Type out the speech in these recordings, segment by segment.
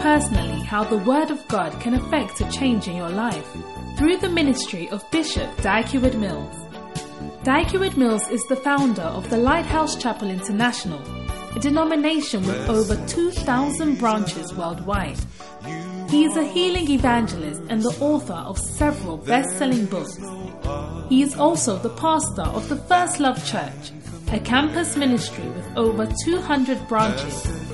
Personally how the Word of God can affect a change in your life through the ministry of Bishop Dag Heward-Mills. Dag Heward-Mills is the founder of the Lighthouse Chapel International, a denomination with over 2,000 branches worldwide. He is a healing evangelist and the author of several best selling books. He is also the pastor of the First Love Church, a campus ministry with over 200 branches.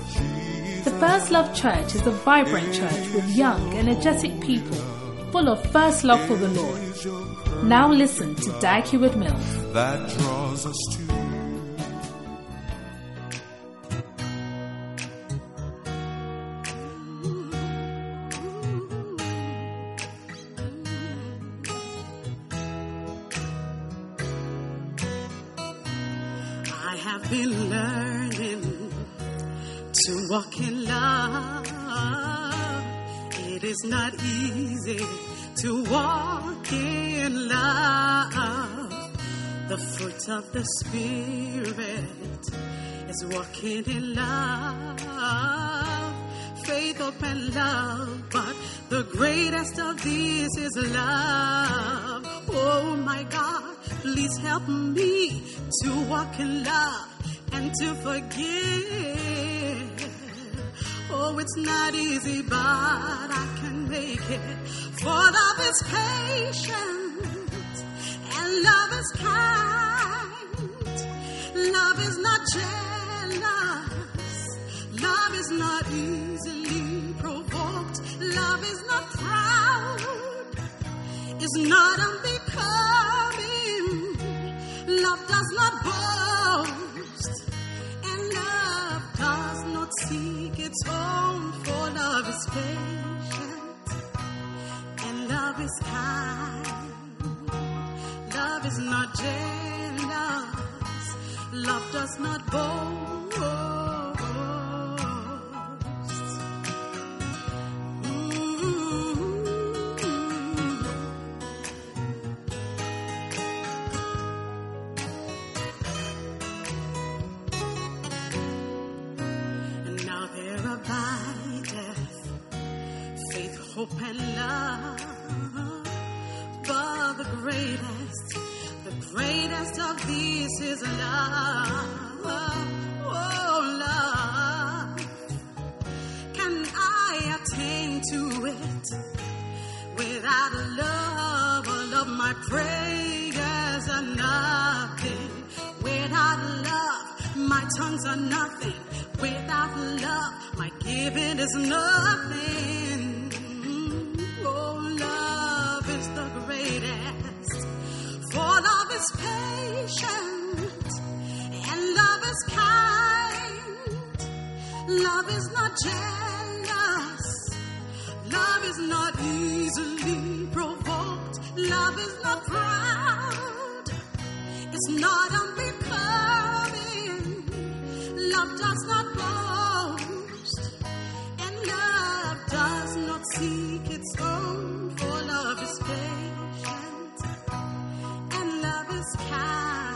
The First Love Church is a vibrant church with young, energetic people full of first love for the Lord. Now listen to Dag Heward-Mills. that draws us to I have been learning to walk in love. It is not easy to walk in love. The fruit of the Spirit is walking in love. Faith, hope, and love, but the greatest of these is love. Oh my God, please help me to walk in love and to forgive. Oh, it's not easy, but I can make it. For love is patient and love is kind. Love is not jealous. Love is not easily provoked. Love is not proud. It's not unbecoming. Love does not boast. Seek its own. For love is patient. And love is kind. Love is not jealous. Love does not boast. And love. But the greatest, the greatest of these is love. Oh, love. Can I attain to it without love? All of my prayers are nothing. Without love, my tongues are nothing. Without love, my giving is nothing. Is patient and love is kind. Love is not jealous. Love is not easily provoked. Love is not proud. It's not unbecoming. Love does not boast. And love does not seek its own. For love is patient.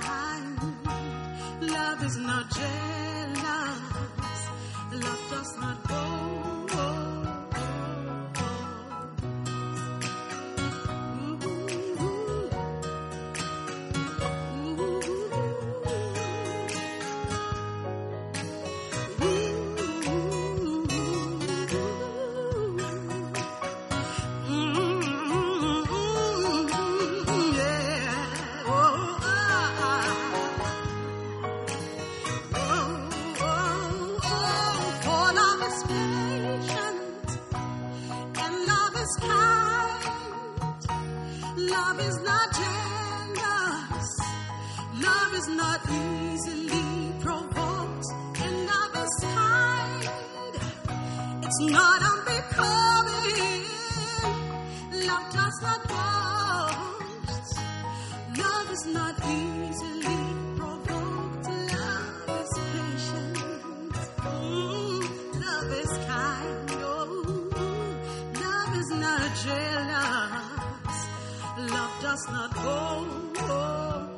Kind. Love is not jealous. God, I'm becoming. Love does not boast. Love is not easily provoked. Love is patient. Mm, love is kind. Oh, love is not jealous. Love does not boast.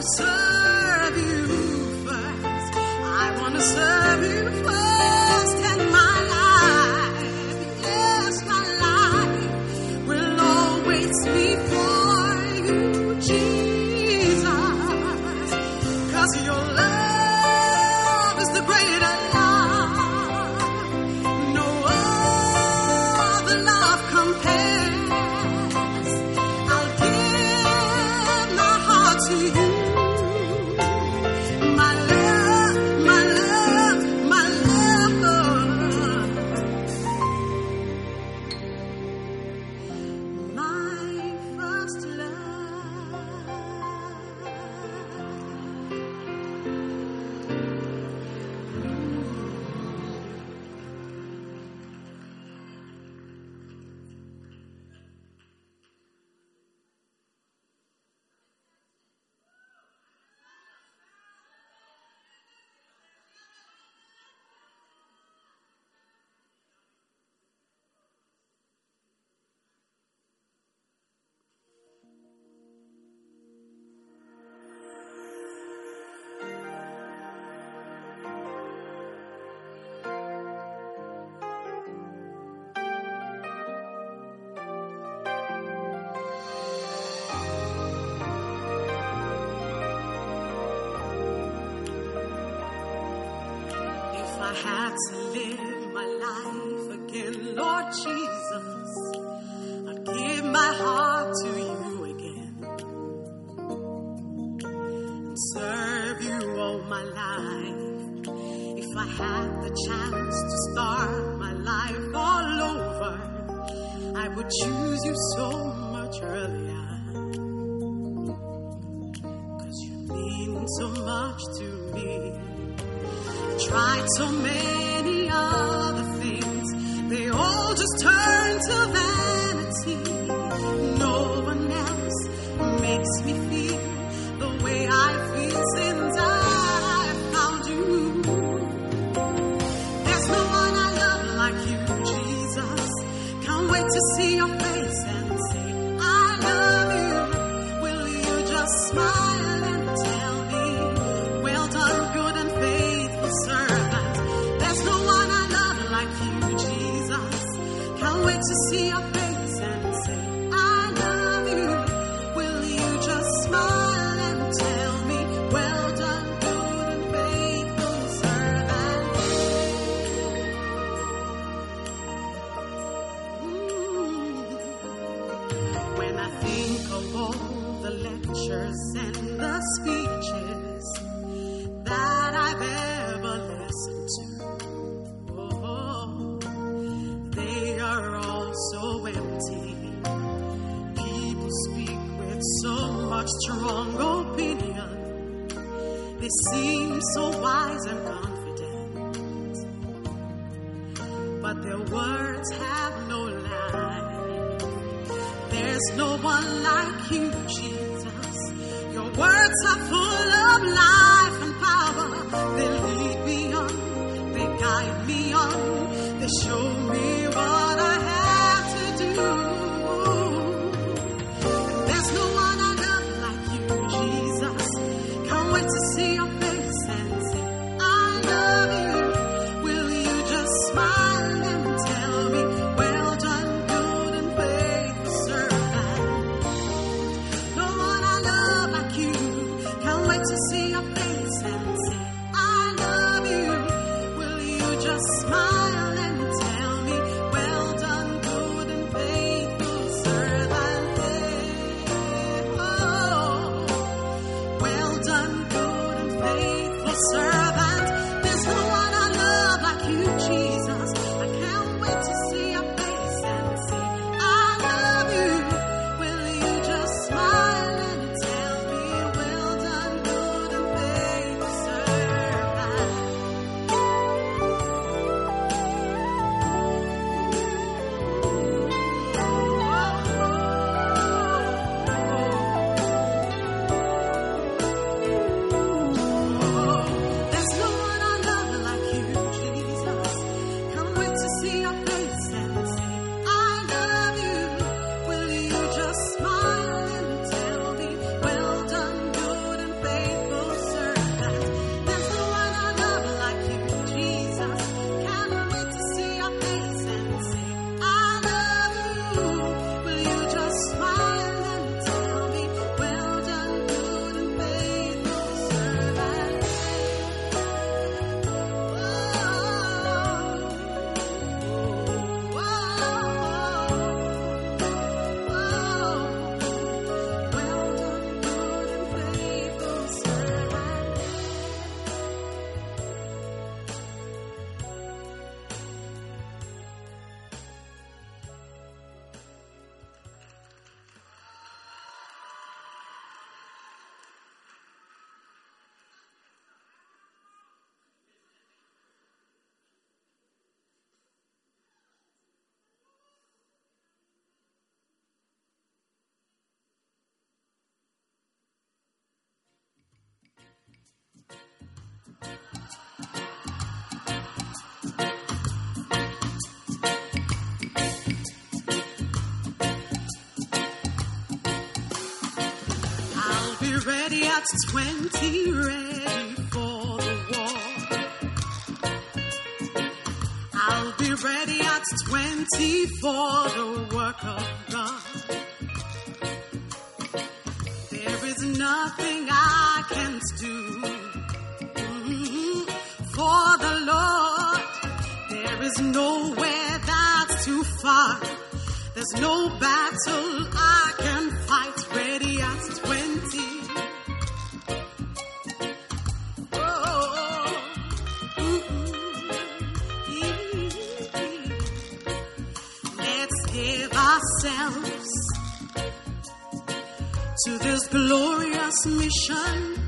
To I that's 20 ready for the war. I'll be ready at 20 for the work of God. There is nothing I can do mm-hmm, for the Lord. There is nowhere that's too far. There's no battle mission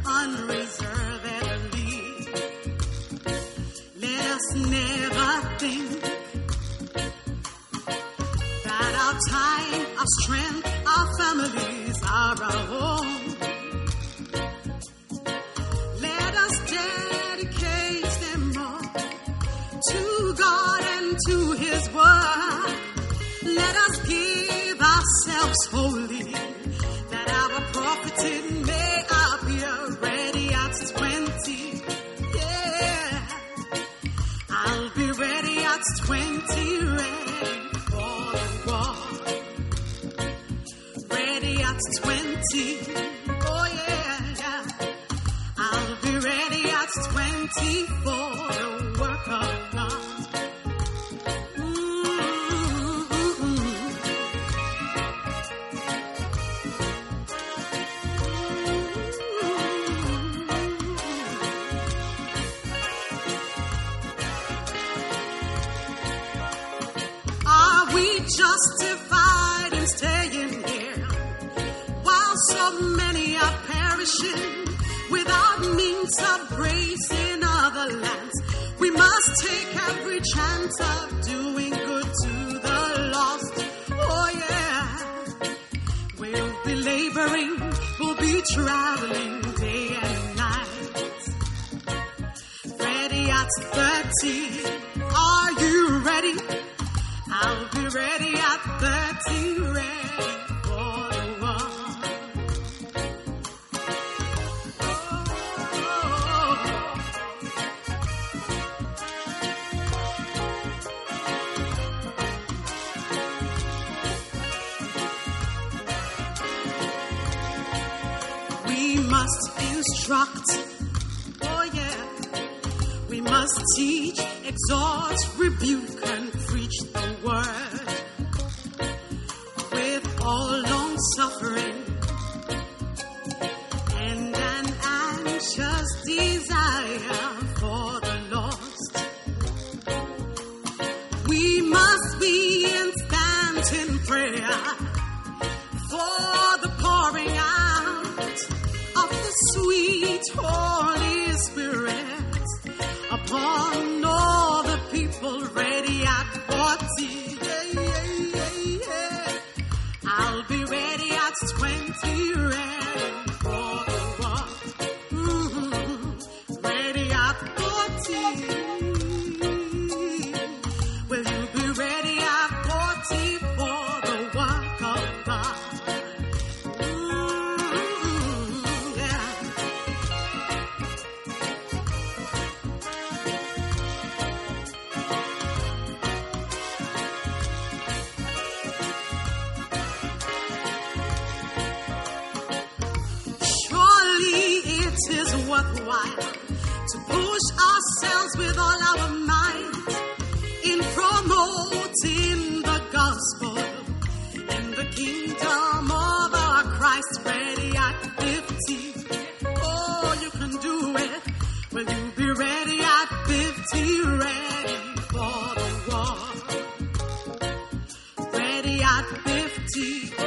At 50.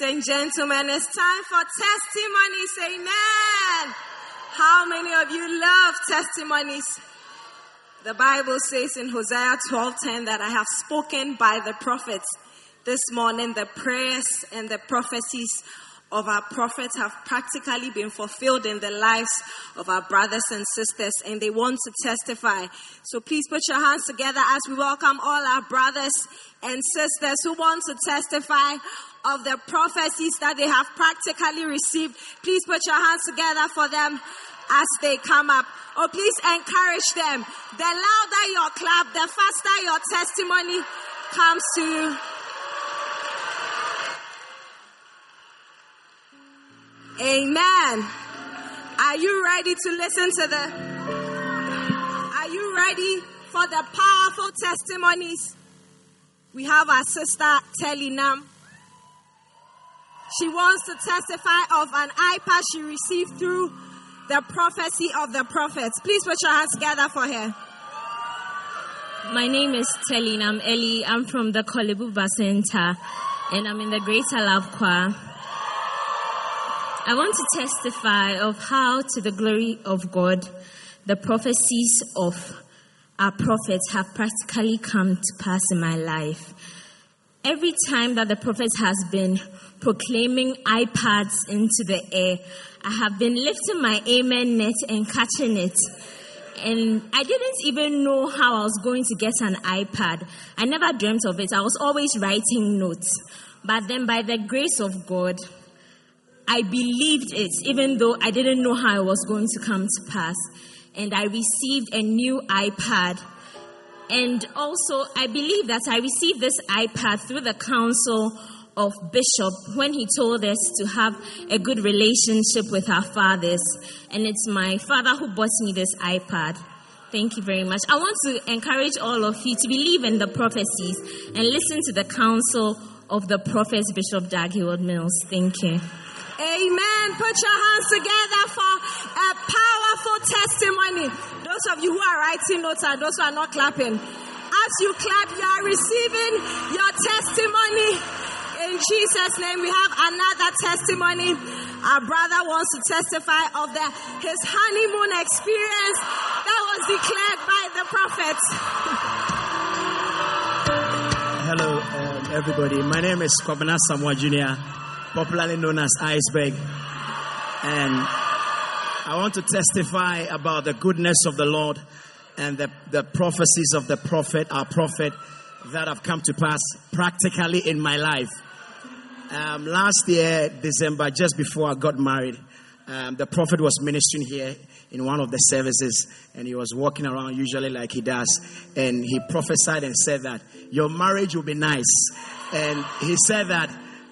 Ladies and gentlemen, it's time for testimonies. Amen. How many of you love testimonies? The Bible says in Hosea 12:10 that I have spoken by the prophets this morning. The prayers and the prophecies of our prophets have practically been fulfilled in the lives of our brothers and sisters, and they want to testify. So please put your hands together as we welcome all our brothers and sisters who want to testify of the prophecies that they have practically received. Please put your hands together for them as they come up. Oh, please encourage them. The louder your clap, the faster your testimony comes to you. Amen. Are you ready to listen to the? Are you ready for the powerful testimonies? We have our sister Telly Nam. She wants to testify of an iPad she received through the prophecy of the prophets. Please put your hands together for her. My name is Telin. I'm Ellie. I'm from the Kolebuba Center and I'm in the Greater Love Choir. I want to testify of how, to the glory of God, the prophecies of our prophets have practically come to pass in my life. Every time that the prophet has been proclaiming iPads into the air, I have been lifting my amen net and catching it. And I didn't even know how I was going to get an iPad. I never dreamt of it. I was always writing notes. But then, by the grace of God, I believed it, even though I didn't know how it was going to come to pass. And I received a new iPad. And also, I believe that I received this iPad through the counsel of Bishop when he told us to have a good relationship with our fathers. And it's my father who bought me this iPad. Thank you very much. I want to encourage all of you to believe in the prophecies and listen to the counsel of the prophet Bishop Dag Heward-Mills. Thank you. Amen. Put your hands together for a powerful testimony. Those of you who are writing notes and those who are not clapping, as you clap, you are receiving your testimony. In Jesus' name, we have another testimony. Our brother wants to testify of the, his honeymoon experience that was declared by the prophet. Hello, um, everybody. My name is Kwabena Samoa Jr popularly known as Iceberg. And I want to testify about the goodness of the Lord and the, the prophecies of the prophet, our prophet, that have come to pass practically in my life. Um, last year, December, just before I got married, um, the prophet was ministering here in one of the services and he was walking around usually like he does and he prophesied and said that your marriage will be nice and he said that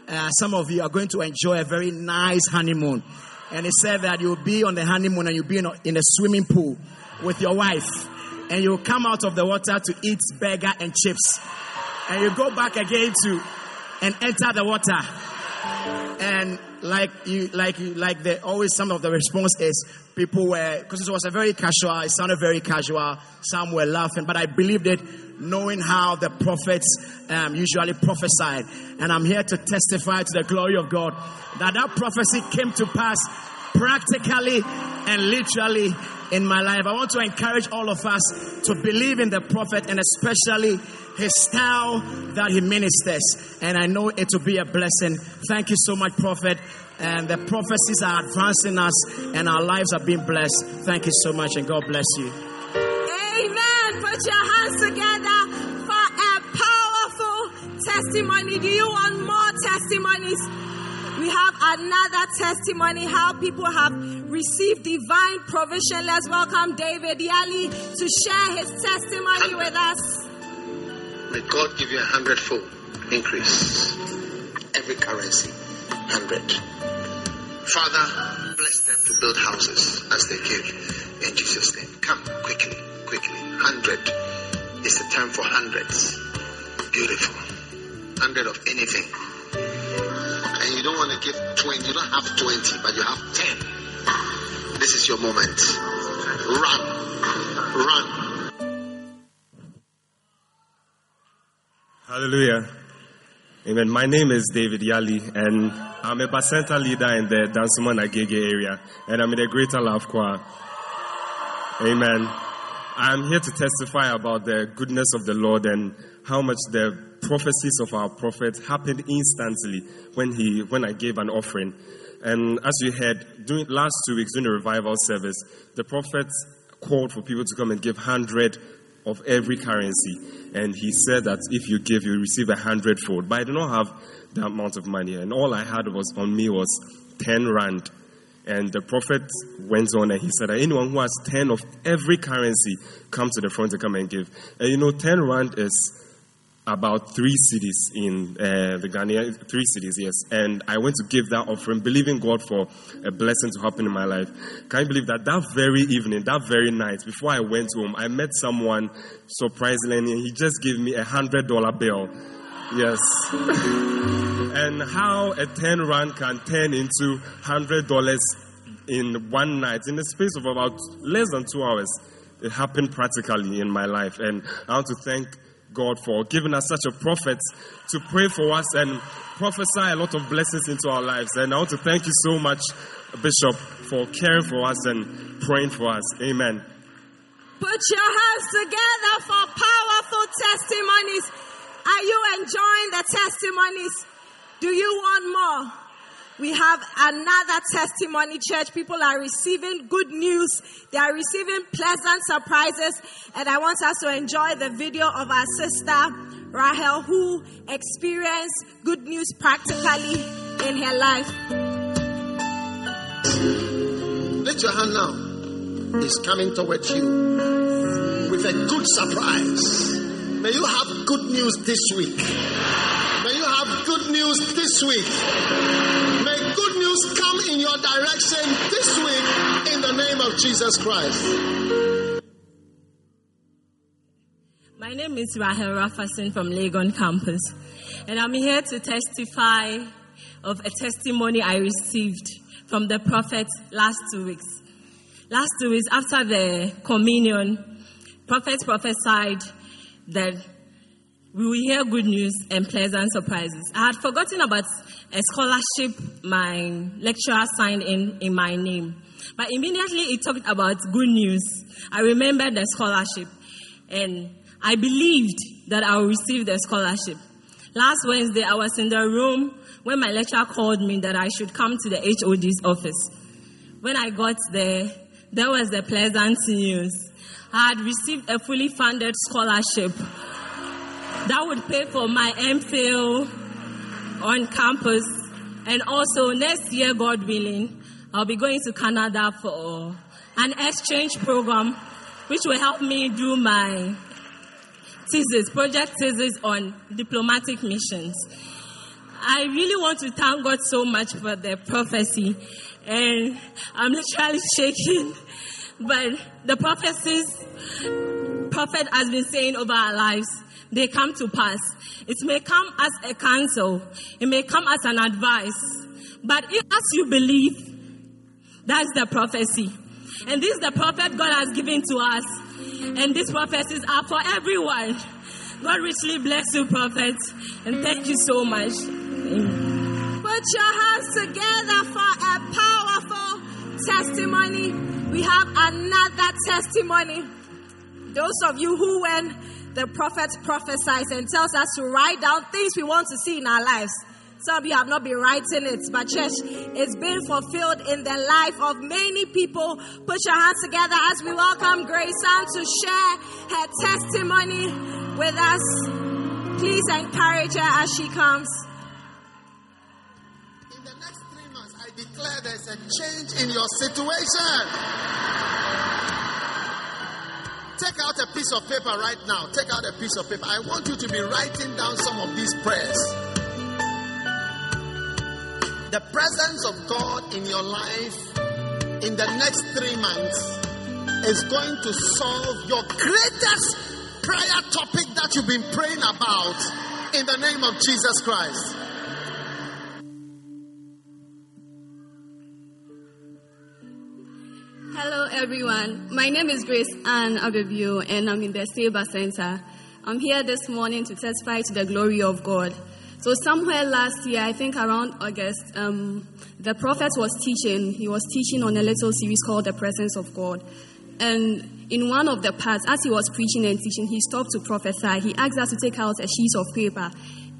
uh, some of you are going to enjoy a very nice honeymoon. And he said that you'll be on the honeymoon and you'll be in a, in a swimming pool with your wife. And you'll come out of the water to eat burger and chips. And you go back again to and enter the water. And like you, like you, like the always some of the response is people were because it was a very casual. It sounded very casual. Some were laughing, but I believed it, knowing how the prophets um, usually prophesied. And I'm here to testify to the glory of God that that prophecy came to pass practically and literally in my life. I want to encourage all of us to believe in the prophet and especially his style that he ministers. And I know it will be a blessing. Thank you so much, prophet. And the prophecies are advancing us and our lives are being blessed. Thank you so much and God bless you. Amen. Put your hands together for a powerful testimony. Do you want more testimonies? We have another testimony how people have received divine provision. Let's welcome David Yali to share his testimony with us. May God give you a hundredfold increase. Every currency, hundred. Father, bless them to build houses as they give in Jesus' name. Come quickly, quickly. Hundred. It's the time for hundreds. Beautiful. Hundred of anything. And you don't want to give 20, you don't have 20, but you have 10. This is your moment. Run. Run. Hallelujah. Amen. My name is David Yali, and I'm a Bacenta leader in the Dansoman Agege area, and I'm in the Greater Love Choir. Amen. I'm here to testify about the goodness of the Lord and how much the prophecies of our prophet happened instantly when he when I gave an offering. And as you heard, during last two weeks during the revival service, the prophet called for people to come and give hundred of every currency. And he said that if you give, you receive a hundredfold. But I do not have the amount of money, and all I had was on me was ten rand. And the prophet went on and he said anyone who has 10 of every currency come to the front to come and give. And you know, 10 rand is about three cedis in uh, the Ghanaian, three cedis, yes. And I went to give that offering, believing God for a blessing to happen in my life. Can you believe that that very evening, that very night, before I went home, I met someone surprisingly, and he just gave me a hundred dollar bill. Yes. and how a 10 rand can turn into $100 in one night, in the space of about less than two hours. It happened practically in my life. And I want to thank God for giving us such a prophet to pray for us and prophesy a lot of blessings into our lives. And I want to thank you so much, Bishop, for caring for us and praying for us. Amen. Put your hands together for powerful testimonies. Are you enjoying the testimonies? Do you want more? We have another testimony, church. People are receiving good news. They are receiving pleasant surprises. And I want us to enjoy the video of our sister Rahel, who experienced good news practically in her life. Lift your hand now. It's coming towards you with a good surprise. May you have good news this week. May you have good news this week. May good news come in your direction this week in the name of Jesus Christ. My name is Rahel Rafasin from Legon campus, and I'm here to testify of a testimony I received from the prophet last two weeks. Last two weeks, after the communion, prophet prophesied that we will hear good news and pleasant surprises. I had forgotten about a scholarship my lecturer signed in in my name, but immediately it talked about good news. I remembered the scholarship, and I believed that I would receive the scholarship. Last Wednesday, I was in the room when my lecturer called me that I should come to the HOD's office. When I got there, there was the pleasant news. I had received a fully funded scholarship that would pay for my MPhil on campus. And also, next year, God willing, I'll be going to Canada for an exchange program which will help me do my thesis, project thesis on diplomatic missions. I really want to thank God so much for the prophecy, and I'm literally shaking. But the prophecies prophet has been saying over our lives, they come to pass. It may come as a counsel, it may come as an advice, but if, as you believe, that's the prophecy. And this is the prophet God has given to us. And these prophecies are for everyone. God richly bless you, prophet. And thank you so much. Put your hands together for a powerful testimony. We have another testimony. Those of you who, when the prophet prophesies and tells us to write down things we want to see in our lives, some of you have not been writing it, but church, it's been fulfilled in the life of many people. Put your hands together as we welcome Grace Ann to share her testimony with us. Please encourage her as she comes. In the next three months, I declare there's a change in your situation. Take out a piece of paper right now. Take out a piece of paper. I want you to be writing down some of these prayers. The presence of God in your life in the next three months is going to solve your greatest prayer topic that you've been praying about in the name of Jesus Christ. Hello, everyone. My name is Grace Ann Abebio, and I'm in the Saber Center. I'm here this morning to testify to the glory of God. So, somewhere last year, I think around August, um, the prophet was teaching. He was teaching on a little series called The Presence of God. And in one of the parts, as he was preaching and teaching, he stopped to prophesy. He asked us to take out a sheet of paper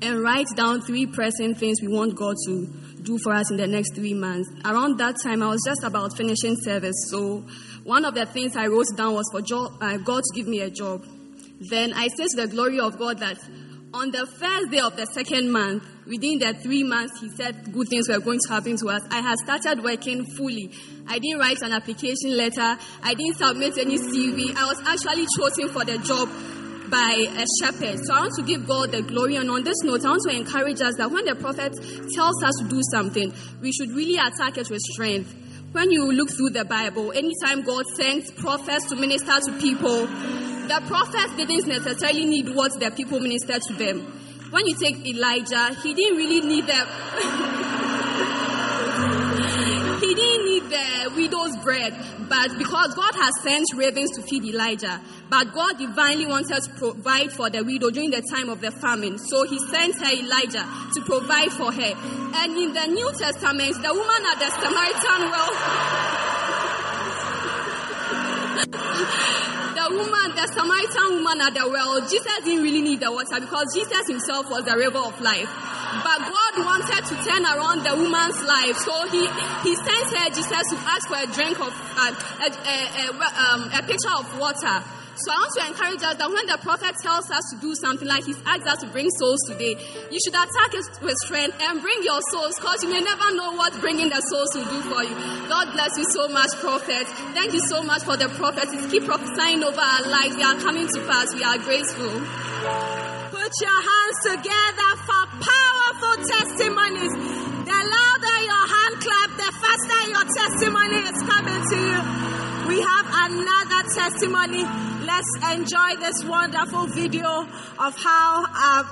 and write down three pressing things we want God to do for us in the next three months. Around that time, I was just about finishing service. So, one of the things I wrote down was for job, uh, God to give me a job. Then I said to the glory of God that on the first day of the second month, within the three months, He said good things were going to happen to us. I had started working fully. I didn't write an application letter. I didn't submit any CV. I was actually chosen for the job by a shepherd. So I want to give God the glory. And on this note, I want to encourage us that when the prophet tells us to do something, we should really attack it with strength. When you look through the Bible, anytime God sends prophets to minister to people, the prophets didn't necessarily need what the people ministered to them. When you take Elijah, he didn't really need the he the widow's bread, but because God has sent ravens to feed Elijah, but God divinely wanted to provide for the widow during the time of the famine, so He sent her Elijah to provide for her. And in the New Testament, the woman at the Samaritan well. the woman, the Samaritan woman at the well, Jesus didn't really need the water because Jesus himself was the river of life. But God wanted to turn around the woman's life, so he, he sent her Jesus to ask for a drink of uh, a, a, a, um, a pitcher of water. So I want to encourage us that when the prophet tells us to do something, like he's asked us to bring souls today, you should attack it with strength and bring your souls because you may never know what bringing the souls will do for you. God bless you so much, prophet. Thank you so much for the prophecies. Keep prophesying over our lives. They are coming to pass. We are grateful. Put your hands together for powerful testimonies. The louder your hand clap, the faster your testimony is coming to you. We have another testimony. Let's enjoy this wonderful video of how a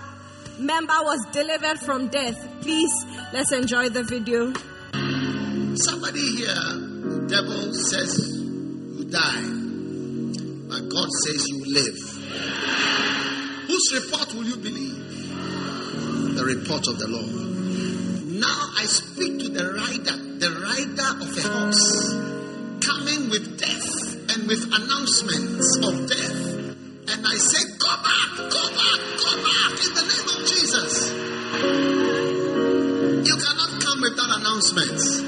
member was delivered from death. Please, let's enjoy the video. Somebody here, the devil says you die, but God says you live. Whose report will you believe? The report of the Lord. Now I speak to the rider, the rider of a horse, and with announcements of death. And I say, Go back, go back, go back in the name of Jesus. You cannot come without announcements.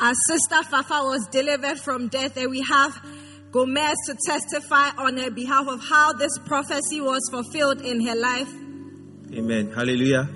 Our sister Fafa was delivered from death, and we have Gomez to testify on her behalf of how this prophecy was fulfilled in her life. Amen. Hallelujah.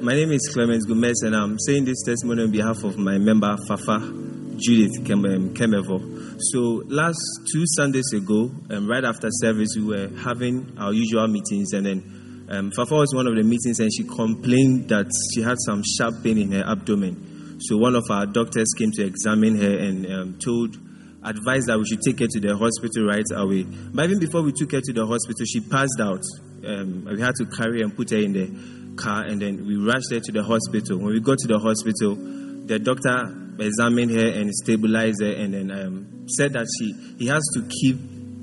My name is Clemens Gomez, and I'm saying this testimony on behalf of my member Fafa Judith Kem- Kemevo. So last two Sundays ago, um, right after service, we were having our usual meetings, and then um, Fafa was one of the meetings, and she complained that she had some sharp pain in her abdomen. So one of our doctors came to examine her and um, told, advised that we should take her to the hospital right away. But even before we took her to the hospital, she passed out. Um, we had to carry and put her in the car, and then we rushed her to the hospital. When we got to the hospital, the doctor examined her and stabilized her, and then um, said that she he has to keep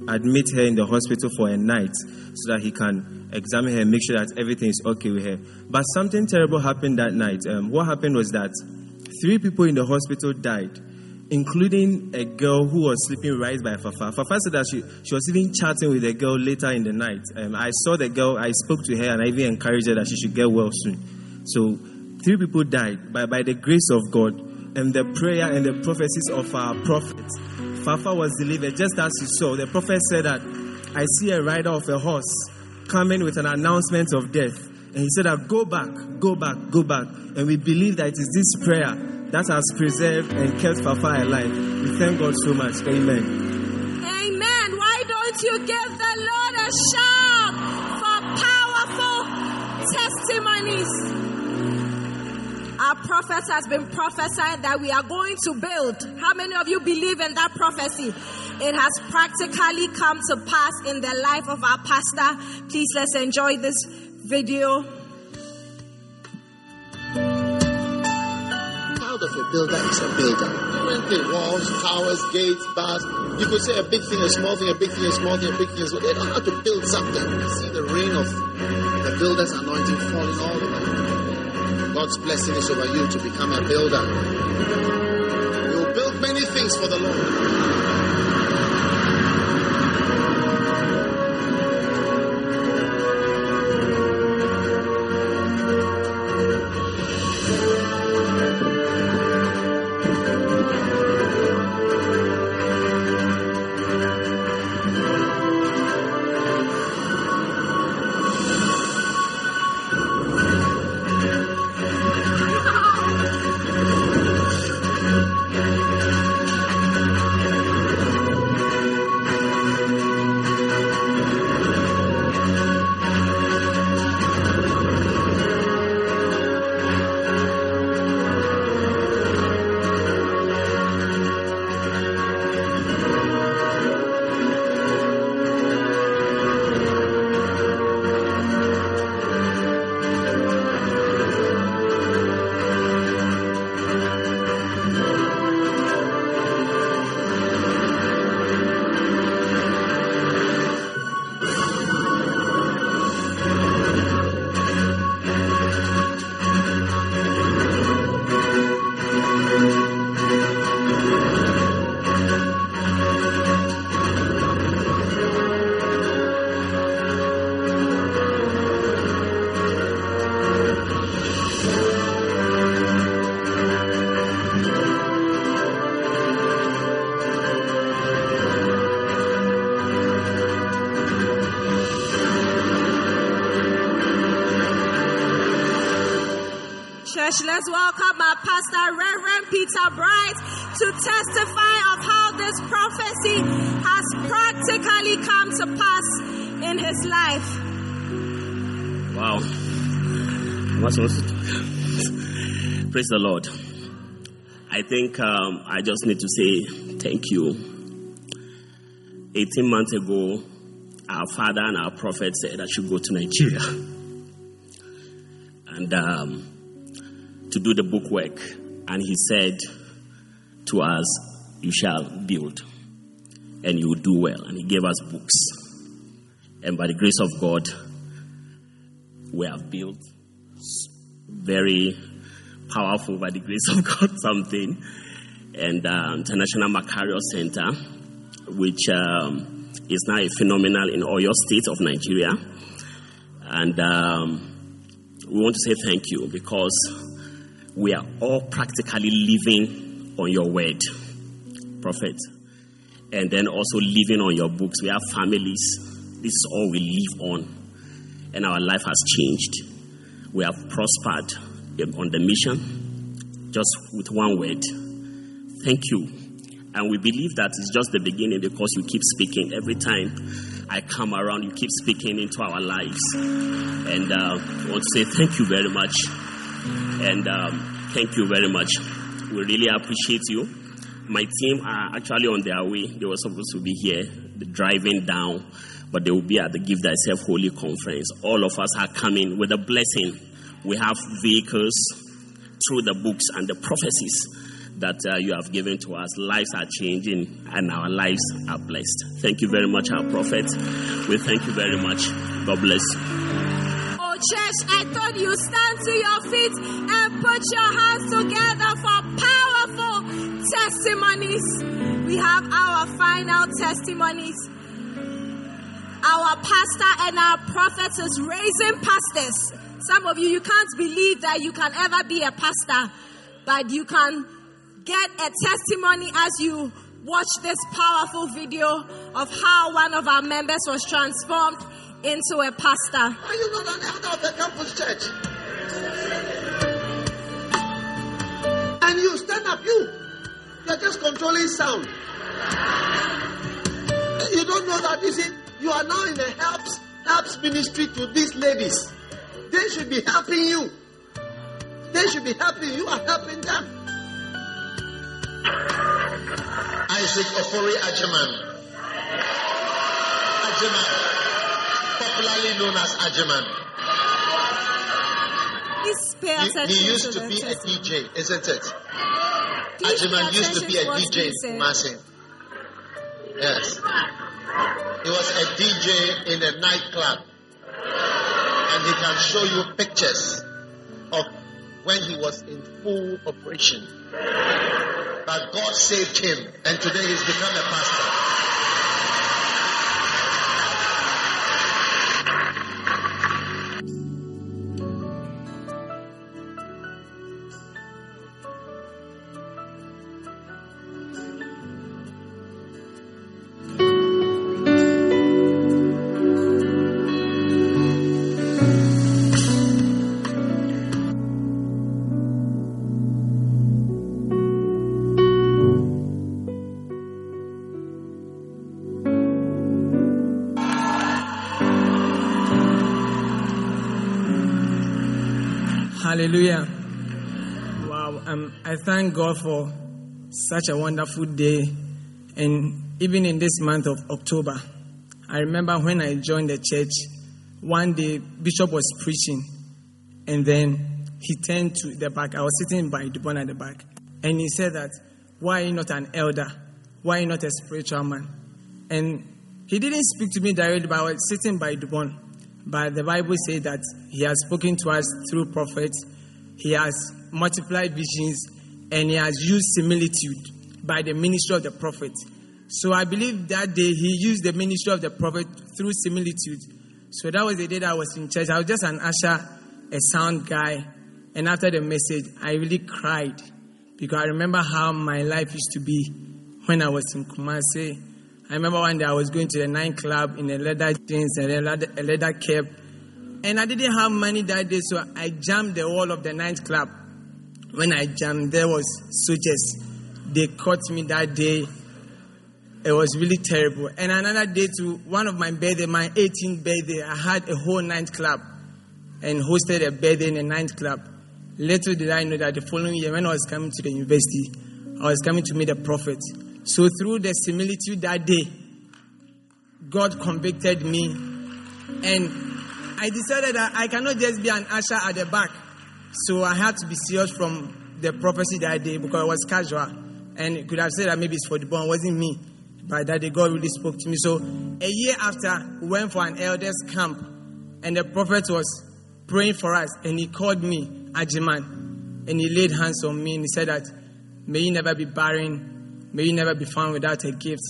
admit her in the hospital for a night so that he can examine her make sure that everything is okay with her. But something terrible happened that night. Um, what happened was that three people in the hospital died, including a girl who was sleeping right by Fafa. Fafa said that she, she was even chatting with a girl later in the night. Um, I saw the girl, I spoke to her, and I even encouraged her that she should get well soon. So, three people died, but by the grace of God and the prayer and the prophecies of our prophets, Fafa was delivered just as you saw. The prophet said that I see a rider of a horse coming with an announcement of death. And he said that go back, go back, go back. And we believe that it is this prayer that has preserved and kept Fafa alive. We thank God so much. Amen. Amen. Why don't you give the Lord a shout for powerful testimonies? Our prophet has been prophesied that we are going to build. How many of you believe in that prophecy? It has practically come to pass in the life of our pastor. Please let's enjoy this video. Proud of a builder is a builder. Different thing, walls, towers, gates, bars. You could say a big thing, a small thing, a big thing, a small thing, a big thing. They don't know how to build something. You see the rain of the builder's anointing falling all over. God's blessing is over you to become a builder. You'll build many things for the Lord. Testify of how this prophecy has practically come to pass in his life. Wow. Praise the Lord. I think um, I just need to say thank you. 18 months ago, our father and our prophet said I should go to Nigeria and um, to do the book work. And he said to us, You shall build and you will do well. And he gave us books. And by the grace of God, we have built very powerful, by the grace of God, something. And uh, International Macarius Center, which um, is now a phenomenal in Oyo State of Nigeria. And um, we want to say thank you because we are all practically living on your word, Prophet. And then also living on your books. We have families. This is all we live on. And our life has changed. We have prospered on the mission just with one word. Thank you. And we believe that it's just the beginning because you keep speaking every time I come around, you keep speaking into our lives. And uh, I want to say thank you very much. And um, thank you very much. We really appreciate you. My team are actually on their way. They were supposed to be here, They're driving down, but they will be at the Give Thyself Holy Conference. All of us are coming with a blessing. We have vehicles through the books and the prophecies that uh, you have given to us. Lives are changing and our lives are blessed. Thank you very much, our prophet. We thank you very much. God bless. Church, I thought you stand to your feet and put your hands together for powerful testimonies. We have our final testimonies. Our pastor and our prophet is raising pastors. Some of you, you can't believe that you can ever be a pastor, but you can get a testimony as you watch this powerful video of how one of our members was transformed into a pastor. Are you not an elder of the campus church? And you stand up, you. You're just controlling sound. You don't know that, you see, you are now in the helps, helps ministry to these ladies. They should be helping you. They should be helping you. You are helping them. Isaac Ofori Ajaman. Ajaman. Popularly known as Ajaman. Please pay He, attention he used to to be a. DJ, isn't it? Please pay used to be a attention to what DJ in Yes. He was a DJ in a nightclub. And he can show you pictures of when he was in full operation. But God saved him, and today he's become a pastor. Hallelujah. Wow. Um, I thank God for such a wonderful day. And even in this month of October, I remember when I joined the church, one day Bishop was preaching, and then he turned to the back. I was sitting by the one at the back, and he said that, Why are you not an elder? Why are you not a spiritual man? And he didn't speak to me directly, but I was sitting by the one. But the Bible says that He has spoken to us through prophets, He has multiplied visions, and He has used similitude by the ministry of the prophet. So I believe that day He used the ministry of the prophet through similitude. So that was the day that I was in church. I was just an usher, a sound guy. And after the message, I really cried because I remember how my life used to be when I was in Kumasi. I remember one day I was going to the nine club in a leather jeans and a leather, a leather cap. And I didn't have money that day, so I jumped the wall of the ninth club when I jumped, there was soldiers. They caught me that day. It was really terrible. And another day, to one of my birthday, my 18th birthday, I had a whole nightclub and hosted a birthday in a nightclub. Little did I know that the following year, when I was coming to the university, I was coming to meet the prophet. So through the similitude that day, God convicted me, and I decided that I cannot just be an usher at the back. So I had to be serious from the prophecy that day because it was casual. And could have said that maybe it's for the born, it wasn't me. But that day God really spoke to me. So a year after, we went for an elders camp, and the prophet was praying for us, and he called me Ajiman, and he laid hands on me, and he said that, may you never be barren, may you never be found without a gift.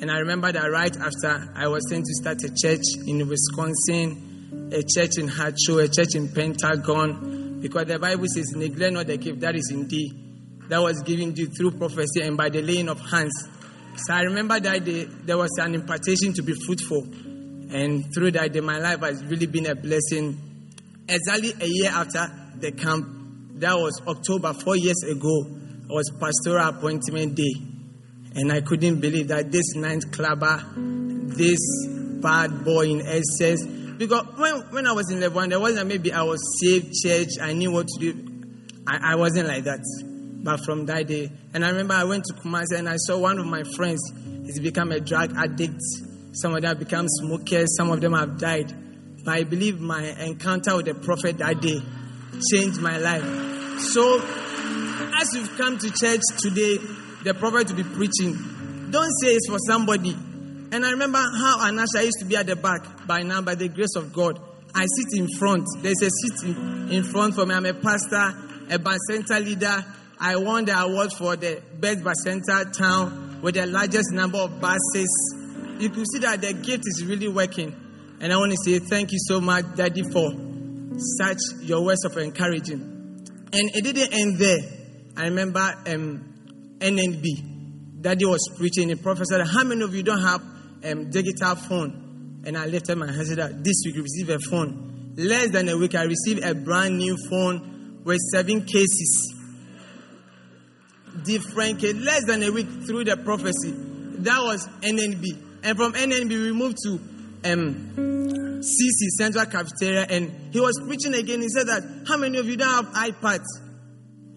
And I remember that right after I was sent to start a church in Wisconsin, a church in Hacho, a church in Pentagon, because the Bible says, neglect not the gift that is in thee, that was given to you through prophecy and by the laying of hands. So I remember that day there was an impartation to be fruitful. And through that day, my life has really been a blessing. Exactly a year after the camp, that was October, four years ago, was pastoral appointment day. And I couldn't believe that this ninth clubber, this bad boy in SS, because when, when I was in level one, there wasn't maybe I was saved church, I knew what to do. I, I wasn't like that. But from that day, and I remember I went to Kumasi and I saw one of my friends, he's become a drug addict. Some of them have become smokers, some of them have died. But I believe my encounter with the prophet that day changed my life. So, as you've come to church today, the prophet to be preaching. Don't say it's for somebody. And I remember how Anasha used to be at the back. By now, by the grace of God, I sit in front. There's a seat in, in front for me. I'm a pastor, a Bacenta leader. I won the award for the best Bacenta town with the largest number of buses. You can see that the gift is really working. And I want to say thank you so much, Daddy, for such your words of encouraging. And it didn't end there. I remember um, NNB. Daddy was preaching. The prophet said, How many of you don't have um, digital phone? And I lifted my hand and said this week we received a phone. Less than a week, I received a brand new phone with seven cases. Different case. Less than a week through the prophecy. That was NNB. And from NNB, we moved to um, CC, Central Cafeteria, and he was preaching again. He said that, How many of you don't have iPads?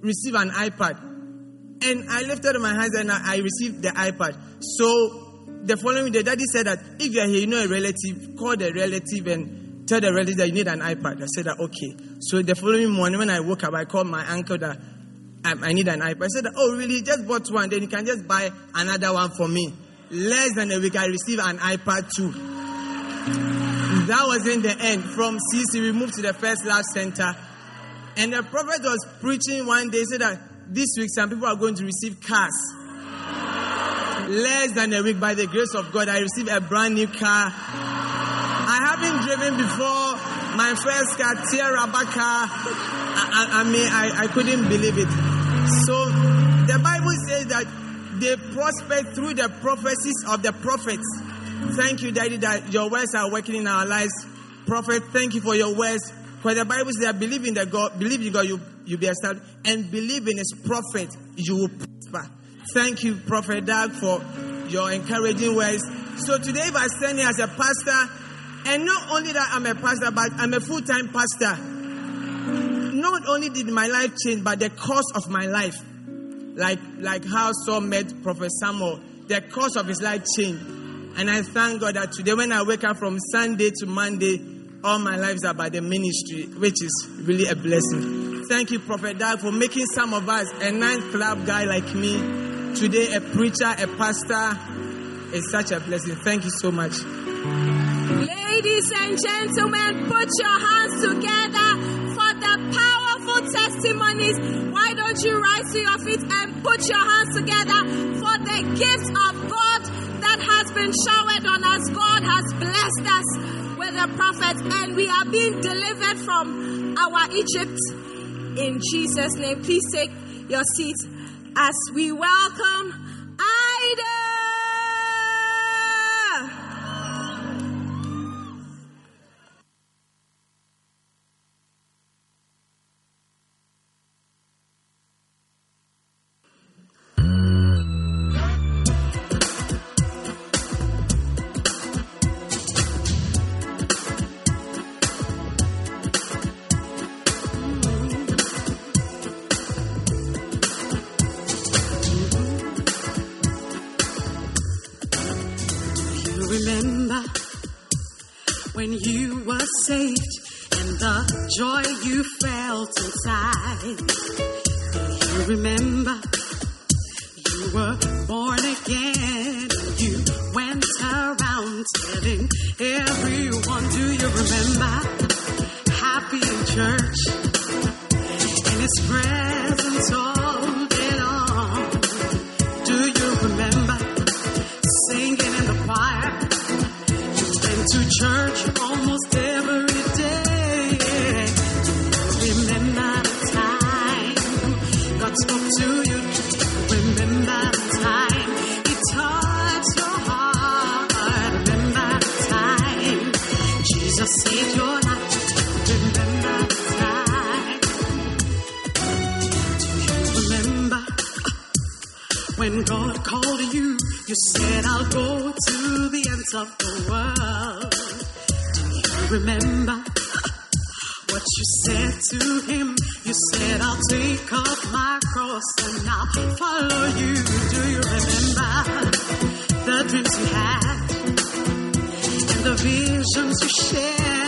Receive an iPad. And I lifted my hands and I, received the iPad. So the following day, daddy said that if you are here, you know a relative, call the relative and tell the relative that you need an iPad. I said that okay. So the following morning when I woke up, I called my uncle that I, I need an iPad. I said, that, oh really? Just bought one. Then you can just buy another one for me. Less than a week, I received an iPad too. That was in the end. From CC, we moved to the First Love Center. And the prophet was preaching one day, said that this week some people are going to receive cars. Less than a week, by the grace of God, I received a brand new car. I haven't driven before. My first car, Tierra car. I, I, I mean, I, I couldn't believe it. So the Bible says that they prospered through the prophecies of the prophets. Thank you, Daddy, that your words are working in our lives. Prophet, thank you for your words. For the Bible says that believe in the God, believe in God, you you'll be established, and believe in His prophet, you will prosper. Thank you, Prophet Dag, for your encouraging words. So today, if I stand here as a pastor, and not only that I'm a pastor, but I'm a full-time pastor. Not only did my life change, but the course of my life, like like how Saul met Prophet Samuel, the course of his life changed. And I thank God that today, when I wake up from Sunday to Monday, all my lives are about the ministry, which is really a blessing. Thank you, Prophet Dag, for making some of us a ninth club guy like me. Today, a preacher, a pastor. It's such a blessing. Thank you so much. Ladies and gentlemen, put your hands together for the powerful testimonies. Why don't you rise to your feet and put your hands together for the gift of God been showered on us? God has blessed us with a prophet, and we are being delivered from our Egypt in Jesus' name. Please take your seats as we welcome Ida. remember what you said to him. You said, I'll take up my cross and I'll follow you. Do you remember the dreams you had and the visions you shared?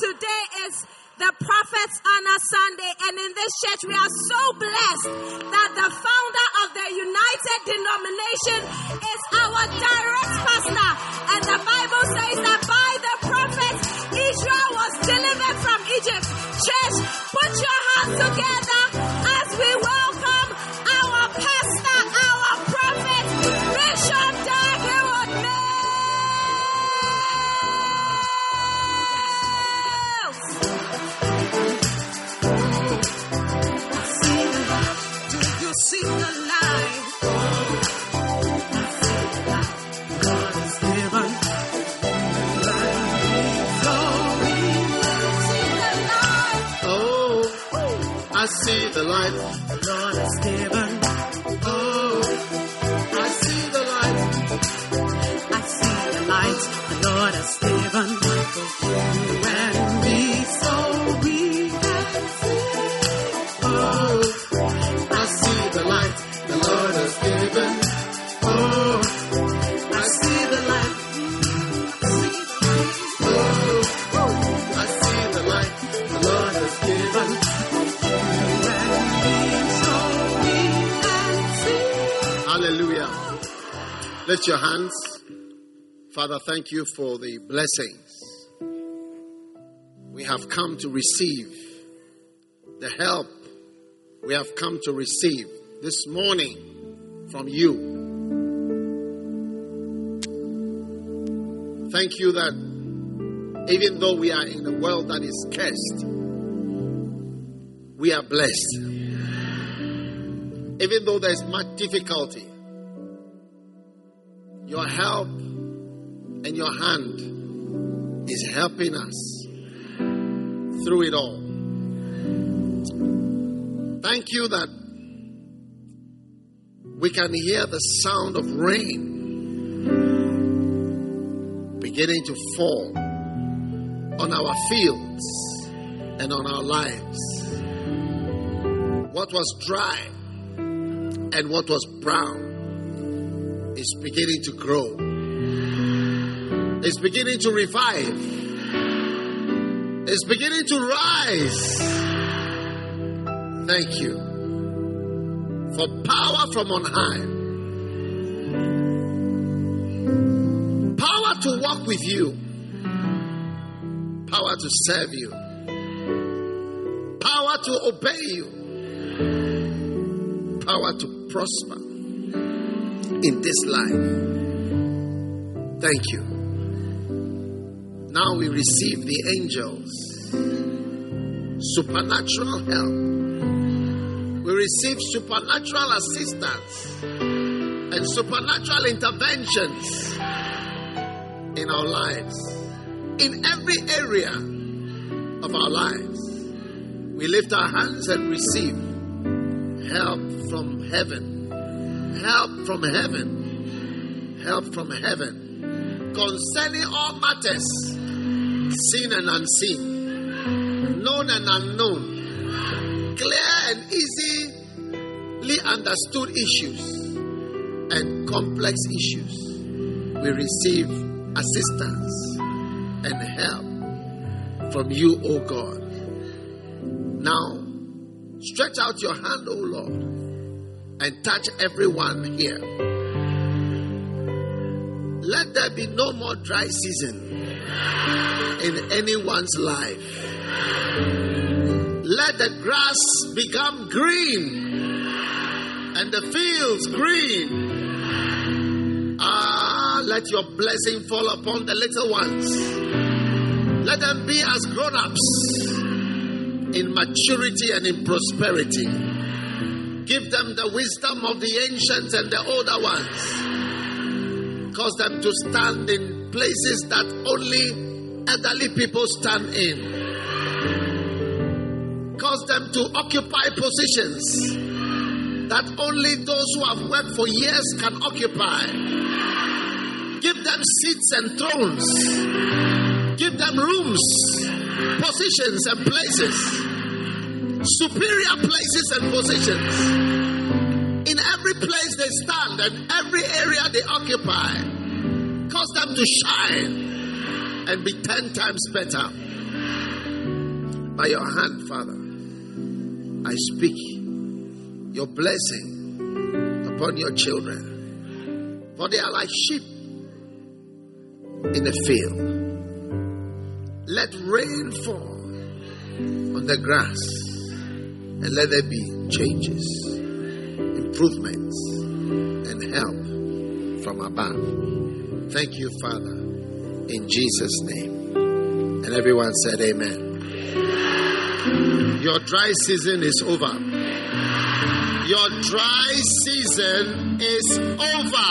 Today is the Prophet's Honor Sunday, and in this church, we are so blessed that the founder of the United Denomination is our direct pastor. And the Bible says that by the prophet, Israel was delivered from Egypt. Church, put your hands together light. Lift your hands. Father, thank you for the blessings. We have come to receive the help we have come to receive this morning from you. Thank you that even though we are in a world that is cursed, we are blessed. Even though there's much difficulty, your help and your hand is helping us through it all. Thank you that we can hear the sound of rain beginning to fall on our fields and on our lives. What was dry and what was brown is beginning to grow. It's beginning to revive. It's beginning to rise. Thank you for power from on high. Power to walk with you. Power to serve you. Power to obey you. Power to prosper in this life. Thank you. Now we receive the angels. Supernatural help. We receive supernatural assistance and supernatural interventions in our lives, in every area of our lives. We lift our hands and receive help from heaven, help from heaven, help from heaven concerning all matters, seen and unseen, known and unknown, clear and easily understood issues, and complex issues. We receive assistance and help from you, O God. Now, stretch out your hand, O Lord, and touch everyone here. Let there be no more dry season in anyone's life. Let the grass become green and the fields green. Ah, let your blessing fall upon the little ones. Let them be as grown ups in maturity and in prosperity. Give them the wisdom of the ancients and the older ones. Cause them to stand in places that only elderly people stand in. Cause them to occupy positions that only those who have worked for years can occupy. Give them seats and thrones. Give them rooms, positions, and places. Superior places and positions. In every place they stand and every area they occupy, cause them to shine and be ten times better. By your hand, Father, I speak your blessing upon your children, for they are like sheep in the field. Let rain fall on the grass and let there be changes, improvements, and help from above. Thank you, Father, in Jesus' name. And everyone said, Amen. Your dry season is over. Your dry season is over.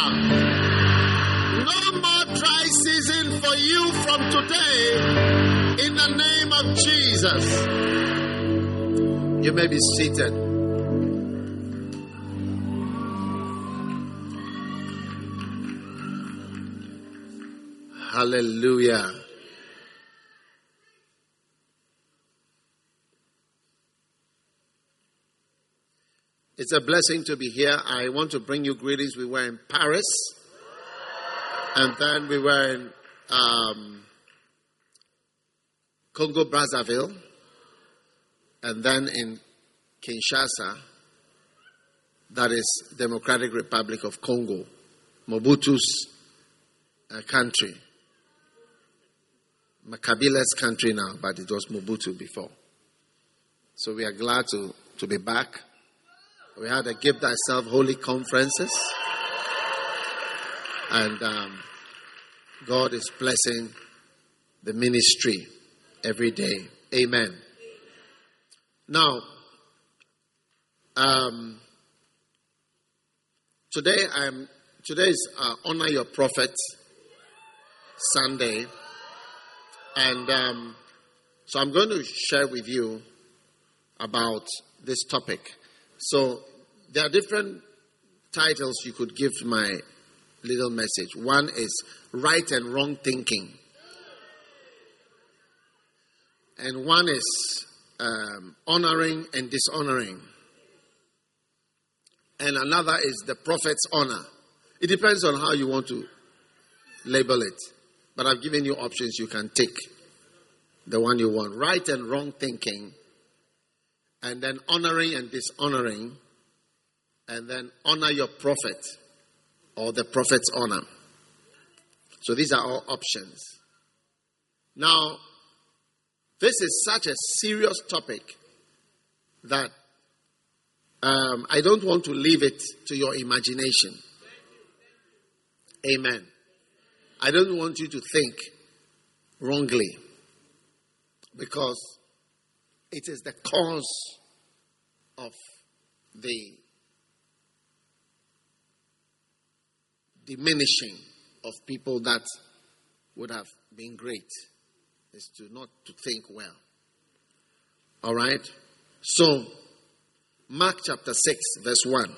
No more dry season for you from today. In the name of Jesus. You may be seated. Hallelujah. It's a blessing to be here. I want to bring you greetings. We were in Paris, and then we were in um, Congo Brazzaville, and then in Kinshasa, that is Democratic Republic of Congo, Mobutu's uh, country. Makabila's country now, but it was Mobutu before. So we are glad to, to be back. We had a Give Thyself Holy conferences. And um, God is blessing the ministry every day. Amen. Now, um, today I'm today is uh, honor your prophet Sunday, and um, so I'm going to share with you about this topic. So there are different titles you could give my little message. One is right and wrong thinking and one is um, honoring and dishonoring, and another is the prophet's honor. It depends on how you want to label it, but I've given you options. You can take the one you want right and wrong thinking, and then honoring and dishonoring, and then honor your prophet or the prophet's honor. So these are all options. Now, this is such a serious topic that um, I don't want to leave it to your imagination. Amen. I don't want you to think wrongly because it is the cause of the diminishing of people that would have been great is to not to think well. All right? So, Mark chapter 6, verse 1.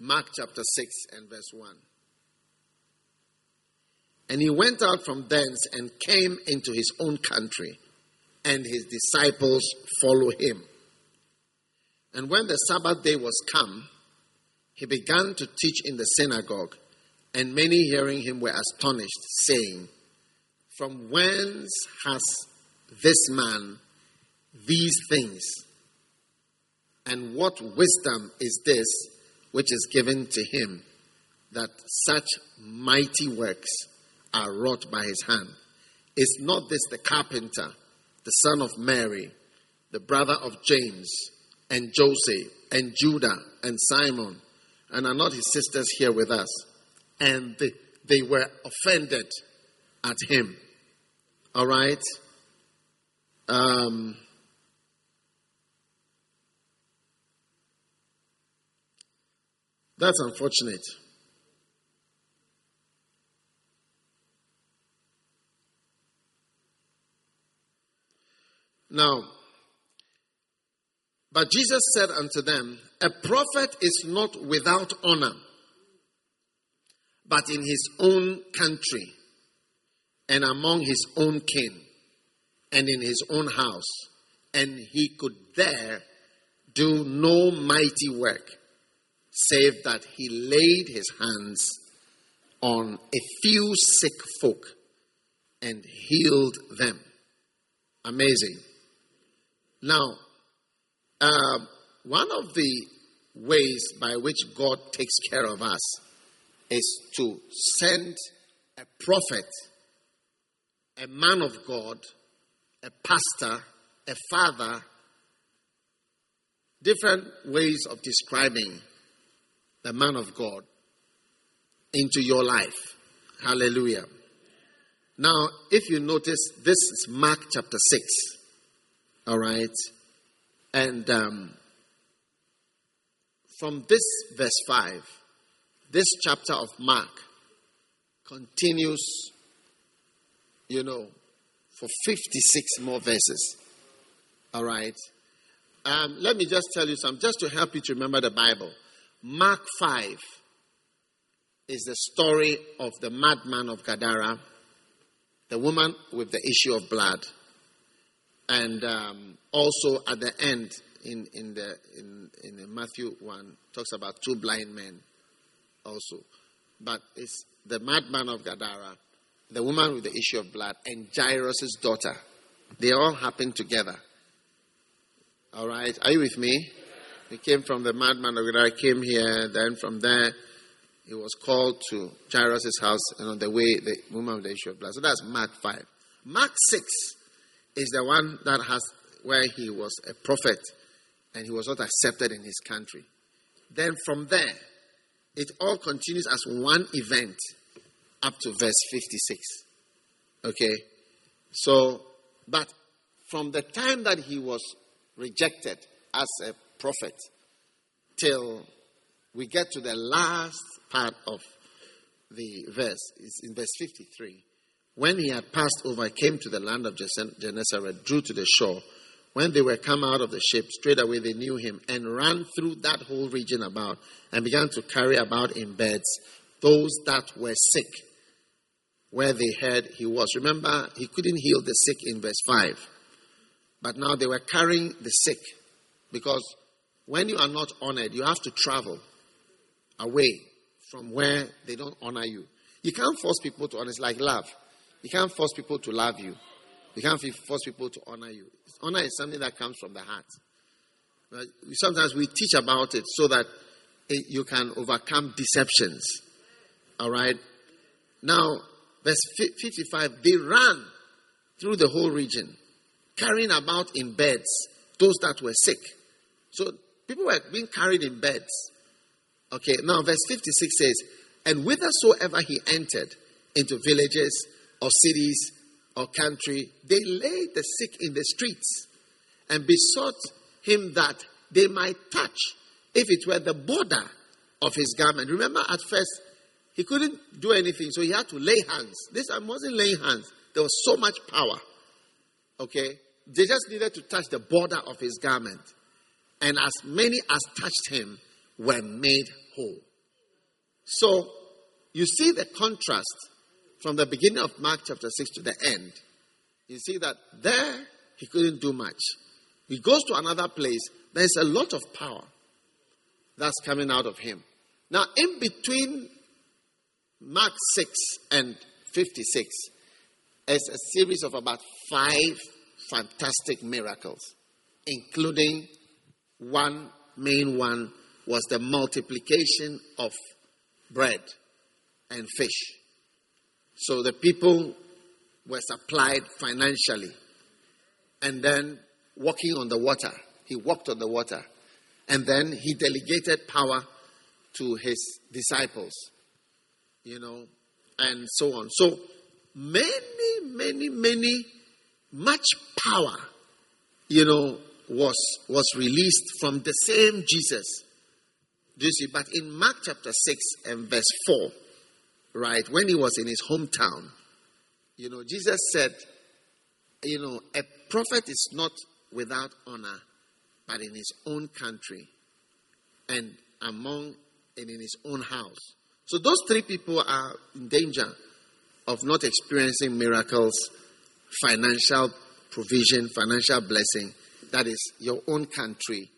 Mark chapter 6 and verse 1. And he went out from thence and came into his own country, and his disciples followed him. And when the Sabbath day was come, he began to teach in the synagogue and many hearing him were astonished, saying, From whence has this man these things? And what wisdom is this which is given to him that such mighty works are wrought by his hand? Is not this the carpenter, the son of Mary, the brother of James, and Joseph, and Judah, and Simon? And are not his sisters here with us? And they, were offended at him. All right? Um, That's unfortunate. Now, but Jesus said unto them, A prophet is not without honor, but in his own country, and among his own kin, and in his own house. And he could there do no mighty work, save that he laid his hands on a few sick folk and healed them. Amazing. Now, uh, one of the ways by which God takes care of us is to send a prophet, a man of God, a pastor, a father, different ways of describing the man of God into your life. Hallelujah. Now, if you notice, this is Mark chapter 6. All right. And um, from this verse 5, this chapter of Mark continues, you know, for 56 more verses. All right. Um, let me just tell you something, just to help you to remember the Bible. Mark 5 is the story of the madman of Gadara, the woman with the issue of blood, and um, also at the end in, in, the, in, in Matthew 1 talks about two blind men also. But it's the madman of Gadara, the woman with the issue of blood, and Jairus' daughter. They all happen together. All right, are you with me? He came from the madman of Gadara, came here, then from there he was called to Jairus' house, and on the way, the woman with the issue of blood. So that's Mark 5. Mark 6 is the one that has where he was a prophet and he was not accepted in his country. Then from there, it all continues as one event up to verse 56. Okay? So, but from the time that he was rejected as a prophet till we get to the last part of the verse, it's in verse 53. When he had passed over, came to the land of Gennesaret, drew to the shore. When they were come out of the ship, straightway they knew him and ran through that whole region about and began to carry about in beds those that were sick where they heard he was. Remember, he couldn't heal the sick in verse 5. But now they were carrying the sick because when you are not honored, you have to travel away from where they don't honor you. You can't force people to honor. It's like love. You can't force people to love you. You can't force people to honor you. Honor is something that comes from the heart. Sometimes we teach about it so that you can overcome deceptions. All right? Now, verse 55 they ran through the whole region, carrying about in beds those that were sick. So people were being carried in beds. Okay, now verse 56 says, And whithersoever he entered into villages or cities or country, they laid the sick in the streets and besought him that they might touch, if it were the border of his garment. Remember, at first, he couldn't do anything, so he had to lay hands. This time wasn't laying hands, there was so much power. Okay? They just needed to touch the border of his garment. And as many as touched him were made whole. So, you see the contrast from the beginning of Mark chapter 6 to the end, you see that there he couldn't do much. He goes to another place, there's a lot of power that's coming out of him. Now, in between Mark 6 and 56 is a series of about five fantastic miracles, including one main one was the multiplication of bread and fish. So the people were supplied financially. And then walking on the water. He walked on the water. And then he delegated power to his disciples. You know, and so on. So many, many, many, much power, you know, was was released from the same Jesus Do you see? But in Mark chapter 6 and verse 4, right, when he was in his hometown, you know, Jesus said, you know, a prophet is not without honor, but in his own country and among and in his own house. So those three people are in danger of not experiencing miracles, financial provision, financial blessing. That is your own country,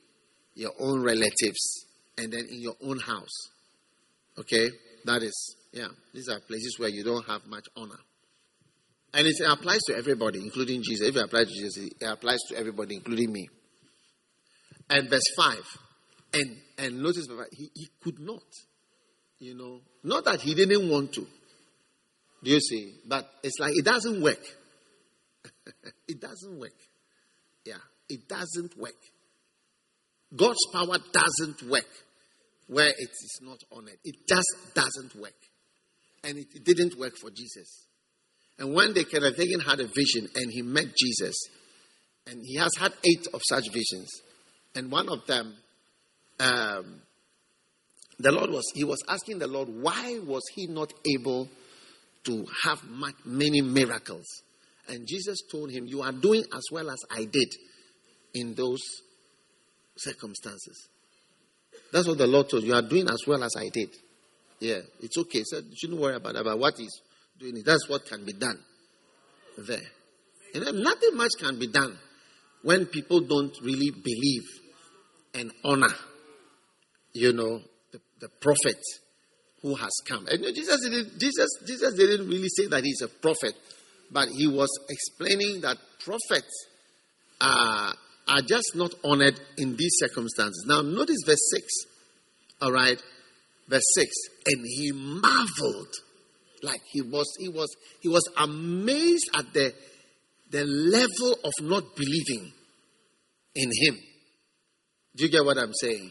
your own relatives, and then in your own house. Okay? That is, yeah, these are places where you don't have much honor. And it applies to everybody, including Jesus. If it applies to Jesus, it applies to everybody, including me. And verse 5. And and notice he, he could not. You know, not that he didn't want to. Do you see? But it's like it doesn't work. it doesn't work. Yeah, it doesn't work. God's power doesn't work where it is not honored. It just doesn't work. And it, didn't work for Jesus. And one day Kenneth had a vision and he met Jesus. And he has had eight of such visions. And one of them, um, the Lord was, he was asking the Lord, why was he not able to have many miracles? And Jesus told him, You are doing as well as I did in those circumstances. That's what the Lord told. You are doing as well as I did. Yeah, it's okay. So you shouldn't worry about, about what he's doing. That's what can be done there. And then nothing much can be done when people don't really believe and honor, you know, the, the prophet who has come. And Jesus didn't, Jesus, Jesus didn't really say that he's a prophet, but he was explaining that prophets are just not honored in these circumstances. Now, notice verse 6. All right. Verse 6. And he marveled. Like he was, he was, he was amazed at the, the level of not believing in him. Do you get what I'm saying?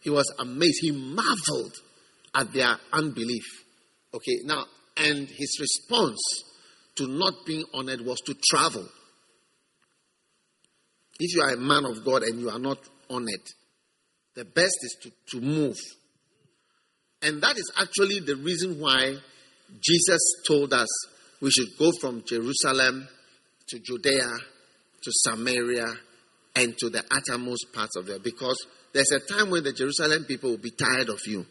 He was amazed. He marveled at their unbelief. Okay, now, and his response to not being honored was to travel. If you are a man of God and you are not honored, the best is to, to move. And that is actually the reason why Jesus told us we should go from Jerusalem to Judea to Samaria and to the uttermost parts of it because there's a time when the Jerusalem people will be tired of you.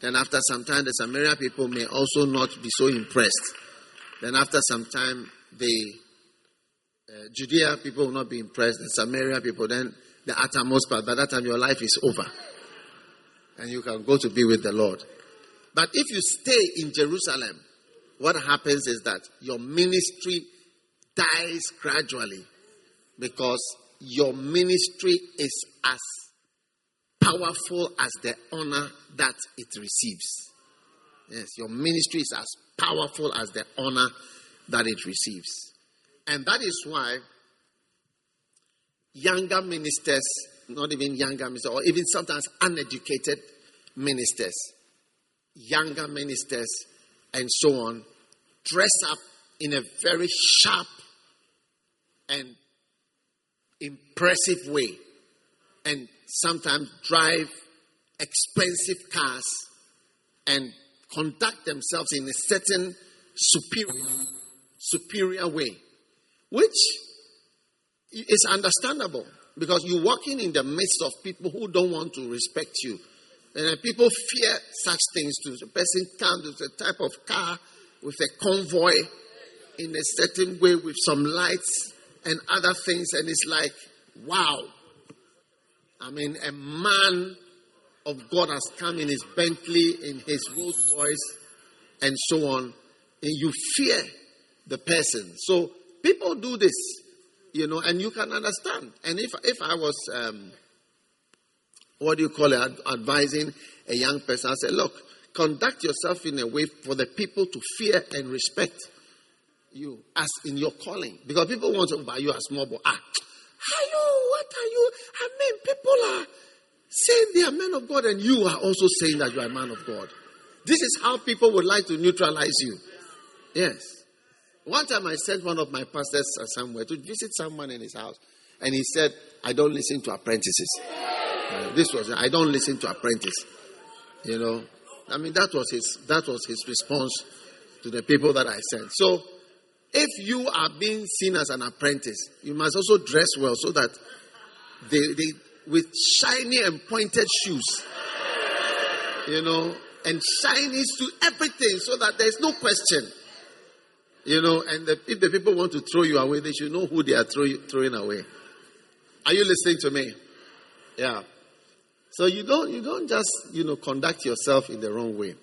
Then after some time, the Samaria people may also not be so impressed. Then after some time, the uh, Judea people will not be impressed. The Samaria people, then the uttermost part. By that time, your life is over. And you can go to be with the Lord. But if you stay in Jerusalem, what happens is that your ministry dies gradually because your ministry is as powerful as the honor that it receives. Yes, your ministry is as powerful as the honor that it receives. And that is why younger ministers, not even younger ministers, or even sometimes uneducated ministers, younger ministers, and so on, dress up in a very sharp and impressive way and sometimes drive expensive cars and conduct themselves in a certain superior superior way which is understandable because you're walking in the midst of people who don't want to respect you. And people fear such things too. The person comes with a type of car with a convoy in a certain way with some lights and other things and it's like wow. I mean, a man of God has come in his Bentley, in his Rolls Royce, and so on, and you fear the person. So people do this, you know, and you can understand. And if if I was, um, what do you call it, advising a young person, I say, look, conduct yourself in a way for the people to fear and respect you as in your calling, because people want to buy you a small boy. Ah, you? What are you? I mean, people are saying they are men of God, and you are also saying that you are a man of God. This is how people would like to neutralize you. Yes. One time I sent one of my pastors somewhere to visit someone in his house, and he said, I don't listen to apprentices. Uh, this was, I don't listen to apprentices. You know, I mean that was his that was his response to the people that I sent. So if you are being seen as an apprentice, you must also dress well so that they, they with shiny and pointed shoes, you know, and shiny to everything so that there's no question. You know, and the, if the people want to throw you away, they should know who they are throw, throwing away. Are you listening to me? Yeah. So you don't you don't just you know conduct yourself in the wrong way.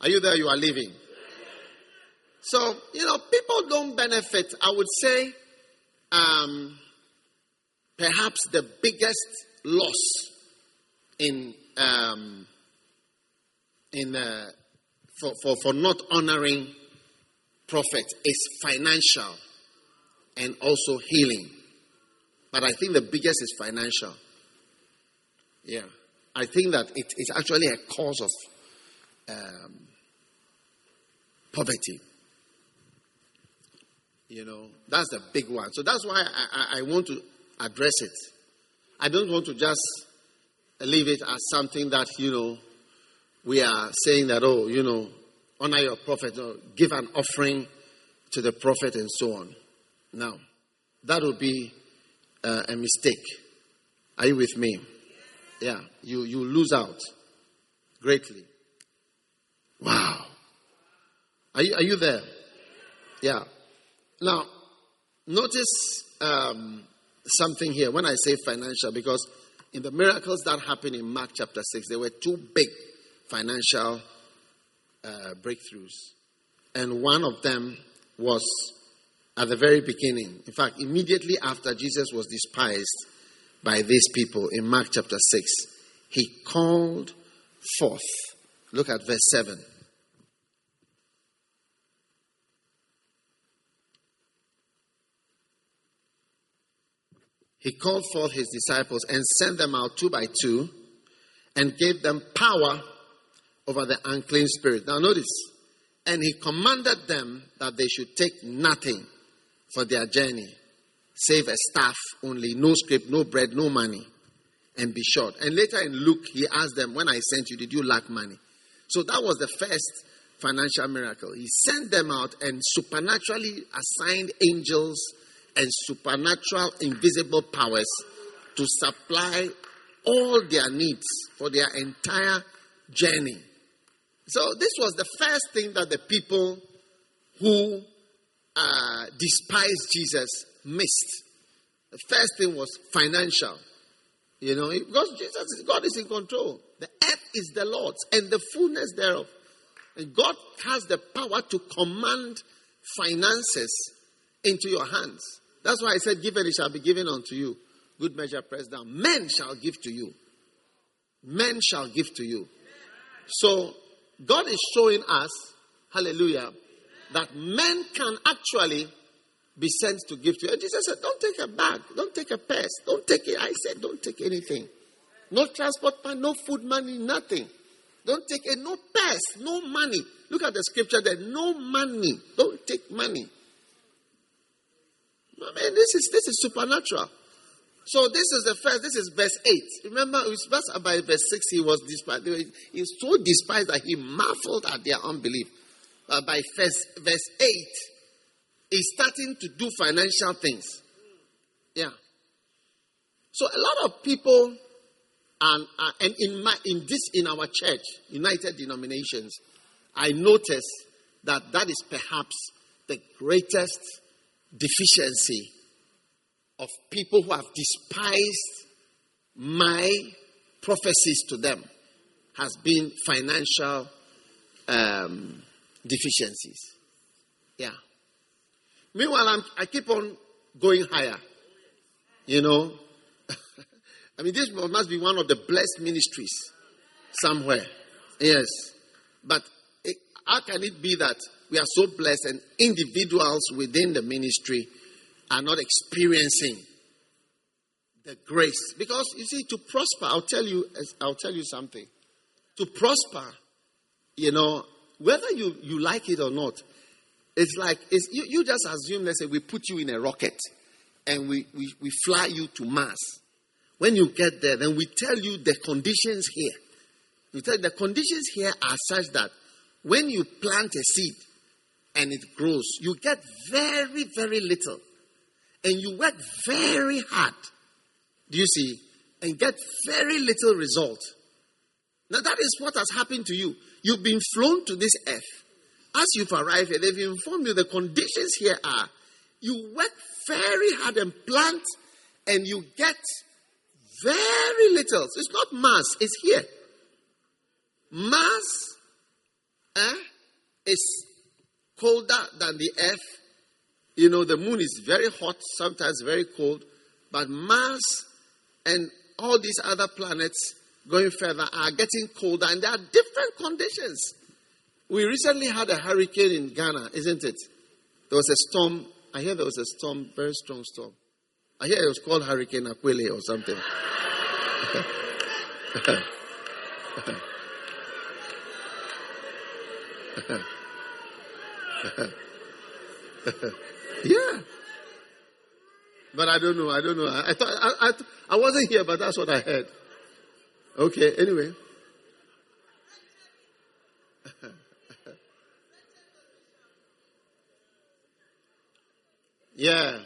Are you there? You are living. So you know people don't benefit. I would say, um, perhaps the biggest loss in um, in uh, for, for for not honoring prophets is financial and also healing. But I think the biggest is financial. Yeah. I think that it is actually a cause of um, poverty. You know, that's the big one. So that's why I, I, I want to address it. I don't want to just leave it as something that, you know, we are saying that, oh, you know, honor your prophet, or give an offering to the prophet, and so on. Now, that would be uh, a mistake. Are you with me? Yeah, you, you lose out greatly. Wow. Are you, are you there? Yeah. Now, notice um, something here when I say financial, because in the miracles that happened in Mark chapter 6, there were two big financial uh, breakthroughs. And one of them was at the very beginning. In fact, immediately after Jesus was despised by these people in Mark chapter 6, he called forth. Look at verse 7. He called forth his disciples and sent them out two by two and gave them power over the unclean spirit. Now, notice, and he commanded them that they should take nothing for their journey, save a staff only, no script, no bread, no money, and be short. And later in Luke, he asked them, When I sent you, did you lack money? So that was the first financial miracle. He sent them out and supernaturally assigned angels and supernatural invisible powers to supply all their needs for their entire journey. So, this was the first thing that the people who uh, despised Jesus missed. The first thing was financial. You know, because Jesus, God is in control. The earth is the Lord's and the fullness thereof. And God has the power to command finances into your hands. That's why I said, Give and it shall be given unto you. Good measure pressed down. Men shall give to you. Men shall give to you. So, God is showing us, hallelujah, that men can actually be sent to give to you. And Jesus said, Don't take a bag, don't take a purse, don't take it. I said, Don't take anything. No transport money, no food money, nothing. Don't take it, no purse, no money. Look at the scripture there. No money. Don't take money. I mean, this is this is supernatural. So this is the first. This is verse eight. Remember, it was verse about verse six. He was despised. He was so despised that he marveled at their unbelief uh, by verse, verse 8 he's starting to do financial things. Yeah. So a lot of people, and, uh, and in, my, in this, in our church, United Denominations, I notice that that is perhaps the greatest deficiency of people who have despised my prophecies to them has been financial um, deficiencies. Yeah. Meanwhile, I'm, I keep on going higher. You know, I mean, this must be one of the blessed ministries somewhere. Yes. But it, how can it be that we are so blessed and individuals within the ministry are not experiencing the grace? Because you see, to prosper, I'll tell you, I'll tell you something. To prosper, you know, whether you, you like it or not, it's like it's, you, you just assume, let's say, we put you in a rocket and we, we, we fly you to Mars. When you get there, then we tell you the conditions here. You tell you the conditions here are such that when you plant a seed and it grows, you get very, very little. And you work very hard. Do you see? And get very little result. Now that is what has happened to you. You've been flown to this earth. As you've arrived here, they've informed you the conditions here are you work very hard and plant, and you get very little. So it's not Mars, it's here. Mars eh, is colder than the earth. You know, the moon is very hot, sometimes very cold, but Mars and all these other planets going further are getting colder, and there are different conditions. We recently had a hurricane in Ghana, isn't it? There was a storm. I hear there was a storm, very strong storm. I hear it was called Hurricane Aquile or something. yeah. But I don't know. I don't know. I, I thought I, I, I wasn't here, but that's what I heard. Okay. Anyway. yeah.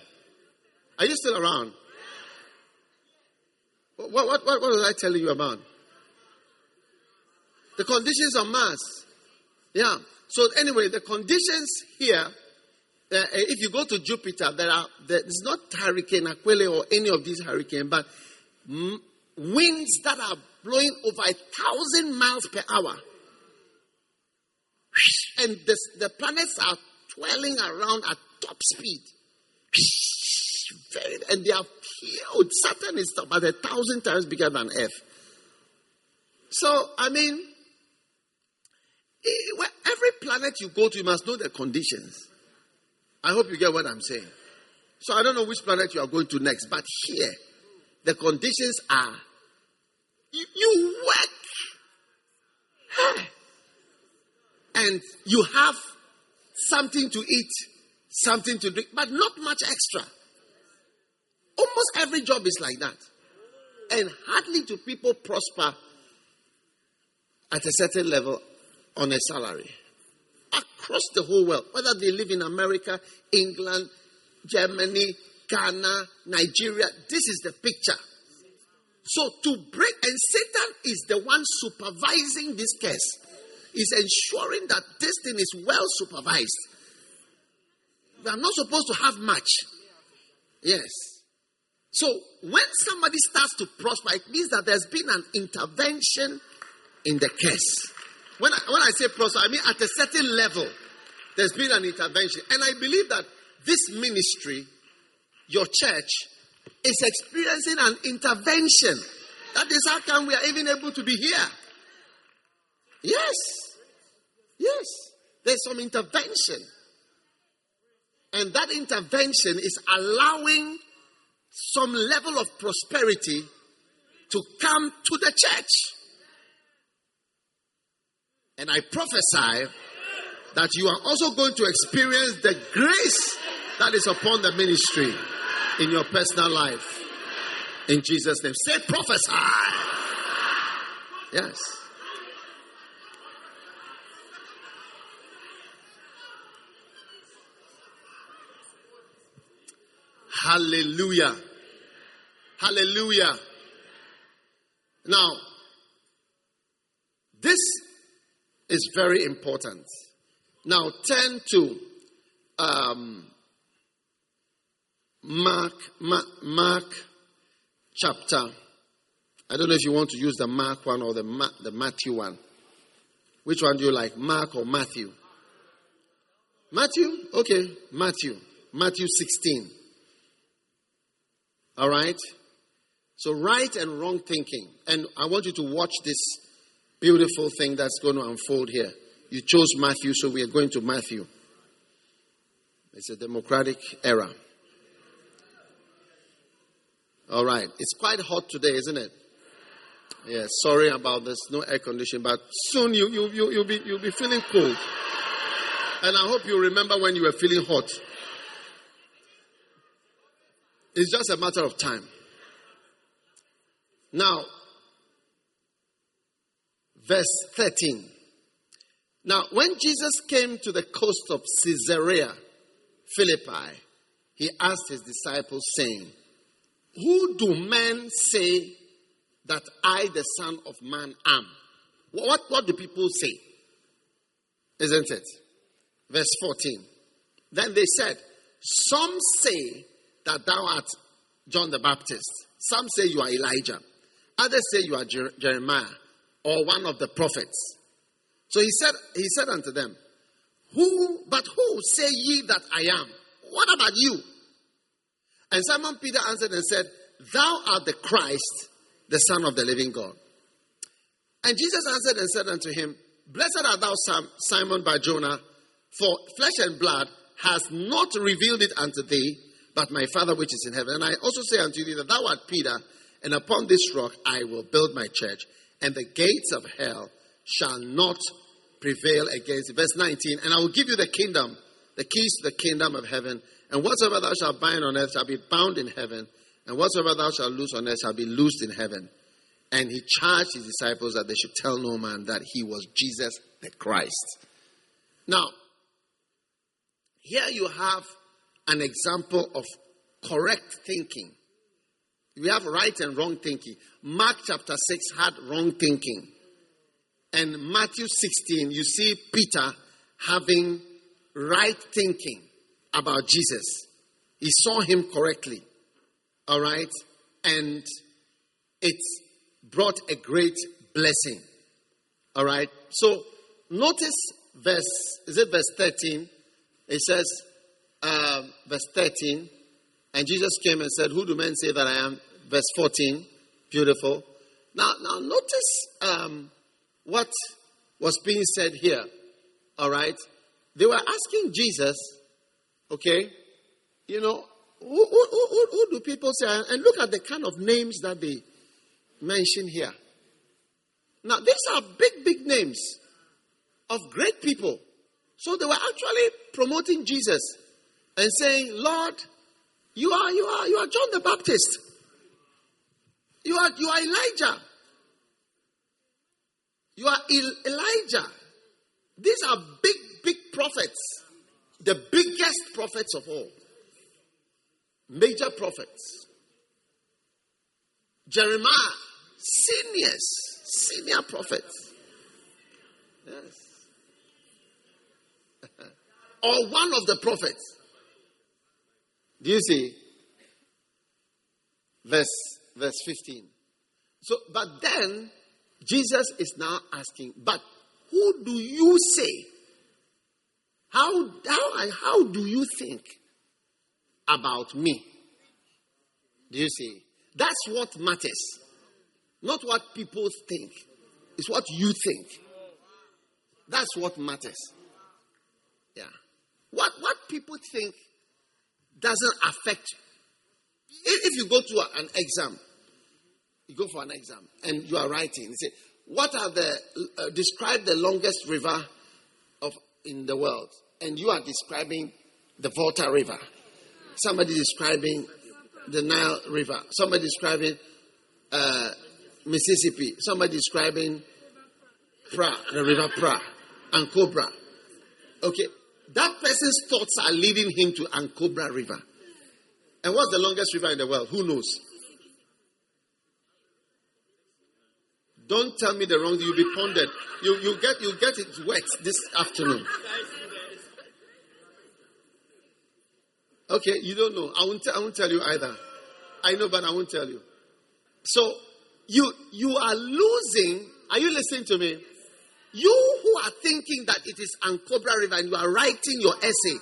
Are you still around? What, what, what, what was I telling you about? The conditions of Mars. Yeah. So anyway, the conditions here, if you go to Jupiter, there are there's not Hurricane Aquile or any of these hurricanes, but winds that are blowing over a thousand miles per hour, and the, the planets are twirling around at top speed. Very, and they are huge. Saturn is about a thousand times bigger than Earth. So, I mean, Eh, every planet you go to, you must know the conditions. I hope you get what I'm saying. So I don't know which planet you are going to next, but here, the conditions are you, you work and you have something to eat, something to drink, but not much extra. Almost every job is like that. And hardly do people prosper at a certain level on a salary across the whole world, whether they live in America, England, Germany, Ghana, Nigeria. This is the picture. So to break, and Satan is the one supervising this case, is ensuring that this thing is well supervised. We are not supposed to have much. Yes. So when somebody starts to prosper, it means that there's been an intervention in the case. When I, when I say prosper, I mean at a certain level, there's been an intervention. And I believe that this ministry, your church, is experiencing an intervention. That is how come we are even able to be here. Yes. Yes. There's some intervention. And that intervention is allowing some level of prosperity to come to the church. And I prophesy that you are also going to experience the grace that is upon the ministry in your personal life. In Jesus' name. Say prophesy. Yes. Hallelujah. Hallelujah. Now, this is very important. Now, turn to um, Mark, Mark, Mark chapter. I don't know if you want to use the Mark one or the, Ma- the Matthew one. Which one do you like, Mark or Matthew? Matthew? Okay, Matthew. Matthew 16. All right? So, right and wrong thinking. And I want you to watch this beautiful thing that's going to unfold here. You chose Matthew, so we are going to Matthew. It's a democratic era. All right. It's quite hot today, isn't it? Yeah, sorry about this. No air conditioning, but soon you, you, you, you'll, be, you'll be feeling cold. And I hope you remember when you were feeling hot. It's just a matter of time. Now, verse 13. Now, when Jesus came to the coast of Caesarea Philippi, he asked his disciples, saying, Who do men say that I, the Son of Man, am? What, what do people say? Isn't it? Verse 14. Then they said, Some say that thou art John the Baptist. Some say you are Elijah. Others say you are Jer- Jeremiah or one of the prophets. So he said, he said unto them, Who, but who say ye that I am? What about you? And Simon Peter answered and said, Thou art the Christ, the Son of the living God. And Jesus answered and said unto him, Blessed art thou, Simon Barjona, for flesh and blood has not revealed it unto thee, but my Father which is in heaven. And I also say unto thee that thou art Peter, and upon this rock I will build my church, and the gates of hell shall not prevail against it. Verse 19, and I will give you the kingdom, the keys to the kingdom of heaven, and whatsoever thou shalt bind on earth shall be bound in heaven, and whatsoever thou shalt loose on earth shall be loosed in heaven. And he charged his disciples that they should tell no man that he was Jesus the Christ. Now, here you have an example of correct thinking. We have right and wrong thinking. Mark chapter 6 had wrong thinking. And Matthew 16, you see Peter having right thinking about Jesus. He saw him correctly. All right? And it brought a great blessing. All right? So notice verse, is it verse 13? It says, uh, verse 13, and Jesus came and said, Who do men say that I am? Verse 14, beautiful. Now, now notice um, what was being said here. All right? They were asking Jesus, okay, you know, who, who, who, who do people say? And look at the kind of names that they mention here. Now, these are big, big names of great people. So they were actually promoting Jesus and saying, Lord, you are, you are, you are John the Baptist. You are, you are Elijah. You are Elijah. These are big, big prophets. The biggest prophets of all. Major prophets. Jeremiah, seniors, senior prophets. Yes. or one of the prophets. Do you see? Verse verse 15. So, but then Jesus is now asking, but who do you say? How, how, how do you think about me? Do you see? That's what matters. Not what people think. It's what you think. That's what matters. Yeah. What, what people think doesn't affect. If you go to an exam, you go for an exam and you are writing. You say, "What are the uh, describe the longest river of in the world?" And you are describing the Volta River. Somebody describing the Nile River. Somebody describing uh, Mississippi. Somebody describing Pra, the River Pra, Ankobra. Okay, that person's thoughts are leading him to Ankobra River. And what's the longest river in the world? Who knows? Don't tell me the wrong You'll be pondered. You, you, get, you get it wet this afternoon. Okay, you don't know. I won't, I won't tell you either. I know, but I won't tell you. So, you, you are losing. Are you listening to me? You who are thinking that it is Ankobra River and you are writing your essay,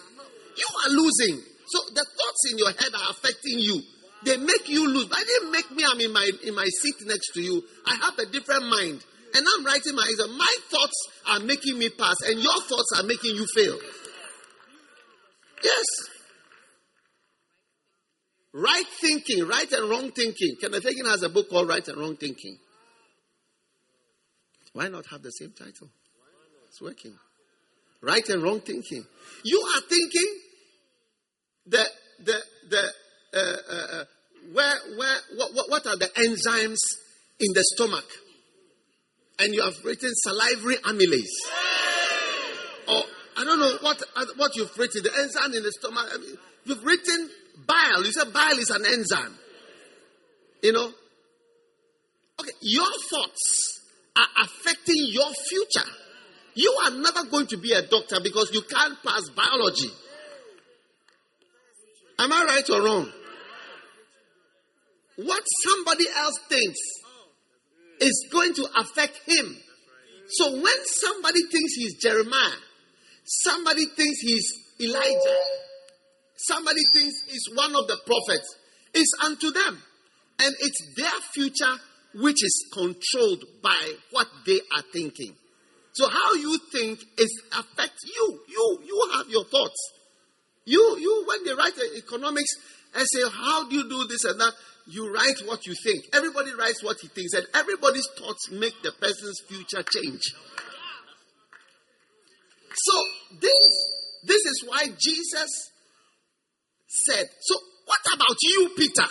you are losing. So the thoughts in your head are affecting you. They make you lose. They didn't make me, I'm in my, in my seat next to you. I have a different mind. And I'm writing my exam. My thoughts are making me pass, and your thoughts are making you fail. Yes. Right thinking, right and wrong thinking. Kenneth Hagin has a book called Right and Wrong Thinking. Why not have the same title? It's working. Right and wrong thinking. You are thinking the the the uh, uh, uh, where where what, what are the enzymes in the stomach? and you have written salivary amylase. Or I don't know what what you've written, the enzyme in the stomach. I mean, you've written bile. You said bile is an enzyme. You know? Okay, your thoughts are affecting your future. You are never going to be a doctor because you can't pass biology. Am I right or wrong? What somebody else thinks is going to affect him. So when somebody thinks he's Jeremiah, somebody thinks he's Elijah, somebody thinks he's one of the prophets, it's unto them. And it's their future which is controlled by what they are thinking. So how you think is affects you. You you have your thoughts. You you when they write economics and say how do you do this and that, you write what you think. Everybody writes what he thinks, and everybody's thoughts make the person's future change. So this this is why Jesus said, So what about you, Peter?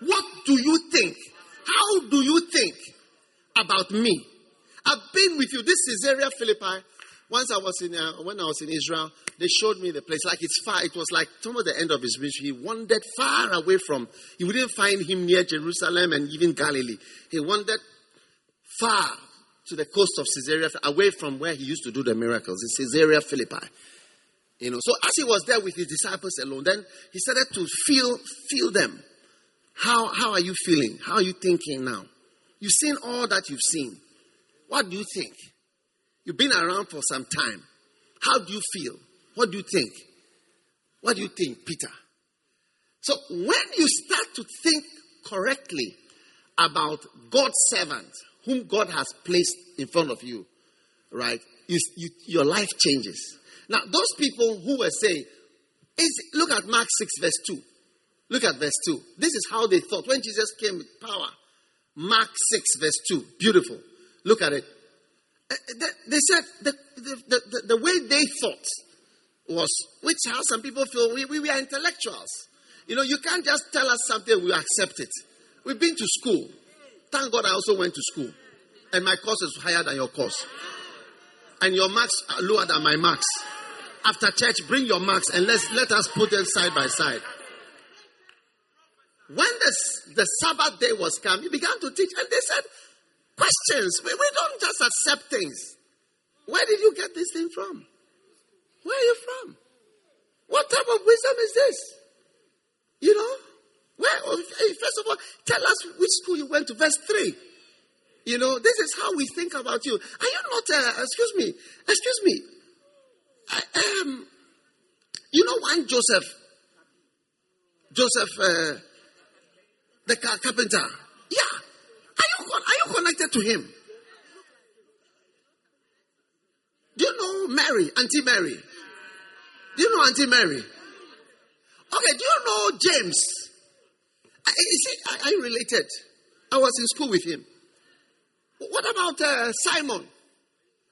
What do you think? How do you think about me? I've been with you. This is Caesarea Philippi. Once I was in, uh, when I was in Israel, they showed me the place. Like it's far. It was like toward the end of his ministry. He wandered far away from. You wouldn't find him near Jerusalem and even Galilee. He wandered far to the coast of Caesarea, away from where he used to do the miracles in Caesarea Philippi. You know, so as he was there with his disciples alone, then he started to feel feel them. How how are you feeling? How are you thinking now? You've seen all that you've seen. What do you think? You've been around for some time. How do you feel? What do you think? What do you think, Peter? So when you start to think correctly about God's servant, whom God has placed in front of you, right? You, you, your life changes. Now, those people who were saying, look at Mark 6, verse 2. Look at verse 2. This is how they thought when Jesus came with power. Mark 6, verse 2. Beautiful. Look at it. Uh, they said the, the, the, the way they thought was, which how some people feel we, we, we are intellectuals. You know, you can't just tell us something, we accept it. We've been to school. Thank God I also went to school. And my course is higher than your course. And your marks are lower than my marks. After church, bring your marks and let's let us put them side by side. When the, the Sabbath day was come, he began to teach, and they said, Questions. We, we don't just accept things. Where did you get this thing from? Where are you from? What type of wisdom is this? You know? Where, oh, first of all, tell us which school you went to. Verse 3. You know, this is how we think about you. Are you not, uh, excuse me, excuse me. I, um, you know one Joseph, Joseph, uh, the carpenter. Yeah. Are you, are you connected to him? Do you know Mary, Auntie Mary? Do you know Auntie Mary? Okay, do you know James? I, you see, I, I related. I was in school with him. What about uh, Simon?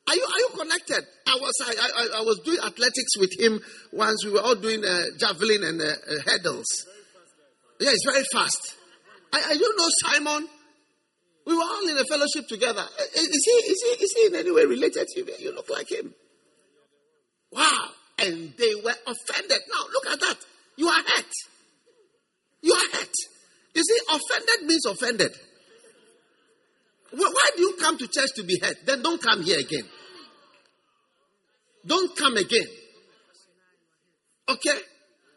Are you are you connected? I was I, I, I, was doing athletics with him once. We were all doing uh, javelin and uh, uh hurdles. Yeah, it's very fast. I, I don't know Simon. We were all in a fellowship together. Is he, is he, is he in any way related to you? You look like him. Wow. And they were offended. Now, look at that. You are hurt. You are hurt. You see, offended means offended. Why do you come to church to be hurt? Then don't come here again. Don't come again. Okay?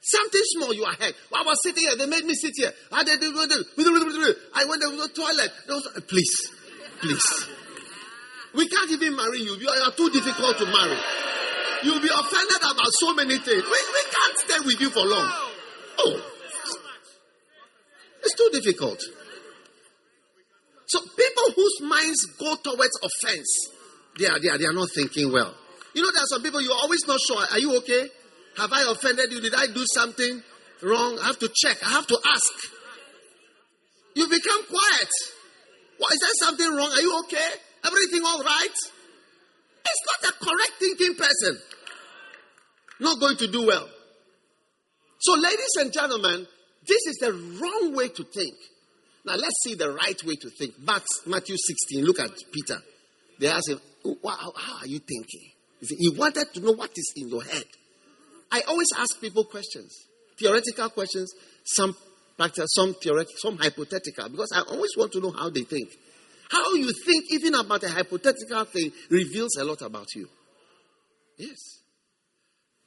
Something small, you are hurt. I was sitting here, they made me sit here. I went to the toilet. Please, please. We can't even marry you. You are too difficult to marry. You'll be offended about so many things. We, we can't stay with you for long. Oh, it's too difficult. So people whose minds go towards offense, they are, they are, they are not thinking well. You know, there are some people you're always not sure. Are you okay? Have I offended you? Did I do something wrong? I have to check. I have to ask. You become quiet. What, is there something wrong? Are you okay? Everything all right? It's not a correct thinking person. Not going to do well. So, ladies and gentlemen, this is the wrong way to think. Now let's see the right way to think. But Matthew 16, look at Peter. They ask him, how are you thinking? He wanted to know what is in your head. I always ask people questions, theoretical questions, some practical, some theoretical, some hypothetical, because I always want to know how they think. How you think, even about a hypothetical thing, reveals a lot about you. Yes.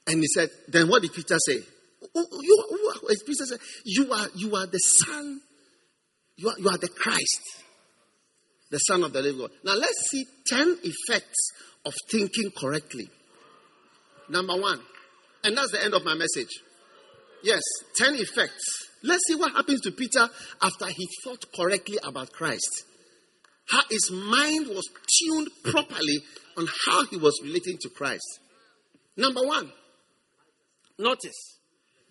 And he said, then what did Peter say? You, Peter said, you are, you are the son, you are, you are the Christ, the son of the living God. Now let's see 10 effects of thinking correctly. Number one, and that's the end of my message. Yes, 10 effects. Let's see what happens to Peter after he thought correctly about Christ. How his mind was tuned properly on how he was relating to Christ. Number one, notice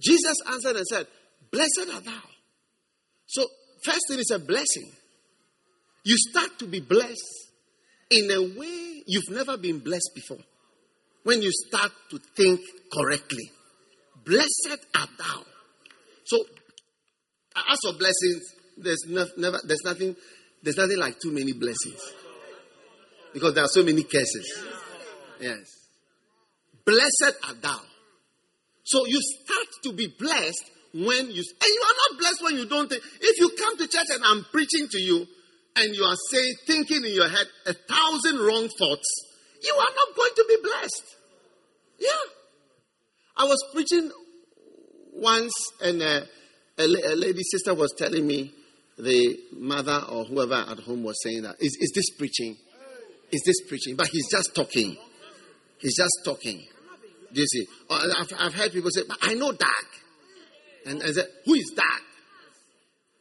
Jesus answered and said, Blessed are thou. So, first thing is a blessing. You start to be blessed in a way you've never been blessed before. When you start to think correctly. Blessed art thou. So, as for blessings, there's no, never, there's nothing, there's nothing like too many blessings because there are so many curses. Yes, blessed art thou. So you start to be blessed when you, and you are not blessed when you don't think. If you come to church and I'm preaching to you, and you are saying, thinking in your head a thousand wrong thoughts, you are not going to be blessed. Yeah. I was preaching once, and uh, a, a lady sister was telling me the mother or whoever at home was saying that is, is this preaching? Is this preaching? But he's just talking. He's just talking. Do you see? I've, I've heard people say, but I know Dag. And I said, who is Dag?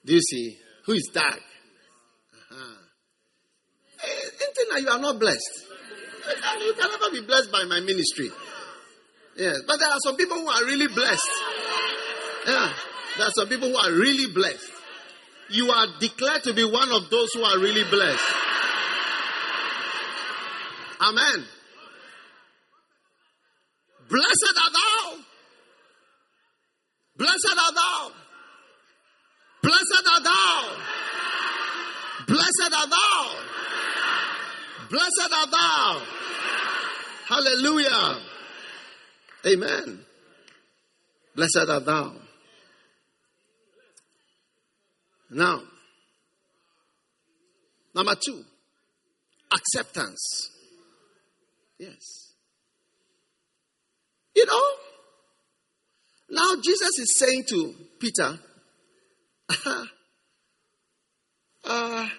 Do you see? Who is Dag? Uh-huh. Hey, you are not blessed. You can, never be blessed by my ministry. Yes, but there are some people who are really blessed. Yeah. There are some people who are really blessed. You are declared to be one of those who are really blessed. Amen. Blessed are thou. Blessed are thou. Blessed are thou. Blessed are thou. Blessed are thou. Hallelujah. Amen. Blessed are thou. Now, number two, acceptance. Yes. You know, now Jesus is saying to Peter, uh,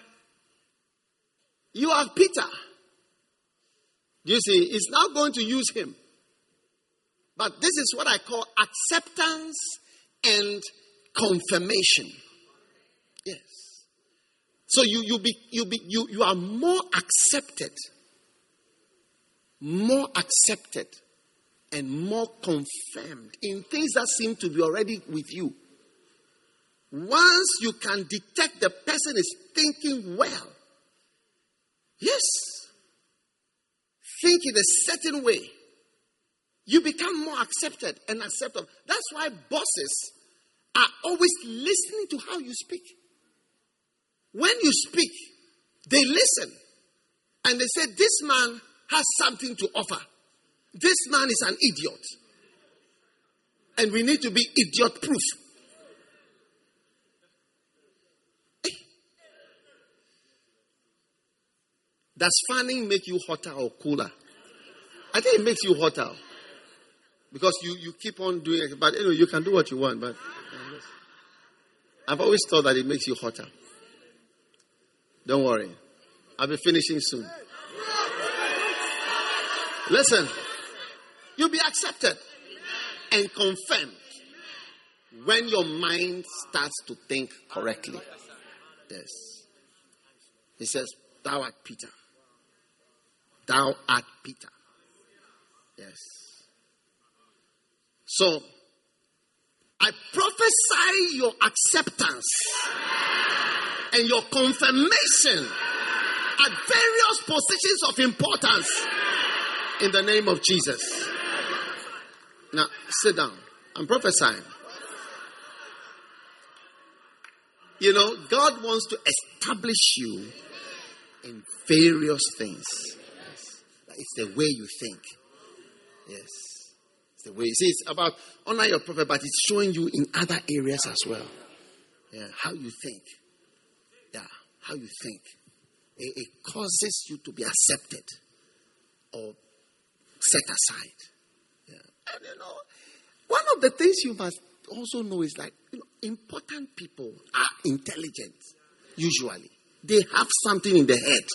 You are Peter. You see, he's now going to use him. But this is what I call acceptance and confirmation. Yes. So you you be you be you you are more accepted, more accepted, and more confirmed in things that seem to be already with you. Once you can detect the person is thinking well, yes, think in a certain way, you become more accepted and acceptable. That's why bosses are always listening to how you speak. When you speak, they listen and they say, This man has something to offer. This man is an idiot. And we need to be idiot proof. Does fanning make you hotter or cooler? I think it makes you hotter. Because you, you keep on doing it. But anyway, you can do what you want. But uh, I've always thought that it makes you hotter. Don't worry. I'll be finishing soon. Listen, you'll be accepted and confirmed when your mind starts to think correctly. Yes. He says, Thou art Peter. Thou art Peter. Yes. So, I prophesy your acceptance and your confirmation at various positions of importance in the name of Jesus. Now, sit down. I'm prophesying. You know, God wants to establish you in various things. It's the way you think. Yes. It's the way. See, it's about honor your prophet, but it's showing you in other areas as well. Yeah, how you think. Yeah, how you think. It, it causes you to be accepted or set aside. Yeah. And you know, one of the things you must also know is like you know, important people are intelligent, usually. They have something in their head.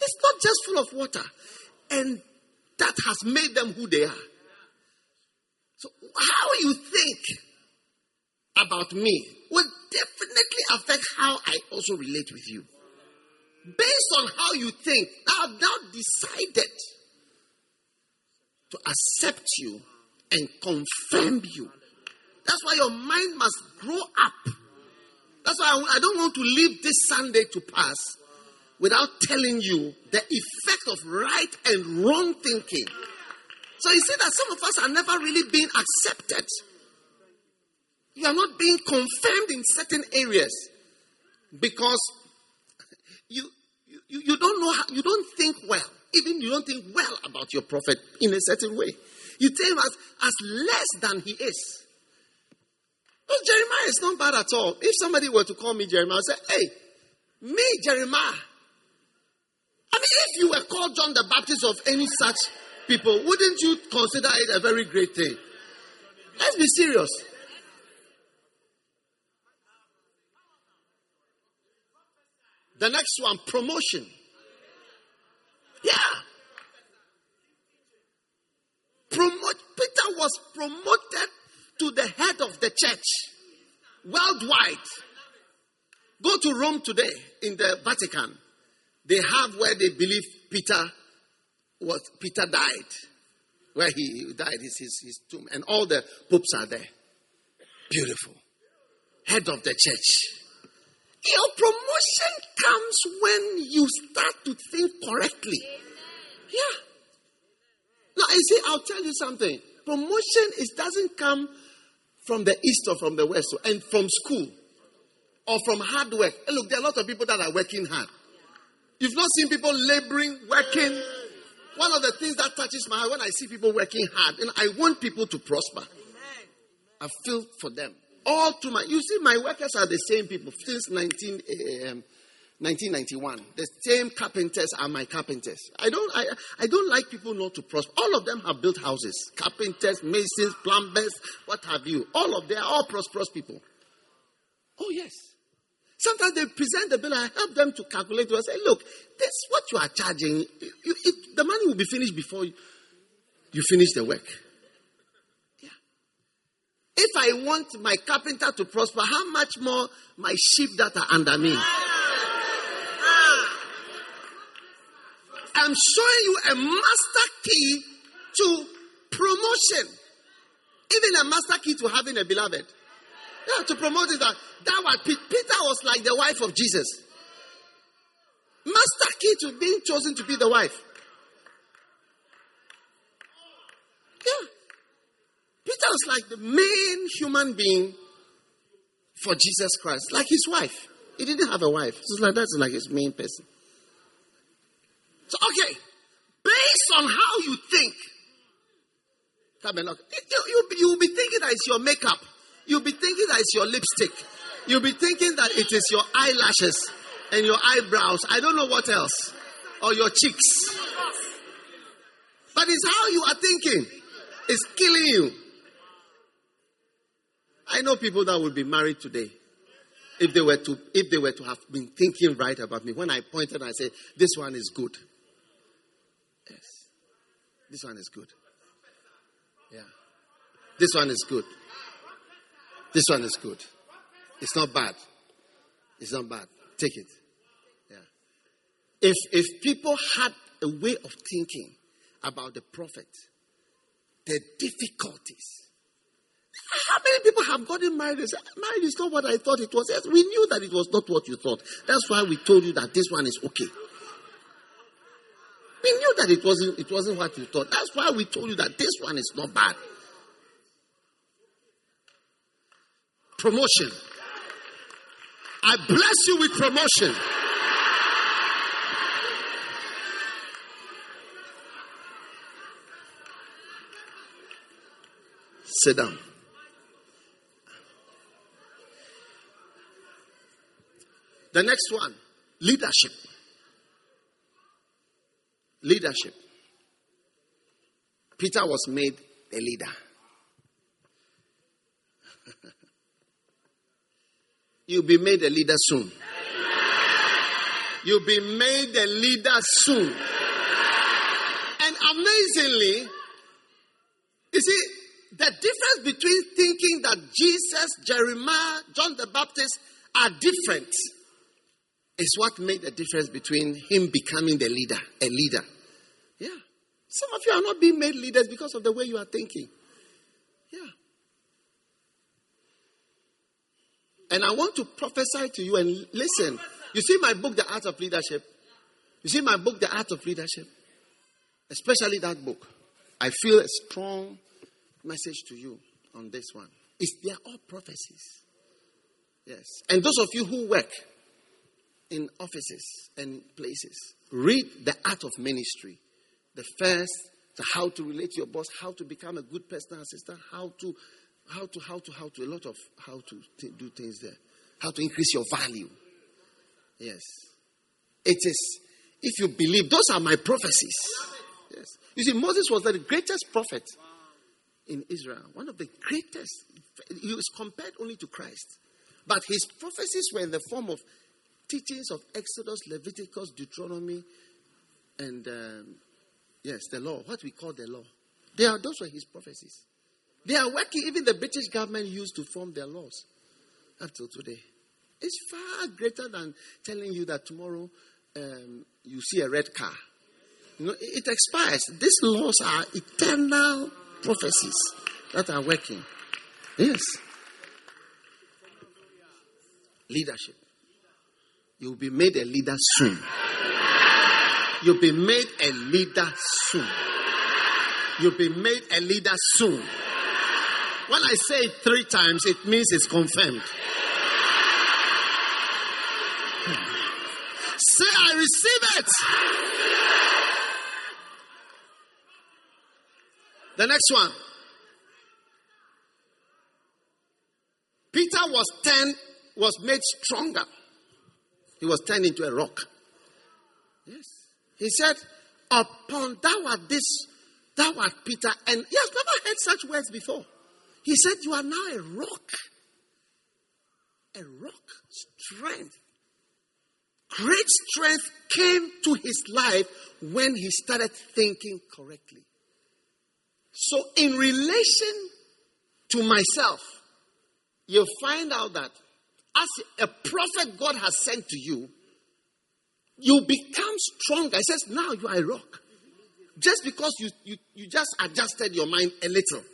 It's not just full of water. And that has made them who they are. So, how you think about me will definitely affect how I also relate with you. Based on how you think, I have now decided to accept you and confirm you. That's why your mind must grow up. That's why I, don't want to leave this Sunday to pass without telling you the effect of right and wrong thinking. So you see that some of us are never really being accepted. You are not being confirmed in certain areas because you, you, you don't know how, you don't think well. Even you don't think well about your prophet in a certain way. You take him as, as less than he is. But Jeremiah is not bad at all. If somebody were to call me Jeremiah, I'd say, hey, me, Jeremiah. I mean, if you were called John the Baptist of any such people, wouldn't you consider it a very great thing? Let's be serious. The next one, promotion. Yeah. Promote. Peter was promoted to the head of the church worldwide. Go to Rome today in the Vatican. They have where they believe Peter was Peter died. Where he died is his, his tomb. And all the popes are there. Beautiful. Head of the church. Your promotion comes when you start to think correctly. Yeah. Now, I see, I'll tell you something. Promotion is doesn't come from the east or from the west and from school or from hard work. look, there are a lot of people that are working hard. You've not seen people laboring, working. One of the things that touches my heart when I see people working hard, and I want people to prosper. I feel for them. All to my, you see, my workers are the same people since 19, um, 1991. The same carpenters are my carpenters. I don't, I, I don't like people not to prosper. All of them have built houses. Carpenters, masons, plumbers, what have you. All of them are all prosperous people. Oh, yes. Sometimes they present the bill. I help them to calculate. I say, look, this is what you are charging. You, it, the money will be finished before you, you finish the work. Yeah. If I want my carpenter to prosper, how much more my sheep that are under me? I'm showing you a master key to promotion. Even a master key to having a beloved. Yeah, to promote it that that was Peter was like the wife of Jesus. Master key to being chosen to be the wife. Yeah. Peter was like the main human being for Jesus Christ, like his wife. He didn't have a wife. So like that's like his main person. So, okay, based on how you think, come and look. You, you, you'll be thinking that it's your makeup. You'll be thinking that it's your lipstick. You'll be thinking that it is your eyelashes and your eyebrows. I don't know what else. Or your cheeks. But it's how you are thinking. It's killing you. I know people that will be married today. If they were to if they were to have been thinking right about me, when I pointed, I said, This one is good. Yes. This one is good. Yeah. This one is good. This one is good. It's not bad. It's not bad. Take it. Yeah. If if people had a way of thinking about the prophet, the difficulties. How many people have gotten married and said, marriage is not what I thought it was? Yes, we knew that it was not what you thought. That's why we told you that this one is okay. We knew that it wasn't it wasn't what you thought. That's why we told you that this one is not bad. Promotion. I bless you with promotion. Sit down. The next one leadership. Leadership. Peter was made a leader. You'll be made a leader soon. You'll be made a leader soon. And amazingly, you see, the difference between thinking that Jesus, Jeremiah, John the Baptist are different is what made the difference between him becoming the leader, a leader. Yeah. Some of you are not being made leaders because of the way you are thinking. Yeah. And I want to prophesy to you and listen. You see my book, The Art of Leadership? You see my book, The Art of Leadership? Especially that book. I feel a strong message to you on this one. It's, they are all prophecies. Yes. And those of you who work in offices and places, read The Art of Ministry. The first, the how to relate to your boss, how to become a good personal assistant, how to, how to, how to, how to, a lot of how to do things there. How to increase your value. Yes. It is, if you believe, those are my prophecies. Yes. You see, Moses was the greatest prophet in Israel, one of the greatest. He was compared only to Christ. But his prophecies were in the form of teachings of Exodus, Leviticus, Deuteronomy, and um, yes, the law, what we call the law. They are those were his prophecies. They are working, even the British government used to form their laws up till today. It's far greater than telling you that tomorrow um, you see a red car. You know, it expires. These laws are eternal prophecies that are working. Yes. Leadership. You'll be made a leader soon. You'll be made a leader soon. You'll be made a leader soon. When I say it three times, it means it's confirmed. Say, I receive it. The next one. Peter was turned, was made stronger. He was turned into a rock. Yes. He said, Upon thou art this, thou art Peter. And he has never heard such words before. He said, You are now a rock. A rock. Strength. Great strength came to his life when he started thinking correctly. So, in relation to myself, you'll find out that as a prophet God has sent to you, you become stronger. He says, now you are a rock. Just because you, you, you just adjusted your mind a little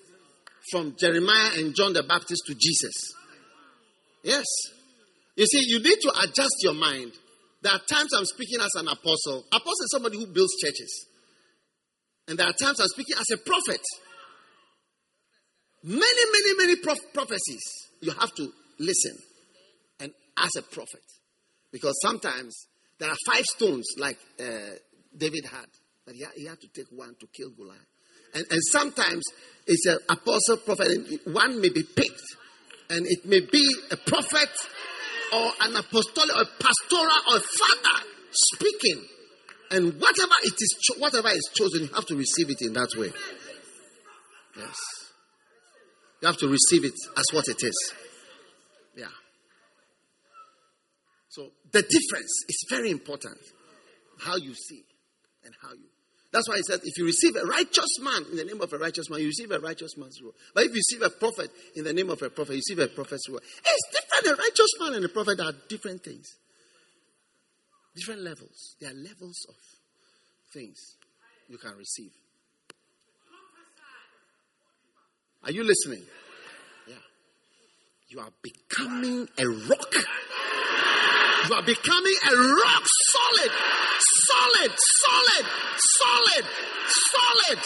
from Jeremiah and John the Baptist to Jesus. Yes. You see, you need to adjust your mind. There are times I'm speaking as an apostle. Apostle is somebody who builds churches. And there are times I'm speaking as a prophet. Many, many, many prof- prophecies. You have to listen and as a prophet. Because sometimes there are five stones like uh, David had, but he had, he had, to take one to kill Goliath. And, and sometimes it's an apostle prophet, and one may be picked, and it may be a prophet or an apostolic or pastoral or a father speaking. And whatever it is, whatever is chosen, you have to receive it in that way. Yes. You have to receive it as what it is. Yeah. So the difference is very important. How you see and how you. That's why he said, if you receive a righteous man in the name of a righteous man, you receive a righteous man's reward. But if you receive a prophet in the name of a prophet, you receive a prophet's reward. It's different. A righteous man and a prophet are different things. Different levels. There are levels of things you can receive. Are you listening? Yeah. You are becoming a rock. You are becoming a rock solid, solid, solid, solid, solid.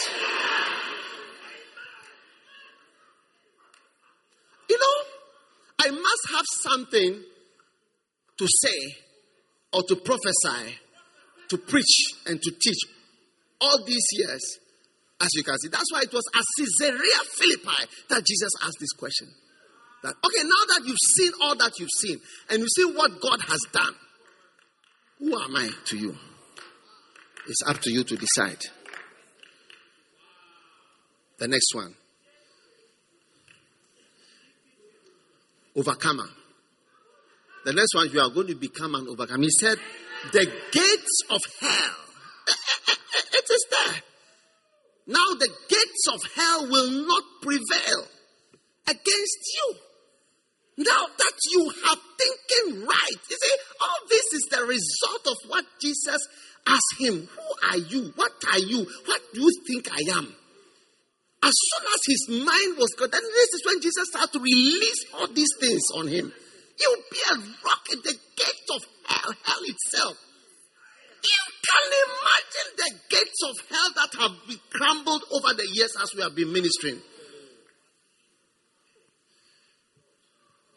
You know, I must have something to say or to prophesy, to preach and to teach all these years, as you can see. That's why it was at Caesarea Philippi that Jesus asked this question. That, okay, now that you've seen all that you've seen and you see what God has done, who am I to you? It's up to you to decide. The next one. Overcomer. The next one, you are going to become an overcomer. He said, The gates of hell. It is there. Now the gates of hell will not prevail against you. Now that you have thinking right, you see, all this is the result of what Jesus asked him. Who are you? What are you? What do you think I am? As soon as his mind was good, then this is when Jesus started to release all these things on him. You'll be a rock in the gates of hell, hell itself. You can imagine the gates of hell that have been crumbled over the years as we have been ministering.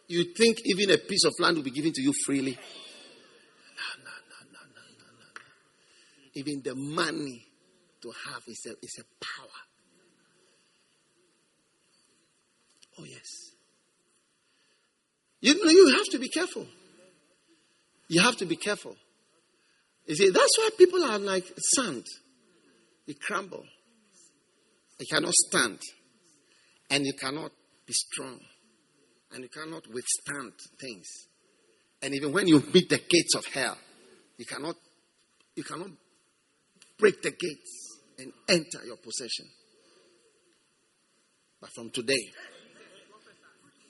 You think even a piece of land will be given to you freely? No, no, no, no, no, no, no. Even the money to have is a, is a power. Oh, yes. You know, you have to be careful. You have to be careful. You see, that's why people are like sand. They crumble. You cannot stand. And you cannot be strong. And you cannot withstand things. And even when you beat the gates of hell, you cannot you cannot break the gates and enter your possession. But from today,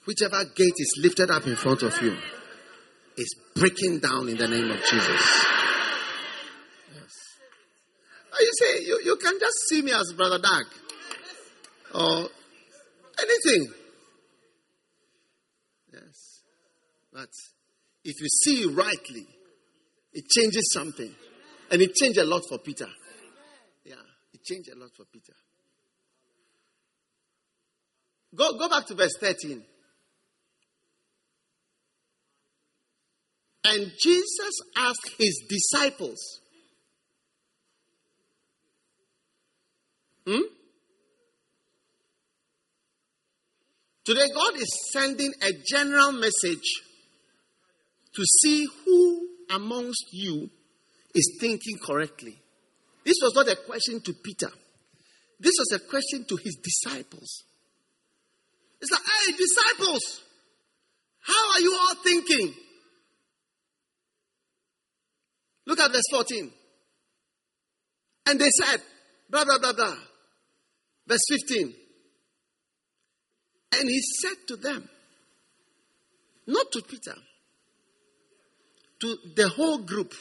whichever gate is lifted up in front of you is breaking down in the name of Jesus. Yes. You say you, you can just see me as Brother Dag or anything. Yes. But if you see rightly, it changes something. And it changed a lot for Peter. Yeah, it changed a lot for Peter. Go, go back to verse 13. And Jesus asked his disciples, hmm? Today, God is sending a general message to see who amongst you is thinking correctly. This was not a question to Peter, this was a question to his disciples. It's like, hey, disciples, how are you all thinking? Look at verse 14. And they said, blah, blah, blah, blah. Verse 15. And he said to them, not to Peter, to the whole group,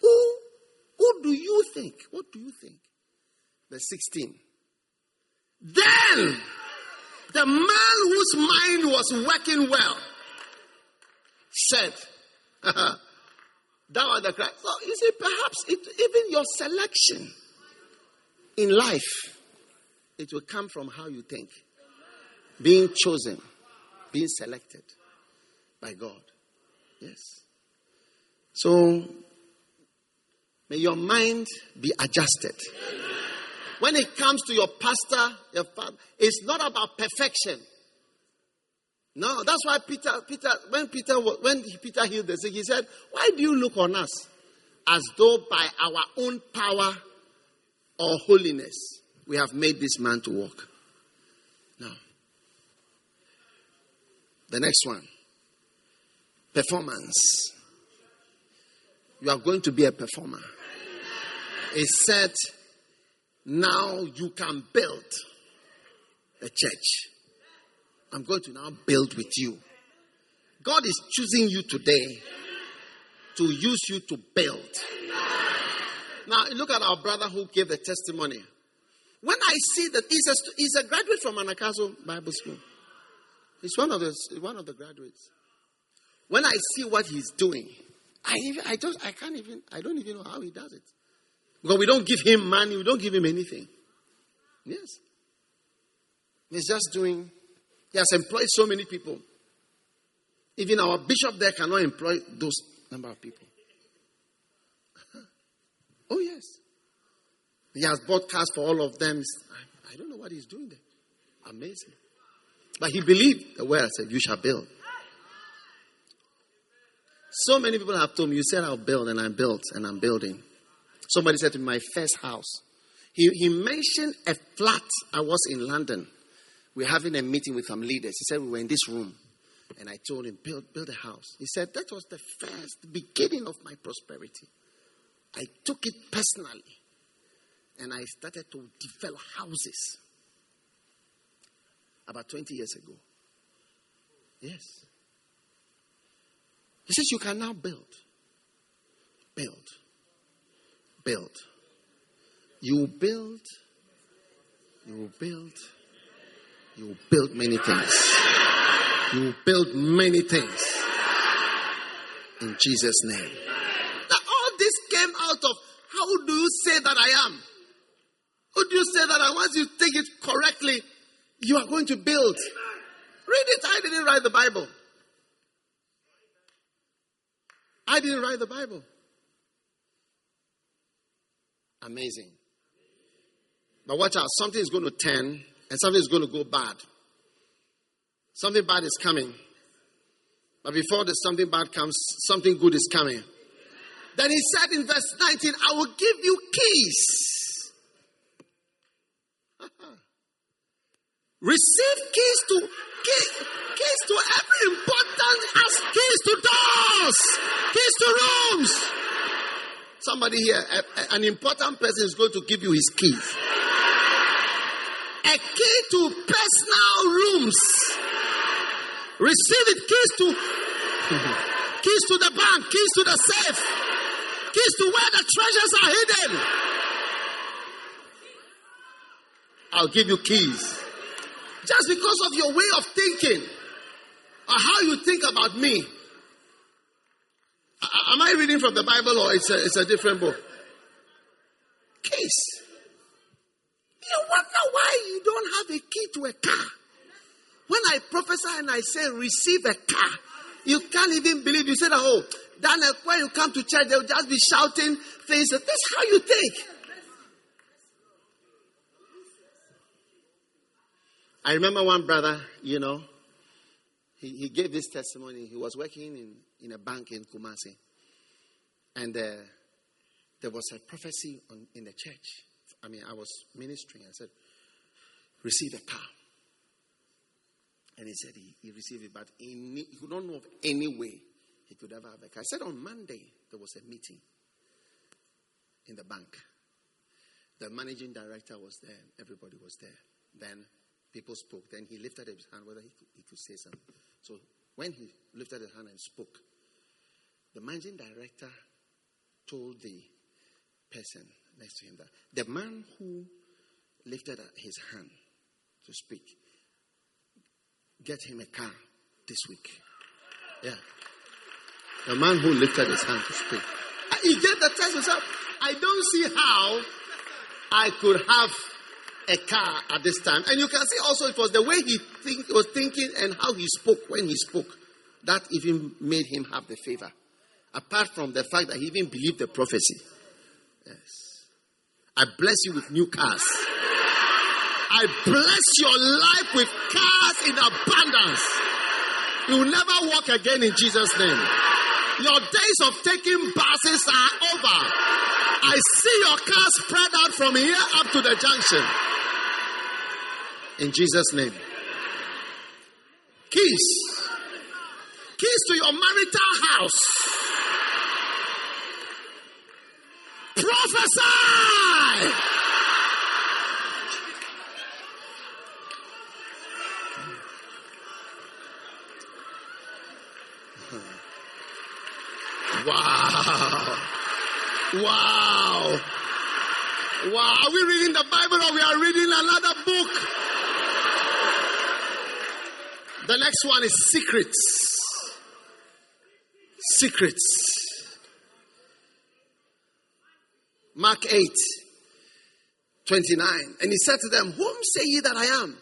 who, who do you think? What do you think? Verse 16. Then the man whose mind was working well said, Thou art the Christ. So you see, perhaps it, even your selection in life, it will come from how you think. Being chosen, being selected by God. Yes. So, may your mind be adjusted. When it comes to your pastor, your father, it's not about perfection. No, that's why Peter, Peter, when Peter, when Peter healed the sick, he said, "Why do you look on us as though by our own power or holiness we have made this man to walk?" No. The next one, performance. You are going to be a performer. It said, "Now you can build a church." I'm going to now build with you. God is choosing you today to use you to build. Now, look at our brother who gave the testimony. When I see that he's a, he's a graduate from Anagkazo Bible School, he's one of the one of the graduates. When I see what he's doing, I even, I just I can't even I don't even know how he does it because we don't give him money, we don't give him anything. Yes, he's just doing he has employed so many people. Even our bishop there cannot employ those number of people. oh, yes. He has bought for all of them. I, I don't know what he's doing there. Amazing. But he believed the word said, You shall build. So many people have told me, You said I'll build, and I built, and I'm building. Somebody said to me, My first house. He, he mentioned a flat. I was in London. We are having a meeting with some leaders. He said, We were in this room. And I told him, build, build a house. He said, That was the first beginning of my prosperity. I took it personally. And I started to develop houses about 20 years ago. Yes. He says, You can now build. Build. Build. You build. You will build. You will build many things. You will build many things. In Jesus' name. Now, all this came out of how do you say that I am? How do you say that I? Once you take it correctly, you are going to build. Read it. I didn't write the Bible. I didn't write the Bible. Amazing. But watch out. Something is going to turn and something is going to go bad. Something bad is coming. But before the something bad comes, something good is coming. Then he said in verse 19, I will give you keys. Receive keys to keys, keys to every important as keys to doors, keys to rooms. Somebody here, a, an important person is going to give you his keys. A key to personal rooms. Receive it. Keys to keys to the bank, keys to the safe, keys to where the treasures are hidden. I'll give you keys. Just because of your way of thinking or how you think about me. Am I reading from the Bible or it's a, it's a different book? Keys. You wonder why you don't have a key to a car. When I prophesy and I say receive a car, you can't even believe. You say oh, Daniel, when you come to church, they'll just be shouting things. That's how you think. I remember one brother, you know, he, he gave this testimony. He was working in, in a bank in Kumasi. And uh, there was a prophecy on, in the church. I mean, I was ministering. I said, receive a car. And he said he, he received it, but he could not know of any way he could ever have a car. I said on Monday, there was a meeting in the bank. The managing director was there, everybody was there. Then people spoke. Then he lifted up his hand whether he could, he could say something. So when he lifted his hand and spoke, the managing director told the person next to him that the man who lifted his hand to speak, get him a car this week. Yeah. The man who lifted his hand to speak. He gave the test himself. I don't see how I could have a car at this time. And you can see also it was the way he think, was thinking and how he spoke when he spoke that even made him have the favor. Apart from the fact that he even believed the prophecy. Yes. I bless you with new cars. I bless your life with cars in abundance. You will never walk again in Jesus' name. Your days of taking buses are over. I see your car spread out from here up to the junction. In Jesus' name. Keys. Keys to your marital house. Prophesy. Wow. Wow. Wow. Are we reading the Bible or we are reading another book? The next one is secrets. Secrets. Mark 8, 29. And he said to them, Whom say ye that I am?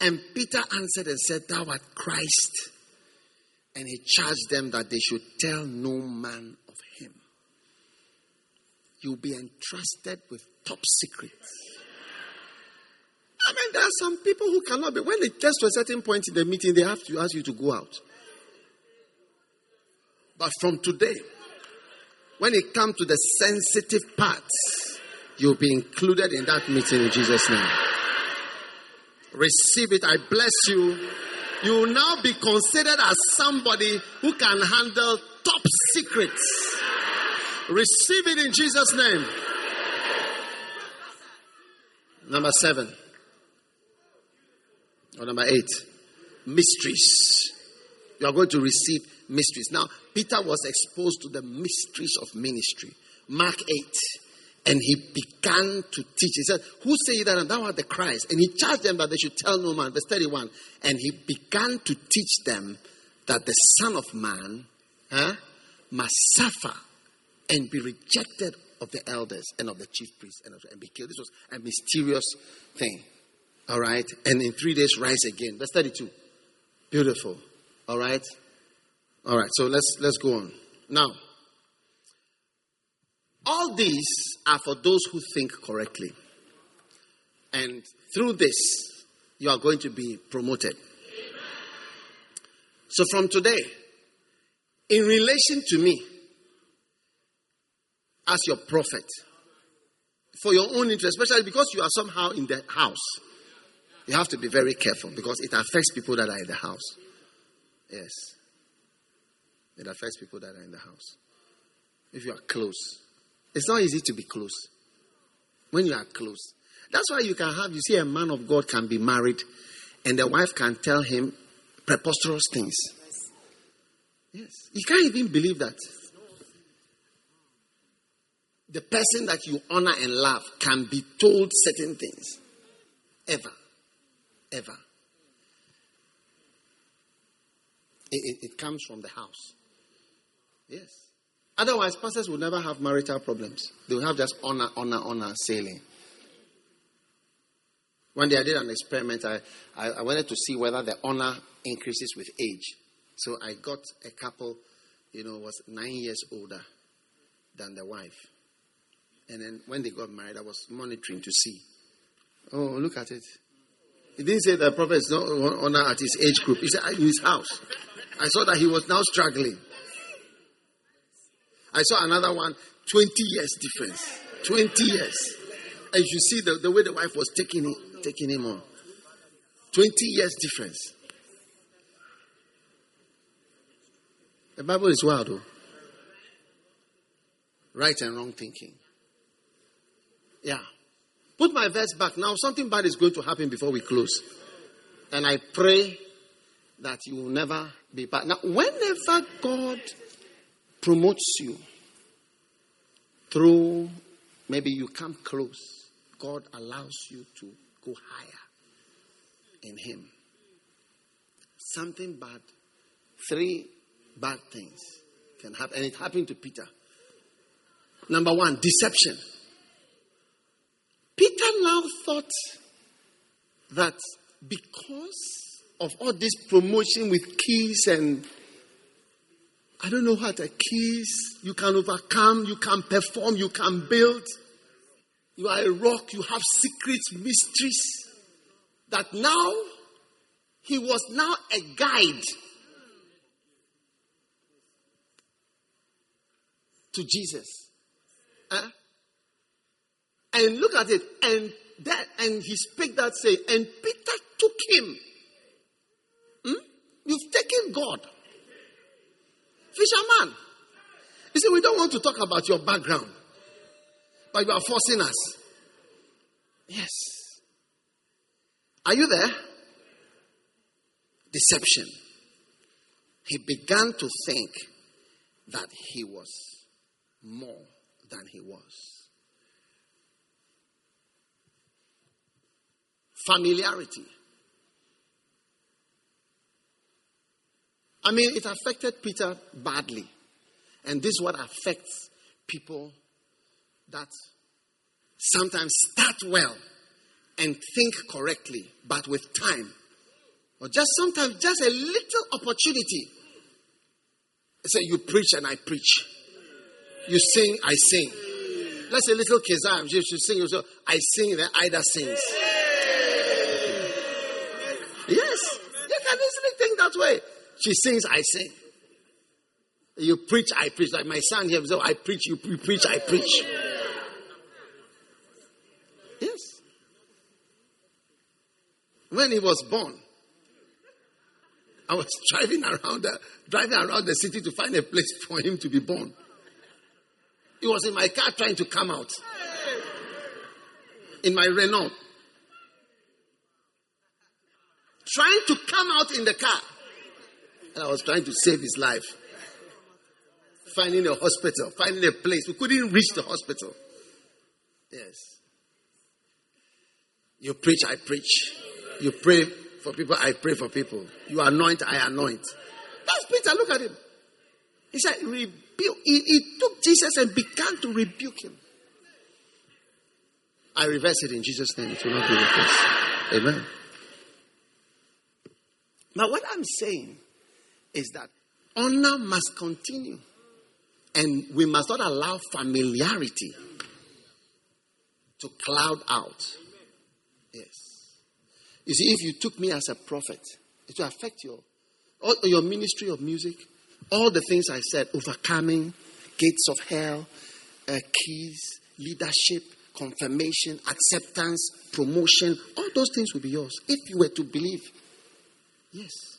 And Peter answered and said, Thou art Christ, And he charged them that they should tell no man of him. You'll be entrusted with top secrets. I mean, there are some people who cannot be. When it gets to a certain point in the meeting, they have to ask you to go out. But from today, when it comes to the sensitive parts, you'll be included in that meeting in Jesus' name. Receive it. I bless you. You will now be considered as somebody who can handle top secrets. Receive it in Jesus' name. Number seven. Or number eight. Mysteries. You are going to receive mysteries. Now, Peter was exposed to the mysteries of ministry. Mark 8. And he began to teach. He said, Who say that and thou art the Christ? And he charged them that they should tell no man. Verse 31. And he began to teach them that the Son of Man huh, must suffer and be rejected of the elders and of the chief priests and, of, and be killed. This was a mysterious thing. All right. And in three days rise again. Verse 32. Beautiful. All right. All right. So let's let's go on. Now, all these are for those who think correctly. And through this, you are going to be promoted. So from today, in relation to me, as your prophet, for your own interest, especially because you are somehow in the house, you have to be very careful because it affects people that are in the house. Yes. It affects people that are in the house. If you are close, it's not easy to be close. When you are close, that's why you can have, you see, a man of God can be married and the wife can tell him preposterous things. Yes. You can't even believe that. The person that you honor and love can be told certain things. Ever. Ever. It, it, it comes from the house. Yes. Otherwise, pastors will never have marital problems. They will have just honor, honor, honor sailing. One day I did an experiment. I, I, I wanted to see whether the honor increases with age. So I got a couple, you know, was nine years older than the wife. And then when they got married, I was monitoring to see. Oh, look at it. He didn't say the prophet is not honor at his age group. He said in his house. I saw that he was now struggling. I saw another one, 20 years difference. 20 years. And you see the, the way the wife was taking, taking him on. 20 years difference. The Bible is wild, though. Right and wrong thinking. Yeah. Put my verse back. Now, something bad is going to happen before we close. And I pray that you will never be bad. Now, whenever God promotes you through maybe you come close, God allows you to go higher in Him. Something bad, three bad things can happen. And it happened to Peter. Number one, deception. Peter now thought that because of all this promotion with keys and I don't know what a keys, you can overcome, you can perform, you can build. You are a rock, you have secrets, mysteries. That now he was now a guide to Jesus. Huh? And look at it. And that and he spake that say, and Peter took him. Hmm? You've taken God. Fisherman. You see, we don't want to talk about your background, but you are forcing us. Yes. Are you there? Deception. He began to think that he was more than he was. Familiarity. I mean, it affected Peter badly. And this is what affects people that sometimes start well and think correctly, but with time, or just sometimes just a little opportunity, say you preach and I preach. You sing, I sing. Let's say little Kizam, she should sing. So I sing, then Ida sings. That way. She sings, I sing. You preach, I preach. Like my son here, so oh, I preach, you preach, I preach. Yes. When he was born, I was driving around the driving around the city to find a place for him to be born. He was in my car trying to come out. In my Renault. Trying to come out in the car. I was trying to save his life. Finding a hospital, finding a place. We couldn't reach the hospital. Yes. You preach, I preach. You pray for people, I pray for people. You anoint, I anoint. That's Peter. Look at him. He said, rebuke. He, he took Jesus and began to rebuke him. I reverse it in Jesus' name. It will not be reversed. Amen. Now, what I'm saying is that honor must continue. And we must not allow familiarity to cloud out. Yes. You see, if you took me as a prophet, it will affect your, all, your ministry of music, all the things I said, overcoming, gates of hell, uh, keys, leadership, confirmation, acceptance, promotion, all those things will be yours if you were to believe. Yes.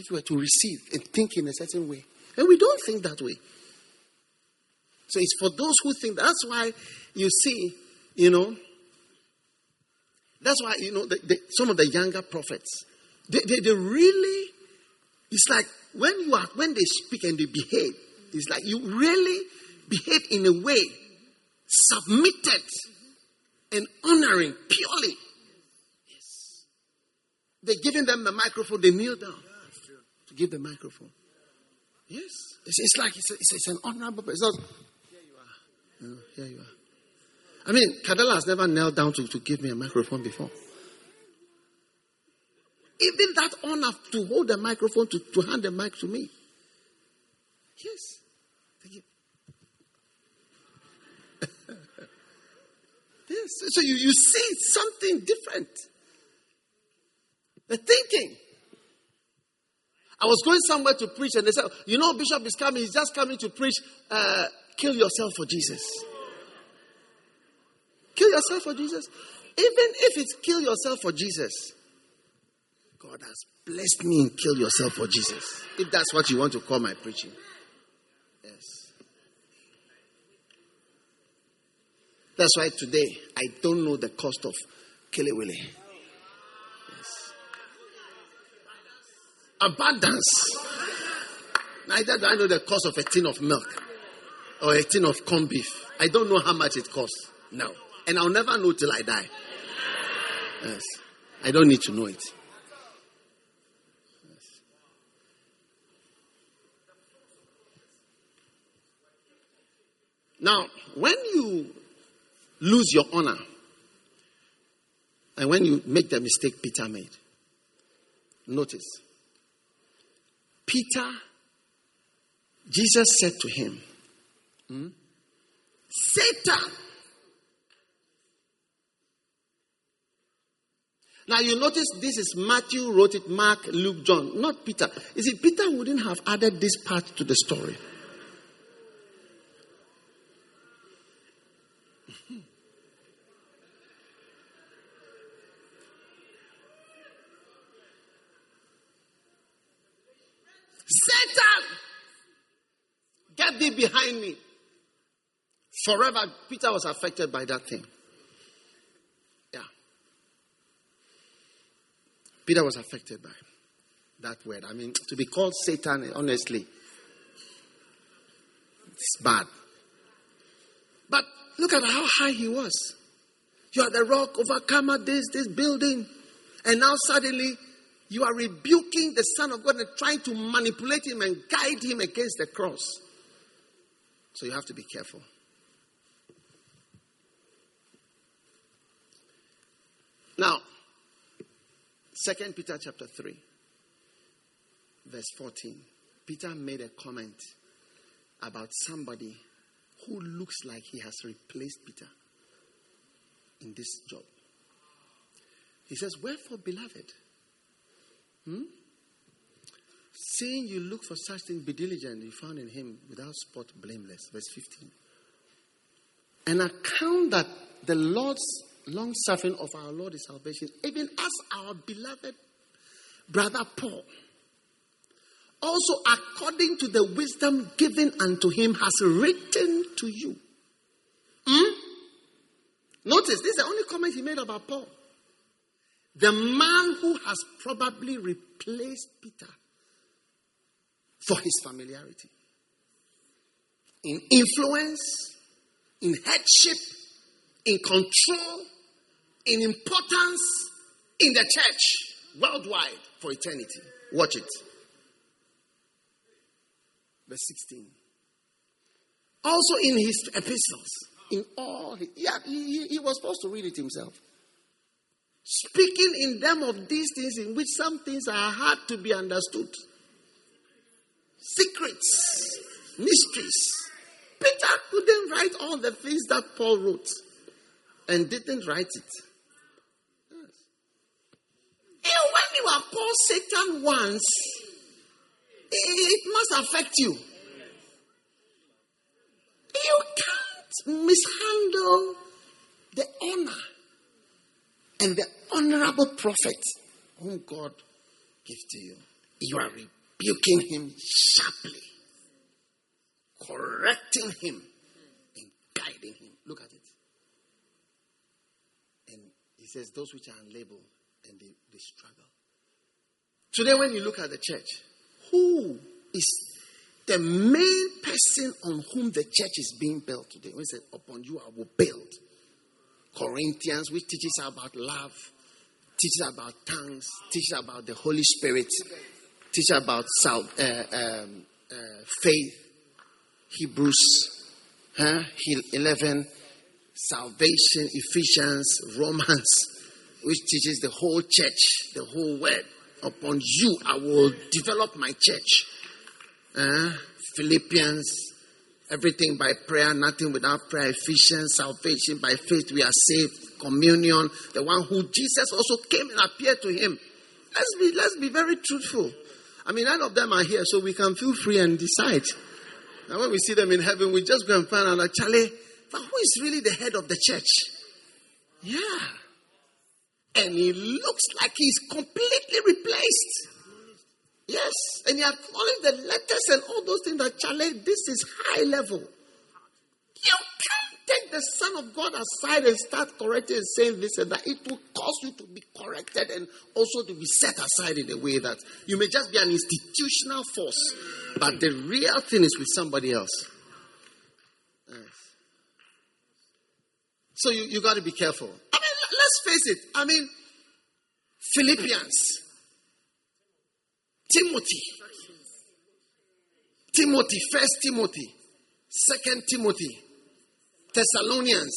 If you were to receive and think in a certain way. And we don't think that way. So it's for those who think. That's why you see, you know, that's why, you know, the, the, some of the younger prophets, they, they, they really, it's like when you are, when they speak and they behave, it's like you really behave in a way submitted and honoring purely. Yes. They're giving them the microphone, they kneel down to give the microphone. Yes. It's, it's like it's, a, it's, it's, an honorable It's not, here you are. Oh, here you are. I mean, Kadela has never knelt down to, to give me a microphone before. Even that honor to hold the microphone, to, to hand the mic to me. Yes. Thank you. yes. So you, you see something different. The thinking. I was going somewhere to preach, and they said, You know, Bishop is coming. He's just coming to preach. Uh, kill yourself for Jesus. Kill yourself for Jesus. Even if it's kill yourself for Jesus, God has blessed me in kill yourself for Jesus. If that's what you want to call my preaching. Yes. That's why today I don't know the cost of Kelewele. Abundance. Neither do I know the cost of a tin of milk or a tin of corned beef. I don't know how much it costs now. And I'll never know till I die. Yes. I don't need to know it. Yes. Now, when you lose your honor, and when you make the mistake Peter made, notice Peter, Jesus said to him, hmm, Satan, Now you notice this is Matthew wrote it, Mark, Luke, John, not Peter. You see, Peter wouldn't have added this part to the story. Satan, get thee behind me. Forever, Peter was affected by that thing. Yeah. Peter was affected by that word. I mean, to be called Satan, honestly, it's bad. But look at how high he was. You are the rock, overcomer, this, this building. And now suddenly you are rebuking the Son of God and trying to manipulate him and guide him against the cross. So you have to be careful. Now, Second Peter chapter 3, verse 14. Peter made a comment about somebody who looks like he has replaced Peter in this job. He says, Wherefore, beloved, hmm? Seeing you look for such things, be diligent, you found in him without spot, blameless. Verse 15. And account that the Lord's long suffering of our Lord is salvation, even as our beloved brother Paul, also according to the wisdom given unto him, has written to you. Hmm? Notice, this is the only comment he made about Paul. The man who has probably replaced Peter for his familiarity in influence, in headship, in control, in importance in the church worldwide for eternity. Watch it. Verse 16. Also in his epistles, in all, yeah, he, he was supposed to read it himself. Speaking in them of these things in which some things are hard to be understood, secrets, mysteries. Peter couldn't write all the things that Paul wrote and didn't write it. Yes. And when you are called Satan once, it must affect you. You can't mishandle the honor and the honorable prophet whom God gives to you. You are rebuking him sharply, correcting him, and guiding him. Look at it. And he says, Those which are unlabeled and they, they struggle. Today, when you look at the church, who is the main person on whom the church is being built today? When he said, Upon you I will build. Corinthians, which teaches about love, teaches about tongues, teaches about the Holy Spirit, teaches about uh, um, uh, faith. Hebrews huh? 11, salvation, Ephesians, Romans, which teaches the whole church, the whole word. Upon you, I will develop my church. Uh, Philippians, everything by prayer, nothing without prayer. Ephesians, salvation by faith, we are saved. Communion, the one who Jesus also came and appeared to him. Let's be, let's be very truthful. I mean, none of them are here, so we can feel free and decide. Now, when we see them in heaven, we just go and find out, like, Charlie, but who is really the head of the church? Yeah. And he looks like he's completely replaced. Yes. And he acknowledged the letters and all those things that Charlie, this is high level. You can't take the Son of God aside and start correcting and saying this and that. It will cause you to be corrected and also to be set aside in a way that you may just be an institutional force, but the real thing is with somebody else. Yes. So you, you got to be careful. I mean, let's face it. I mean, Philippians, Timothy, Timothy, First Timothy, Second Timothy, Thessalonians.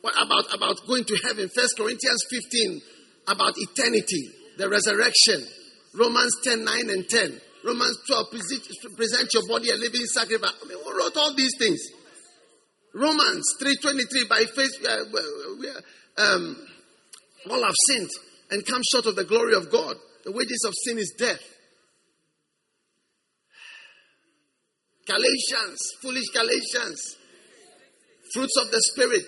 What about about going to heaven? First Corinthians 15 about eternity, the resurrection. Romans 10, 9 and 10. Romans 12, present, your body a living sacrifice. I mean, who wrote all these things? Romans 3.23, by faith, we are, um, all have sinned and come short of the glory of God. The wages of sin is death. Galatians, foolish Galatians, fruits of the Spirit.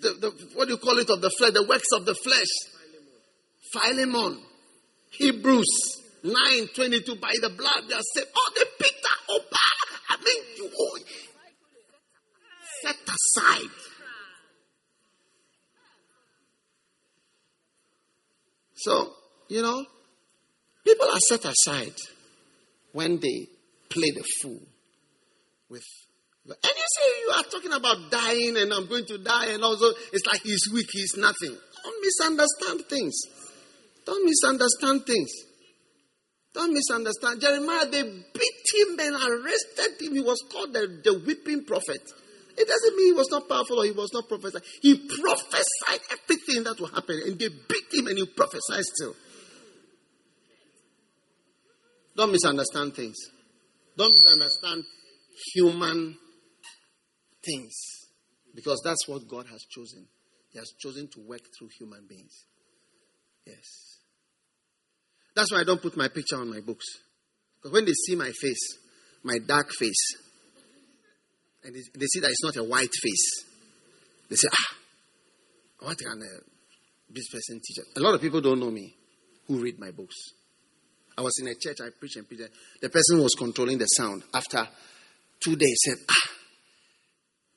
The, the, what do you call it of the flesh? The works of the flesh. Philemon. Hebrews 9 22. By the blood they are saved. Oh, the Peter. Oh, ah, I mean, you oh, set aside. So, you know, people are set aside when they play the fool with. And you say you are talking about dying and I'm going to die, and also it's like he's weak, he's nothing. Don't misunderstand things. Don't misunderstand things. Don't misunderstand. Jeremiah, they beat him and arrested him. He was called the, the whipping prophet. It doesn't mean he was not powerful or he was not prophesied. He prophesied everything that will happen, and they beat him and he prophesied still. Don't misunderstand things. Don't misunderstand human things. Because that's what God has chosen. He has chosen to work through human beings. Yes. That's why I don't put my picture on my books. Because when they see my face, my dark face, and they, they see that it's not a white face, they say, ah, what can uh, this person teach? A lot of people don't know me who read my books. I was in a church, I preached and preached. The person was controlling the sound. After two days, said, ah,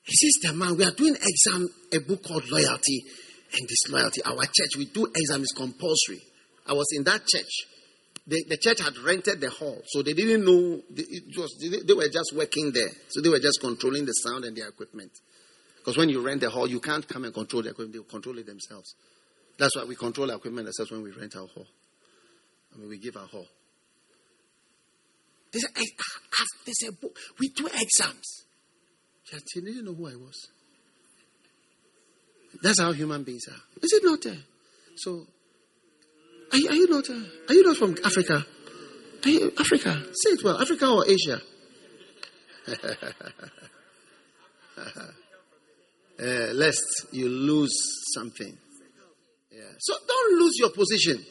he says, the man, we are doing exam, a book called Loyalty and Disloyalty. Our church, we do exam is compulsory. I was in that church. The, the church had rented the hall, so they didn't know. It was, they were just working there, so they were just controlling the sound and the equipment. Because when you rent the hall, you can't come and control the equipment; they control it themselves. That's why we control our equipment ourselves when we rent our hall. I mean, we give our hall. A book. We do exams. She didn't know who I was. That's how human beings are. Is it not there? So are you, are you not? Uh, are you not from Africa? You Africa? Say it well. Africa or Asia? uh, lest you lose something. Yeah. So don't lose your position.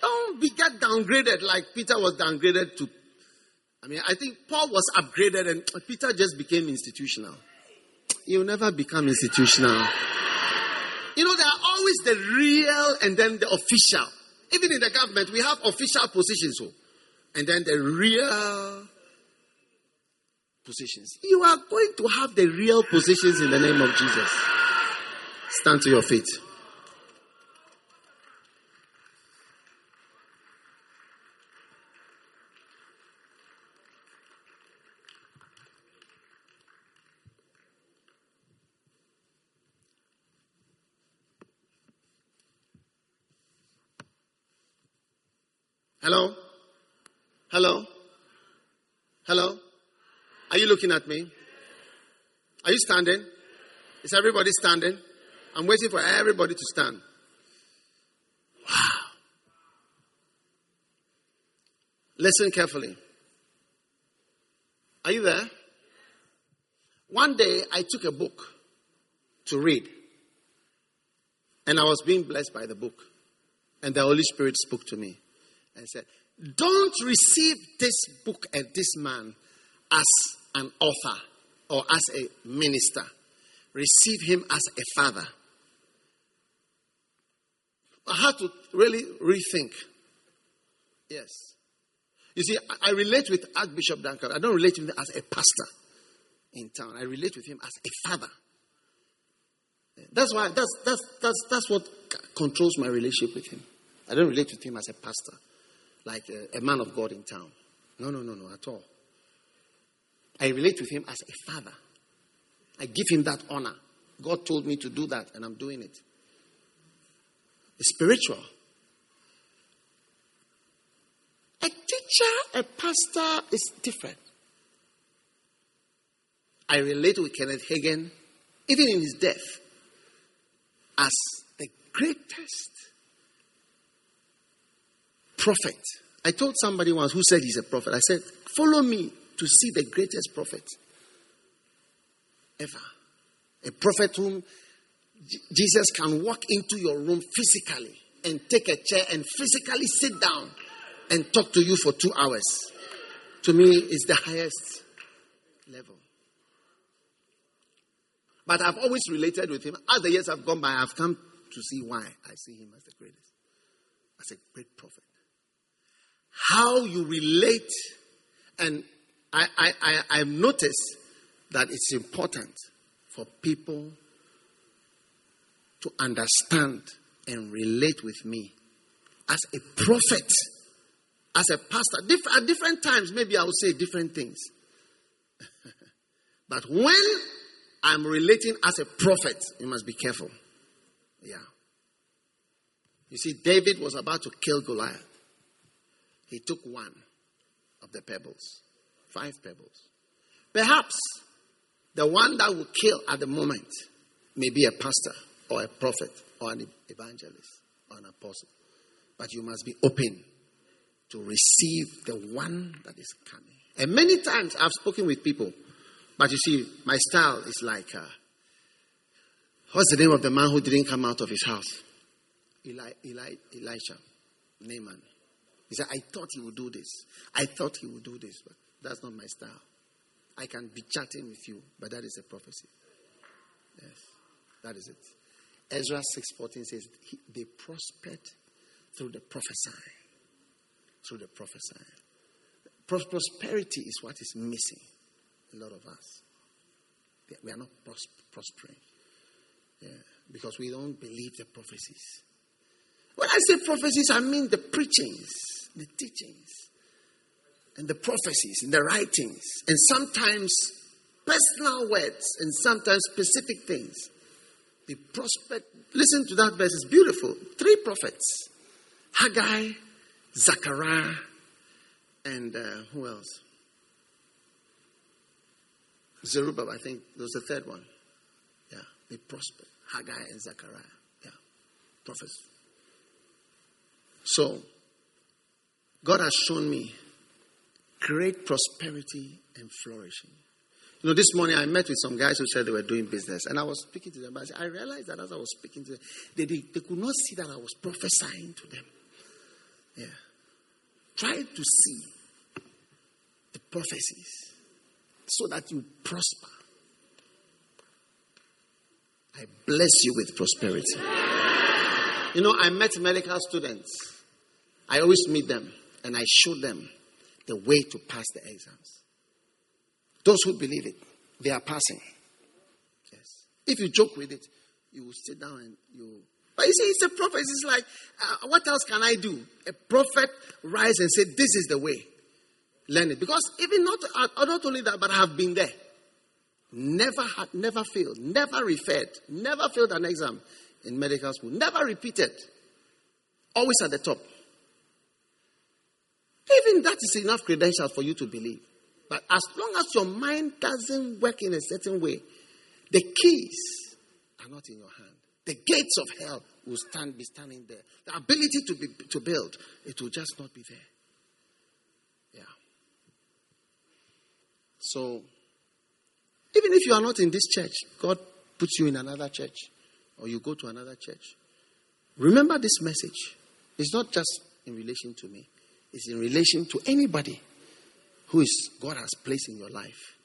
Don't be get downgraded like Peter was downgraded to. I mean, I think Paul was upgraded and Peter just became institutional. You'll never become institutional. You know, there are always the real and then the official. Even in the government, we have official positions. So, and then the real positions. You are going to have the real positions in the name of Jesus. Stand to your feet. Hello? Hello? Hello? Are you looking at me? Are you standing? Is everybody standing? I'm waiting for everybody to stand. Wow. Listen carefully. Are you there? One day I took a book to read. And I was being blessed by the book. And the Holy Spirit spoke to me and said, Don't receive this book and this man as an author or as a minister. Receive him as a father. I had to really rethink. Yes. You see, I relate with Archbishop Duncan. I don't relate with him as a pastor in town. I relate with him as a father. That's why that's that's that's that's what controls my relationship with him. I don't relate with him as a pastor like a, a man of God in town. No, no, no, no, at all. I relate with him as a father. I give him that honor. God told me to do that, and I'm doing it. It's spiritual. A teacher, a pastor is different. I relate with Kenneth Hagin, even in his death, as the greatest prophet. I told somebody once who said he's a prophet, I said, Follow me to see the greatest prophet ever. A prophet whom Jesus can walk into your room physically and take a chair and physically sit down and talk to you for two hours. To me, is the highest level. But I've always related with him. As the years have gone by, I've come to see why I see him as the greatest, as a great prophet how you relate. And I, I, I, I've noticed that it's important for people to understand and relate with me as a prophet, as a pastor. At different times, maybe I will say different things. but when I'm relating as a prophet, you must be careful. Yeah. You see, David was about to kill Goliath. He took one of the pebbles, five pebbles. Perhaps the one that will kill at the moment may be a pastor or a prophet or an evangelist or an apostle. But you must be open to receive the one that is coming. And many times I've spoken with people, but you see, my style is like, uh, what's the name of the man who didn't come out of his house? Eli, Eli, Elisha, Naaman. He said, I thought he would do this. I thought he would do this, but that's not my style. I can be chatting with you, but that is a prophecy. Yes, that is it. Ezra 6.14 says, they prospered through the prophesying. Through the prophesying. Prosperity is what is missing a lot of us. We are not pros- prospering. Yeah, because we don't believe the prophecies. When I say prophecies, I mean the preachings, the teachings, and the prophecies, and the writings, and sometimes personal words, and sometimes specific things. The prospect, listen to that verse, it's beautiful. Three prophets Haggai, Zechariah, and uh, who else? Zerubbabel, I think there was the third one. Yeah, they prospered. Haggai and Zechariah. Yeah, prophets. So, God has shown me great prosperity and flourishing. You know, this morning I met with some guys who said they were doing business, and I was speaking to them. I, I realized that as I was speaking to them, they, they, they could not see that I was prophesying to them. Yeah. Try to see the prophecies so that you prosper. I bless you with prosperity. You know, I met medical students. I always meet them and I show them the way to pass the exams. Those who believe it, they are passing. Yes. If you joke with it, you will sit down and you. But you see, it's a prophet. It's like, uh, what else can I do? A prophet rise and say, "This is the way." Learn it because even not uh, not only that, but I have been there. Never had, never failed, never referred, never failed an exam in medical school, never repeated. Always at the top. Even that is enough credentials for you to believe. But as long as your mind doesn't work in a certain way, the keys are not in your hand. The gates of hell will stand be standing there. The ability to be to build, it will just not be there. Yeah. So even if you are not in this church, God puts you in another church, or you go to another church. Remember this message. It's not just in relation to me is in relation to anybody who is God has placed in your life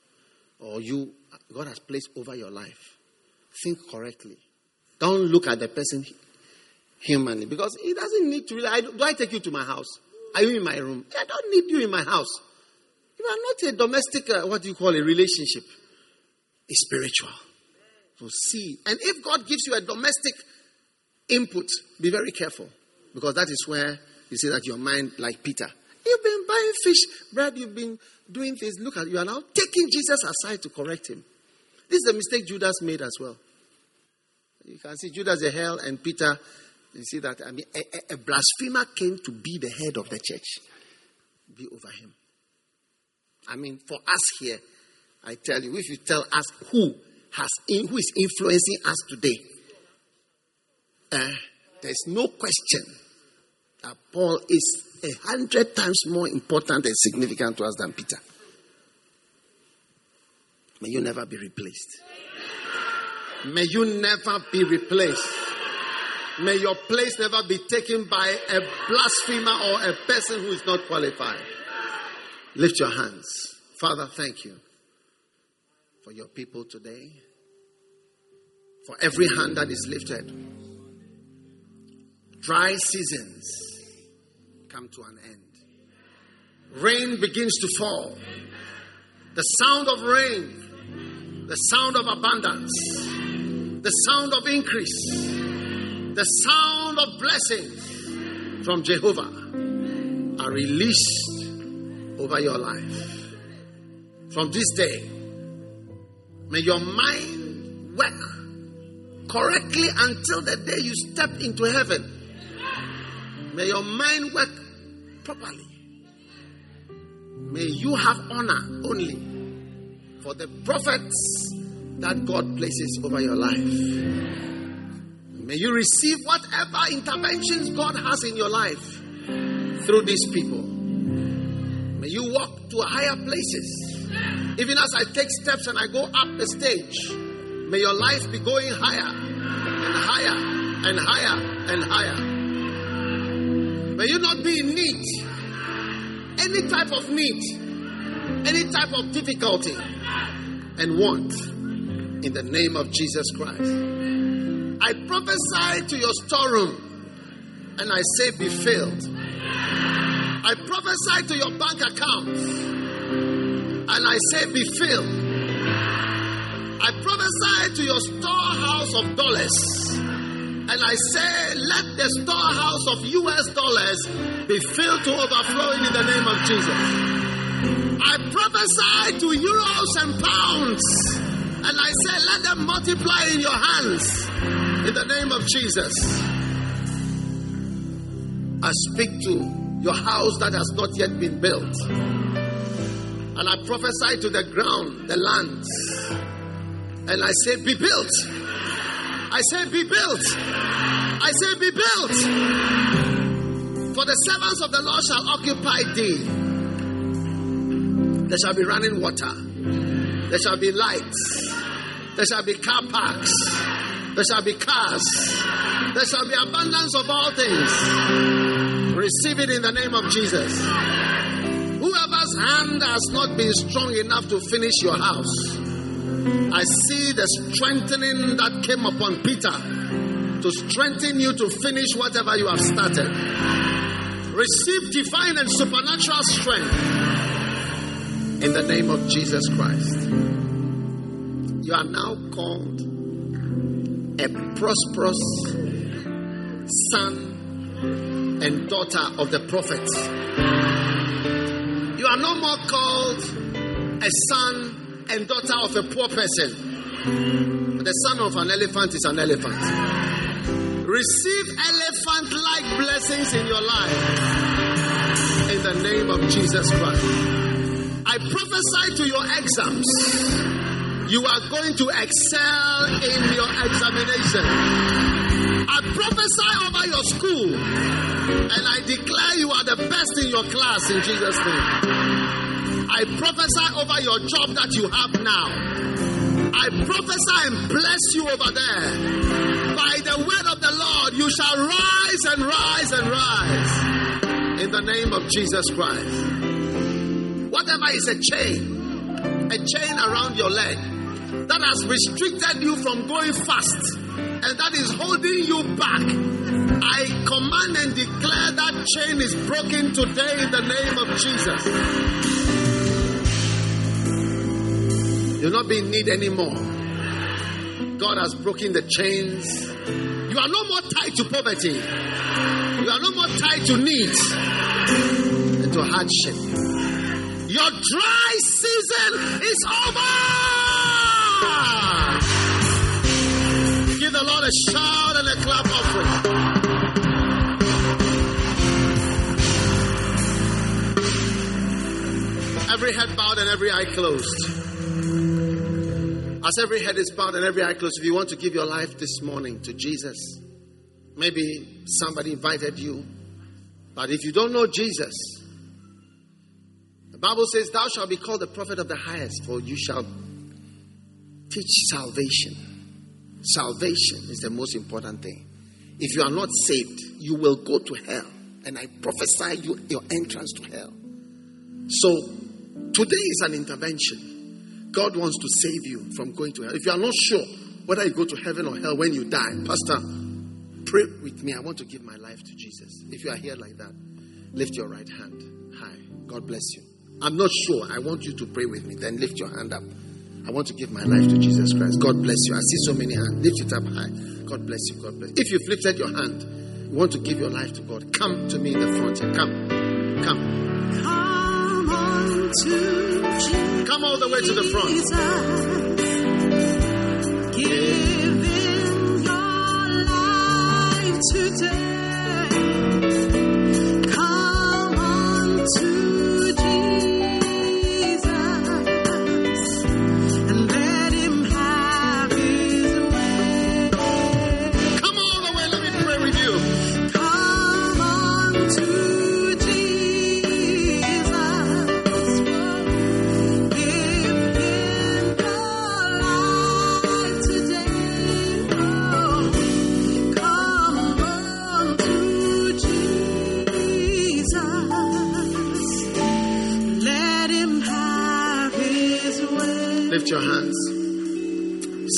or you God has placed over your life. Think correctly. Don't look at the person humanly because he doesn't need to. Really, I, do I take you to my house? Are you in my room? I don't need you in my house. You are not a domestic, uh, what do you call a relationship? It's spiritual. So see. And if God gives you a domestic input, be very careful because that is where you see that your mind, like Peter, you've been buying fish, bread, you've been doing things. Look at you are now taking Jesus aside to correct him. This is the mistake Judas made as well. You can see Judas the hell and Peter. You see that I mean a, a, blasphemer came to be the head of the church. Be over him. I mean, for us here, I tell you, if you tell us who has in, who is influencing us today, uh, there's no question that Paul is a hundred times more important and significant to us than Peter. May you never be replaced. May you never be replaced. May your place never be taken by a blasphemer or a person who is not qualified. Lift your hands. Father, thank you for your people today. For every hand that is lifted. Dry seasons come to an end. Rain begins to fall. The sound of rain, the sound of abundance, the sound of increase, the sound of blessings from Jehovah are released over your life. From this day, may your mind work correctly until the day you step into heaven. May your mind work properly. May you have honor only for the prophets that God places over your life. May you receive whatever interventions God has in your life through these people. May you walk to higher places. Even as I take steps and I go up the stage, may your life be going higher and higher and higher and higher. May you not be in need, any type of need, any type of difficulty. And want. In the name of Jesus Christ. I prophesy to your storeroom. And I say, Be filled. I prophesy to your bank account. And I say, Be filled. I prophesy to your storehouse of dollars and I say, Let the storehouse of US dollars be filled to overflowing in the name of Jesus. I prophesy to euros and pounds and I say, Let them multiply in your hands in the name of Jesus. I speak to your house that has not yet been built. And I prophesy to the ground, the lands. And I say, Be built. I say, Be built. I say, Be built. For the servants of the Lord shall occupy thee. There shall be running water. There shall be lights. There shall be car parks. There shall be cars. There shall be abundance of all things. Receive it in the name of Jesus. Whoever's hand has not been strong enough to finish your house, I see the strengthening that came upon Peter to strengthen you to finish whatever you have started. Receive divine and supernatural strength in the name of Jesus Christ. You are now called a prosperous son and daughter of the prophet. You are no more called a son and daughter of a poor person. The son of an elephant is an elephant. Receive elephant like blessings in your life in the name of Jesus Christ. I prophesy to your exams you are going to excel in your examination. I prophesy over your school and I declare you are the best in your class in Jesus' name. I prophesy over your job that you have now. I prophesy and bless you over there. By the word of the Lord, you shall rise and rise and rise in the name of Jesus Christ. Whatever is a chain, a chain around your leg, that has restricted you from going fast and that is holding you back. I command and declare that chain is broken today in the name of Jesus. You'll not be in need anymore. God has broken the chains. You are no more tied to poverty. You are no more tied to need and to hardship. Your dry season is over. Give the Lord a shout and a clap offering. Every head bowed and every eye closed. As every head is bowed and every eye closed, if you want to give your life this morning to Jesus, maybe somebody invited you, but if you don't know Jesus, the Bible says, Thou shalt be called the prophet of the highest, for you shall teach salvation. Salvation is the most important thing. If you are not saved, you will go to hell. And I prophesy you your entrance to hell. So today is an intervention. God wants to save you from going to hell. If you are not sure whether you go to heaven or hell when you die, Pastor, pray with me. I want to give my life to Jesus. If you are here like that, lift your right hand high. God bless you. I'm not sure. I want you to pray with me. Then lift your hand up. I want to give my life to Jesus Christ. God bless you. I see so many hands. Lift it up high. God bless you. God bless you. If you've lifted your hand, you want to give your life to God, come to me in the front here. Come. Come. Come all the way to the front. Giving your life today. Come on to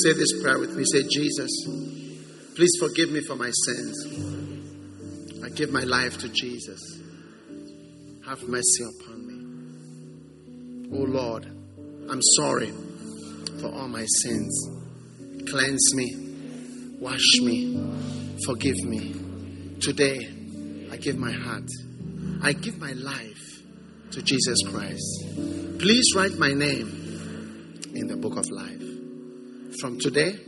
Say this prayer with me. Say, Jesus, please forgive me for my sins. I give my life to Jesus. Have mercy upon me. Oh Lord, I'm sorry for all my sins. Cleanse me, wash me, forgive me. Today, I give my heart, I give my life to Jesus Christ. Please write my name in the book of life. From today,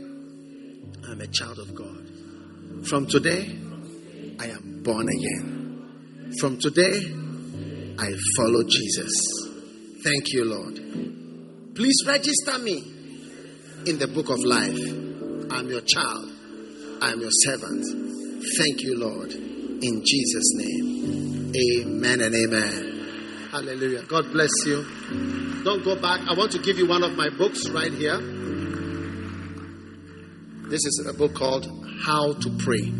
I'm a child of God. From today, I am born again. From today, I follow Jesus. Thank you, Lord. Please register me in the book of life. I'm your child. I'm your servant. Thank you, Lord. In Jesus' name. Amen and amen. Hallelujah. God bless you. Don't go back. I want to give you one of my books right here. This is a book called How to Pray.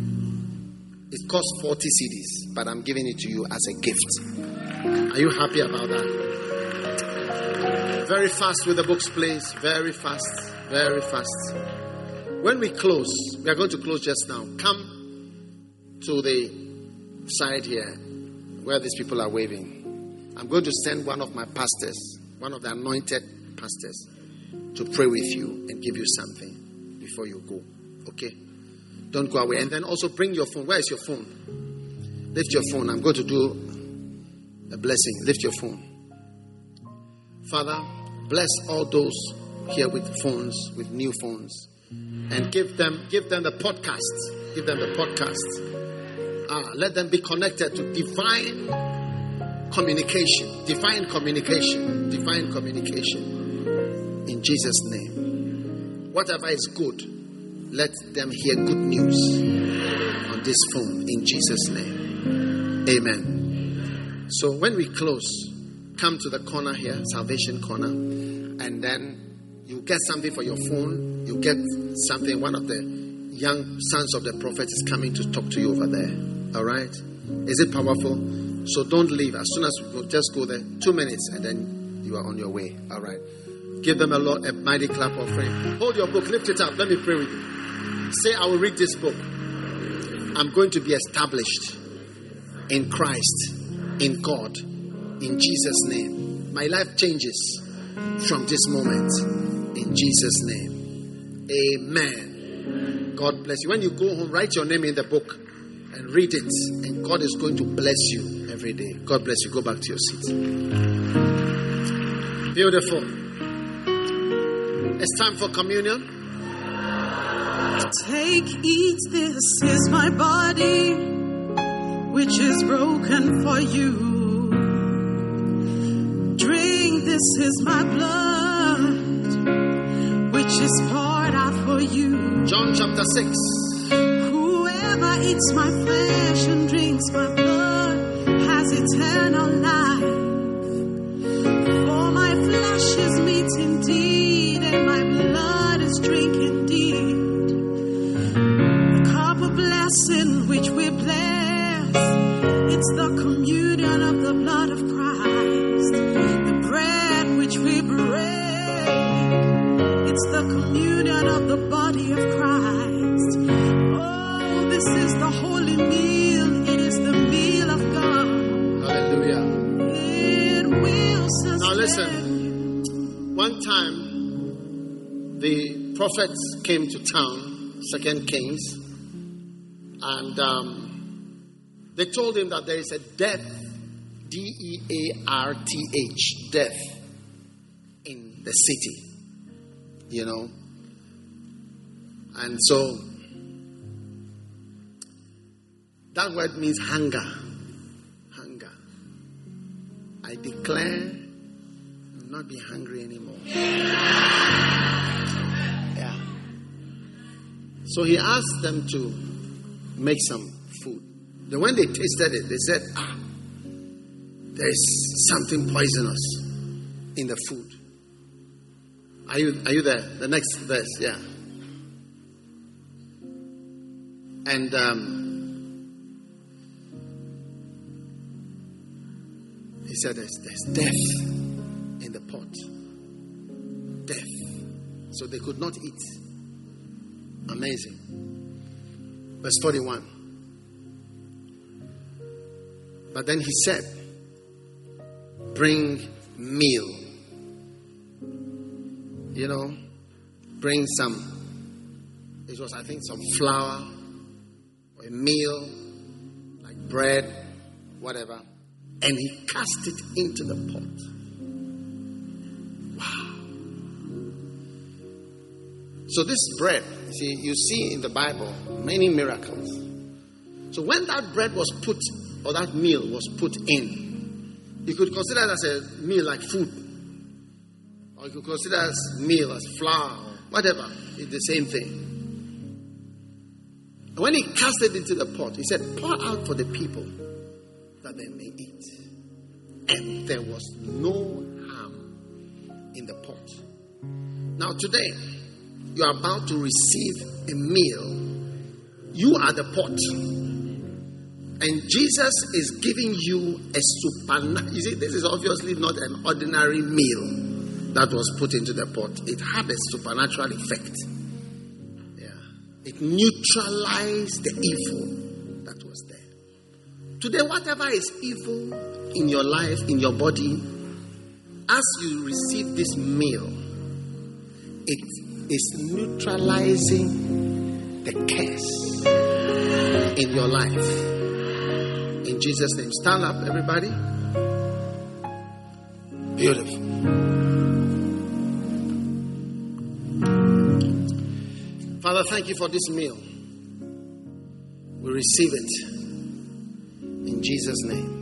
It costs 40 cedis, but I'm giving it to you as a gift. Are you happy about that? Very fast with the books, please. Very fast. Very fast. When we close, we are going to close just now. Come to the side here where these people are waving. I'm going to send one of my pastors, one of the anointed pastors, to pray with you and give you something before you go. Okay? Don't go away. And then also bring your phone. Where is your phone? Lift your phone. I'm going to do a blessing. Lift your phone. Father, bless all those here with phones, with new phones, and give them give them the podcast. Give them the podcast. Ah, let them be connected to divine communication, divine communication, divine communication. In Jesus' name. Whatever is good, let them hear good news on this phone in Jesus' name. Amen. So when we close, come to the corner here, salvation corner, and then you get something for your phone. You get something. One of the young sons of the prophet is coming to talk to you over there. All right? Is it powerful? So don't leave. As soon as we go, just go there. Two minutes, and then you are on your way. All right? Give them a lot, a mighty clap offering. Hold your book, lift it up. Let me pray with you. Say, I will read this book. I'm going to be established in Christ, in God, in Jesus' name. My life changes from this moment in Jesus' name. Amen. God bless you. When you go home, write your name in the book and read it, and God is going to bless you every day. God bless you. Go back to your seat. Beautiful. It's time for communion. Take, eat, this is my body, which is broken for you. Drink, this is my blood, which is poured out for you. John chapter 6. Whoever eats my flesh and drinks my blood has eternal life. For my flesh is meat indeed, and my blood is drink indeed. The cup of blessing which we bless, it's the communion of the blood of Christ. The bread which we break, it's the communion of the body of Christ. Oh, this is the holy meal. It is the meal of God. Hallelujah. It will sustain. Now listen. One time, the prophets came to town, Second Kings, and um, they told him that there is a death, D E A R T H, death in the city. You know, and so that word means hunger. Hunger. I declare will not be hungry anymore. Yeah. So he asked them to make some food. Then when they tasted it, they said, Ah, there's something poisonous in the food. Are you are you there? The next verse, yeah. And um, he said, there's, there's death in the pot. Death. So they could not eat. Amazing. Verse 41. But then he said, Bring meal. You know, bring some. It was, I think, some flour or a meal, like bread, whatever. And he cast it into the pot. So, this bread, see, you see in the Bible many miracles. So, when that bread was put, or that meal was put in, you could consider it as a meal like food. Or you could consider it as meal as flour, whatever. It's the same thing. And when he cast it into the pot, he said, Pour out for the people that they may eat. And there was no harm in the pot. Now, today, you are about to receive a meal. You are the pot. And Jesus is giving you a supernatural. You see, this is obviously not an ordinary meal that was put into the pot, it had a supernatural effect. Yeah. It neutralized the evil that was there. Today, whatever is evil in your life, in your body, as you receive this meal, it is neutralizing the curse in your life. In Jesus' name, stand up, everybody. Beautiful. Father, thank you for this meal. We receive it in Jesus' name.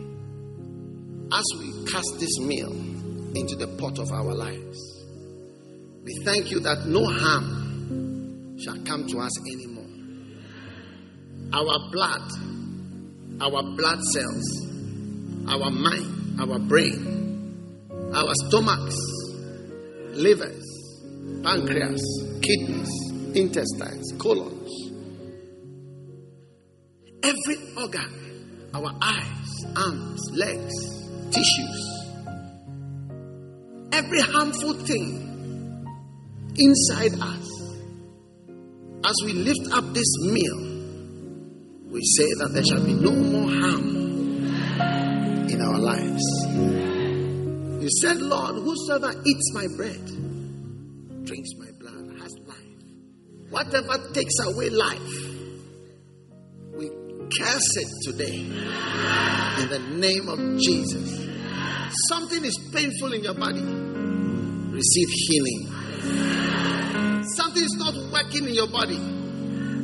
As we cast this meal into the pot of our lives, we thank you that no harm shall come to us anymore. Our blood, our blood cells, our mind, our brain, our stomachs, livers, pancreas, kidneys, intestines, colons, every organ, our eyes, arms, legs, tissues, every harmful thing inside us. As we lift up this meal, we say that there shall be no more harm in our lives. You said, Lord, whosoever eats my bread, drinks my blood, has life. Whatever takes away life, we curse it today in the name of Jesus. Something is painful in your body, receive healing. Something is not working in your body,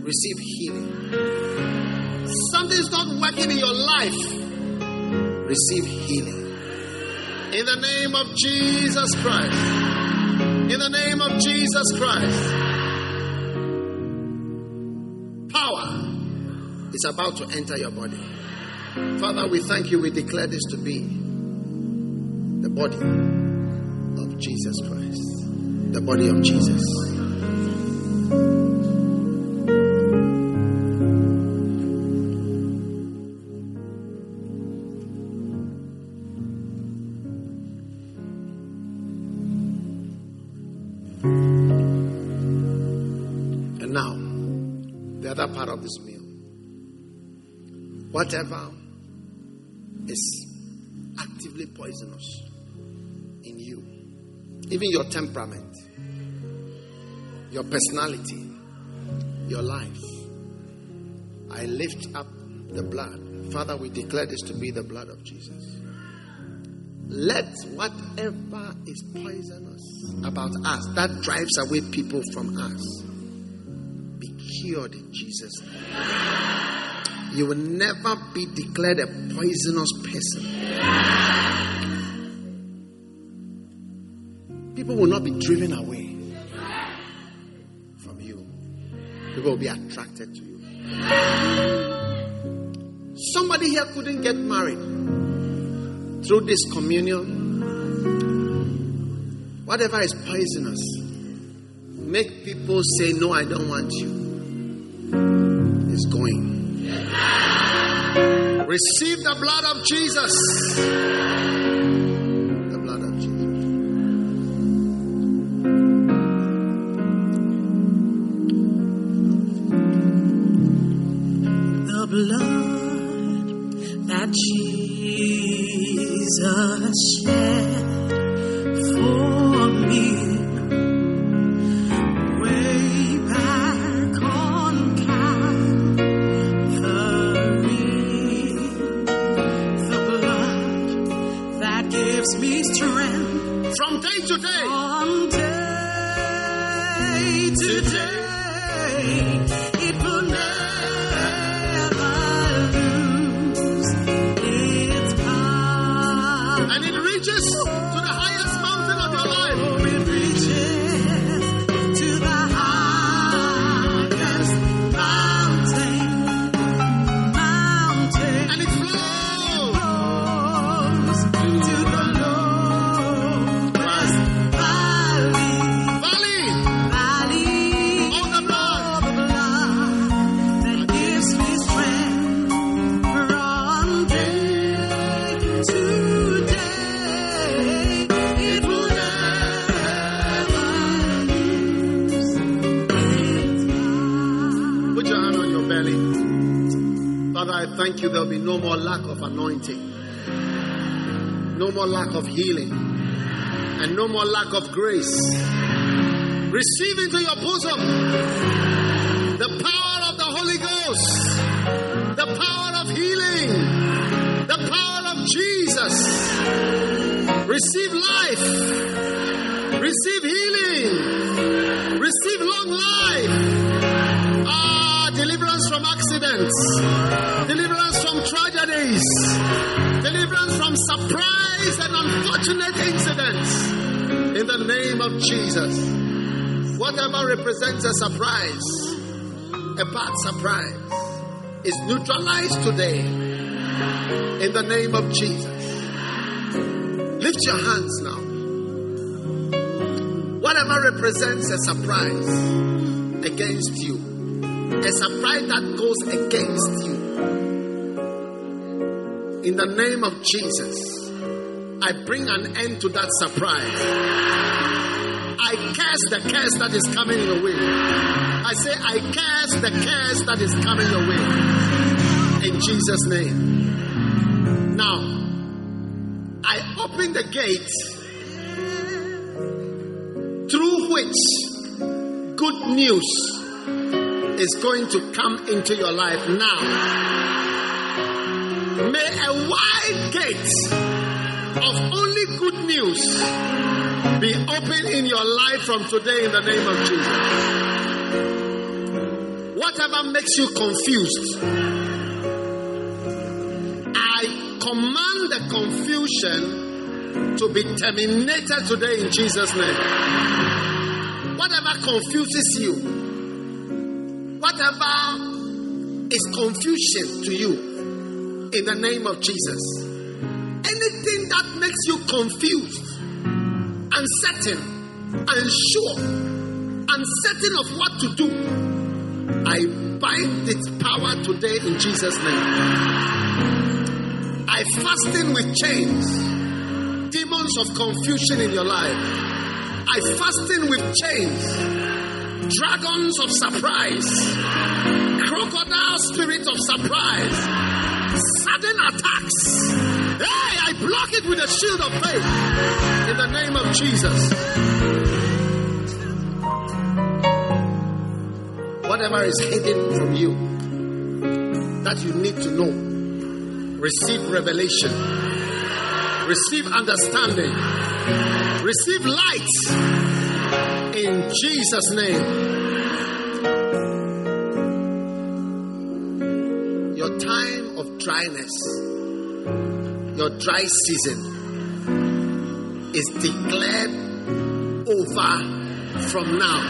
receive healing. Something is not working in your life, receive healing. In the name of Jesus Christ. In the name of Jesus Christ. Power is about to enter your body. Father, we thank you. We declare this to be the body of Jesus Christ. The body of Jesus. And now, the other part of this meal. Whatever is actively poisonous even your temperament, your personality, your life, I lift up the blood. Father, we declare this to be the blood of Jesus. Let whatever is poisonous about us that drives away people from us be cured in Jesus' name. You will never be declared a poisonous person. People will not be driven away from you, people will be attracted to you. Somebody here couldn't get married through this communion. Whatever is poisonous, make people say, No, I don't want you. It's going. Receive the blood of Jesus. Jesus. shed thank you there'll be no more lack of anointing, no more lack of healing, and no more lack of grace. Receive into your bosom the power of the Holy Ghost, the power of healing, the power of Jesus. Receive life, receive healing, receive long life. Ah, deliverance from accidents, tragedies, deliverance from surprise and unfortunate incidents. In the name of Jesus. Whatever represents a surprise, a bad surprise, is neutralized today. In the name of Jesus. Lift your hands now. Whatever represents a surprise against you, a surprise that goes against you. In the name of Jesus, I bring an end to that surprise. I curse the curse that is coming your way. I say, I curse the curse that is coming your way. In Jesus' name. Now, I open the gate through which good news is going to come into your life now. May a wide gate of only good news be open in your life from today in the name of Jesus. Whatever makes you confused, I command the confusion to be terminated today in Jesus' name. Whatever confuses you, whatever is confusion to you, in the name of Jesus. Anything that makes you confused, uncertain, unsure, uncertain of what to do, I bind its power today in Jesus' name. I fasten with chains, demons of confusion in your life. I fasten with chains, dragons of surprise, crocodile spirit of surprise, sudden attacks. Hey, I block it with a shield of faith in the name of Jesus. Whatever is hidden from you that you need to know, receive revelation, receive understanding, receive light in Jesus' name. Dryness, your dry season is declared over from now.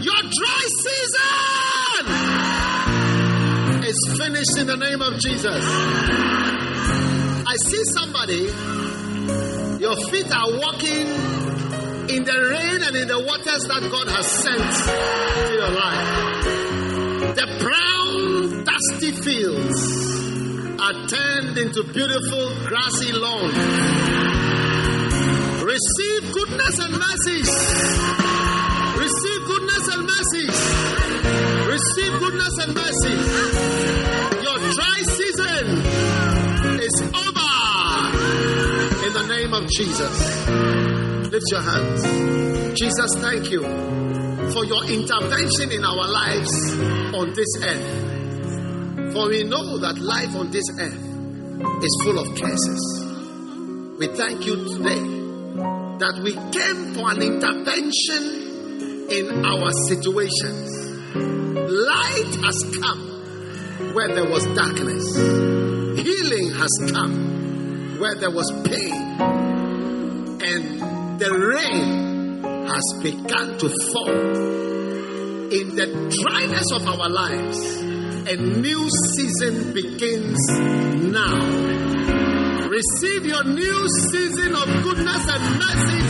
Your dry season is finished in the name of Jesus. I see somebody, your feet are walking in the rain and in the waters that God has sent to your life. The brown, dusty fields are turned into beautiful grassy lawns. Receive goodness and mercies. Receive goodness and mercies. Receive goodness and mercy. Your dry season is over. In the name of Jesus. Lift your hands. Jesus, thank you for your intervention in our lives on this earth. For we know that life on this earth is full of curses. We thank you today that we came for an intervention in our situations. Light has come where there was darkness, healing has come where there was pain, and the rain has begun to fall. In the dryness of our lives, a new season begins now. Receive your new season of goodness and mercy.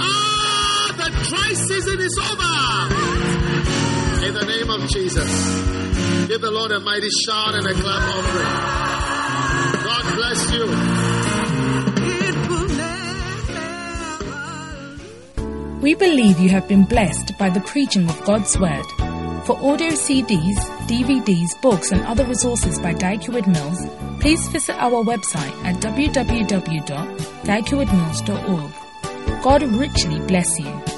Ah, the dry season is over. In the name of Jesus, give the Lord a mighty shout and a clap offering. God bless you. We believe you have been blessed by the preaching of God's Word. For audio CDs, DVDs, books, and other resources by Dag Heward-Mills, please visit our website at www.daghewardmills.org. God richly bless you.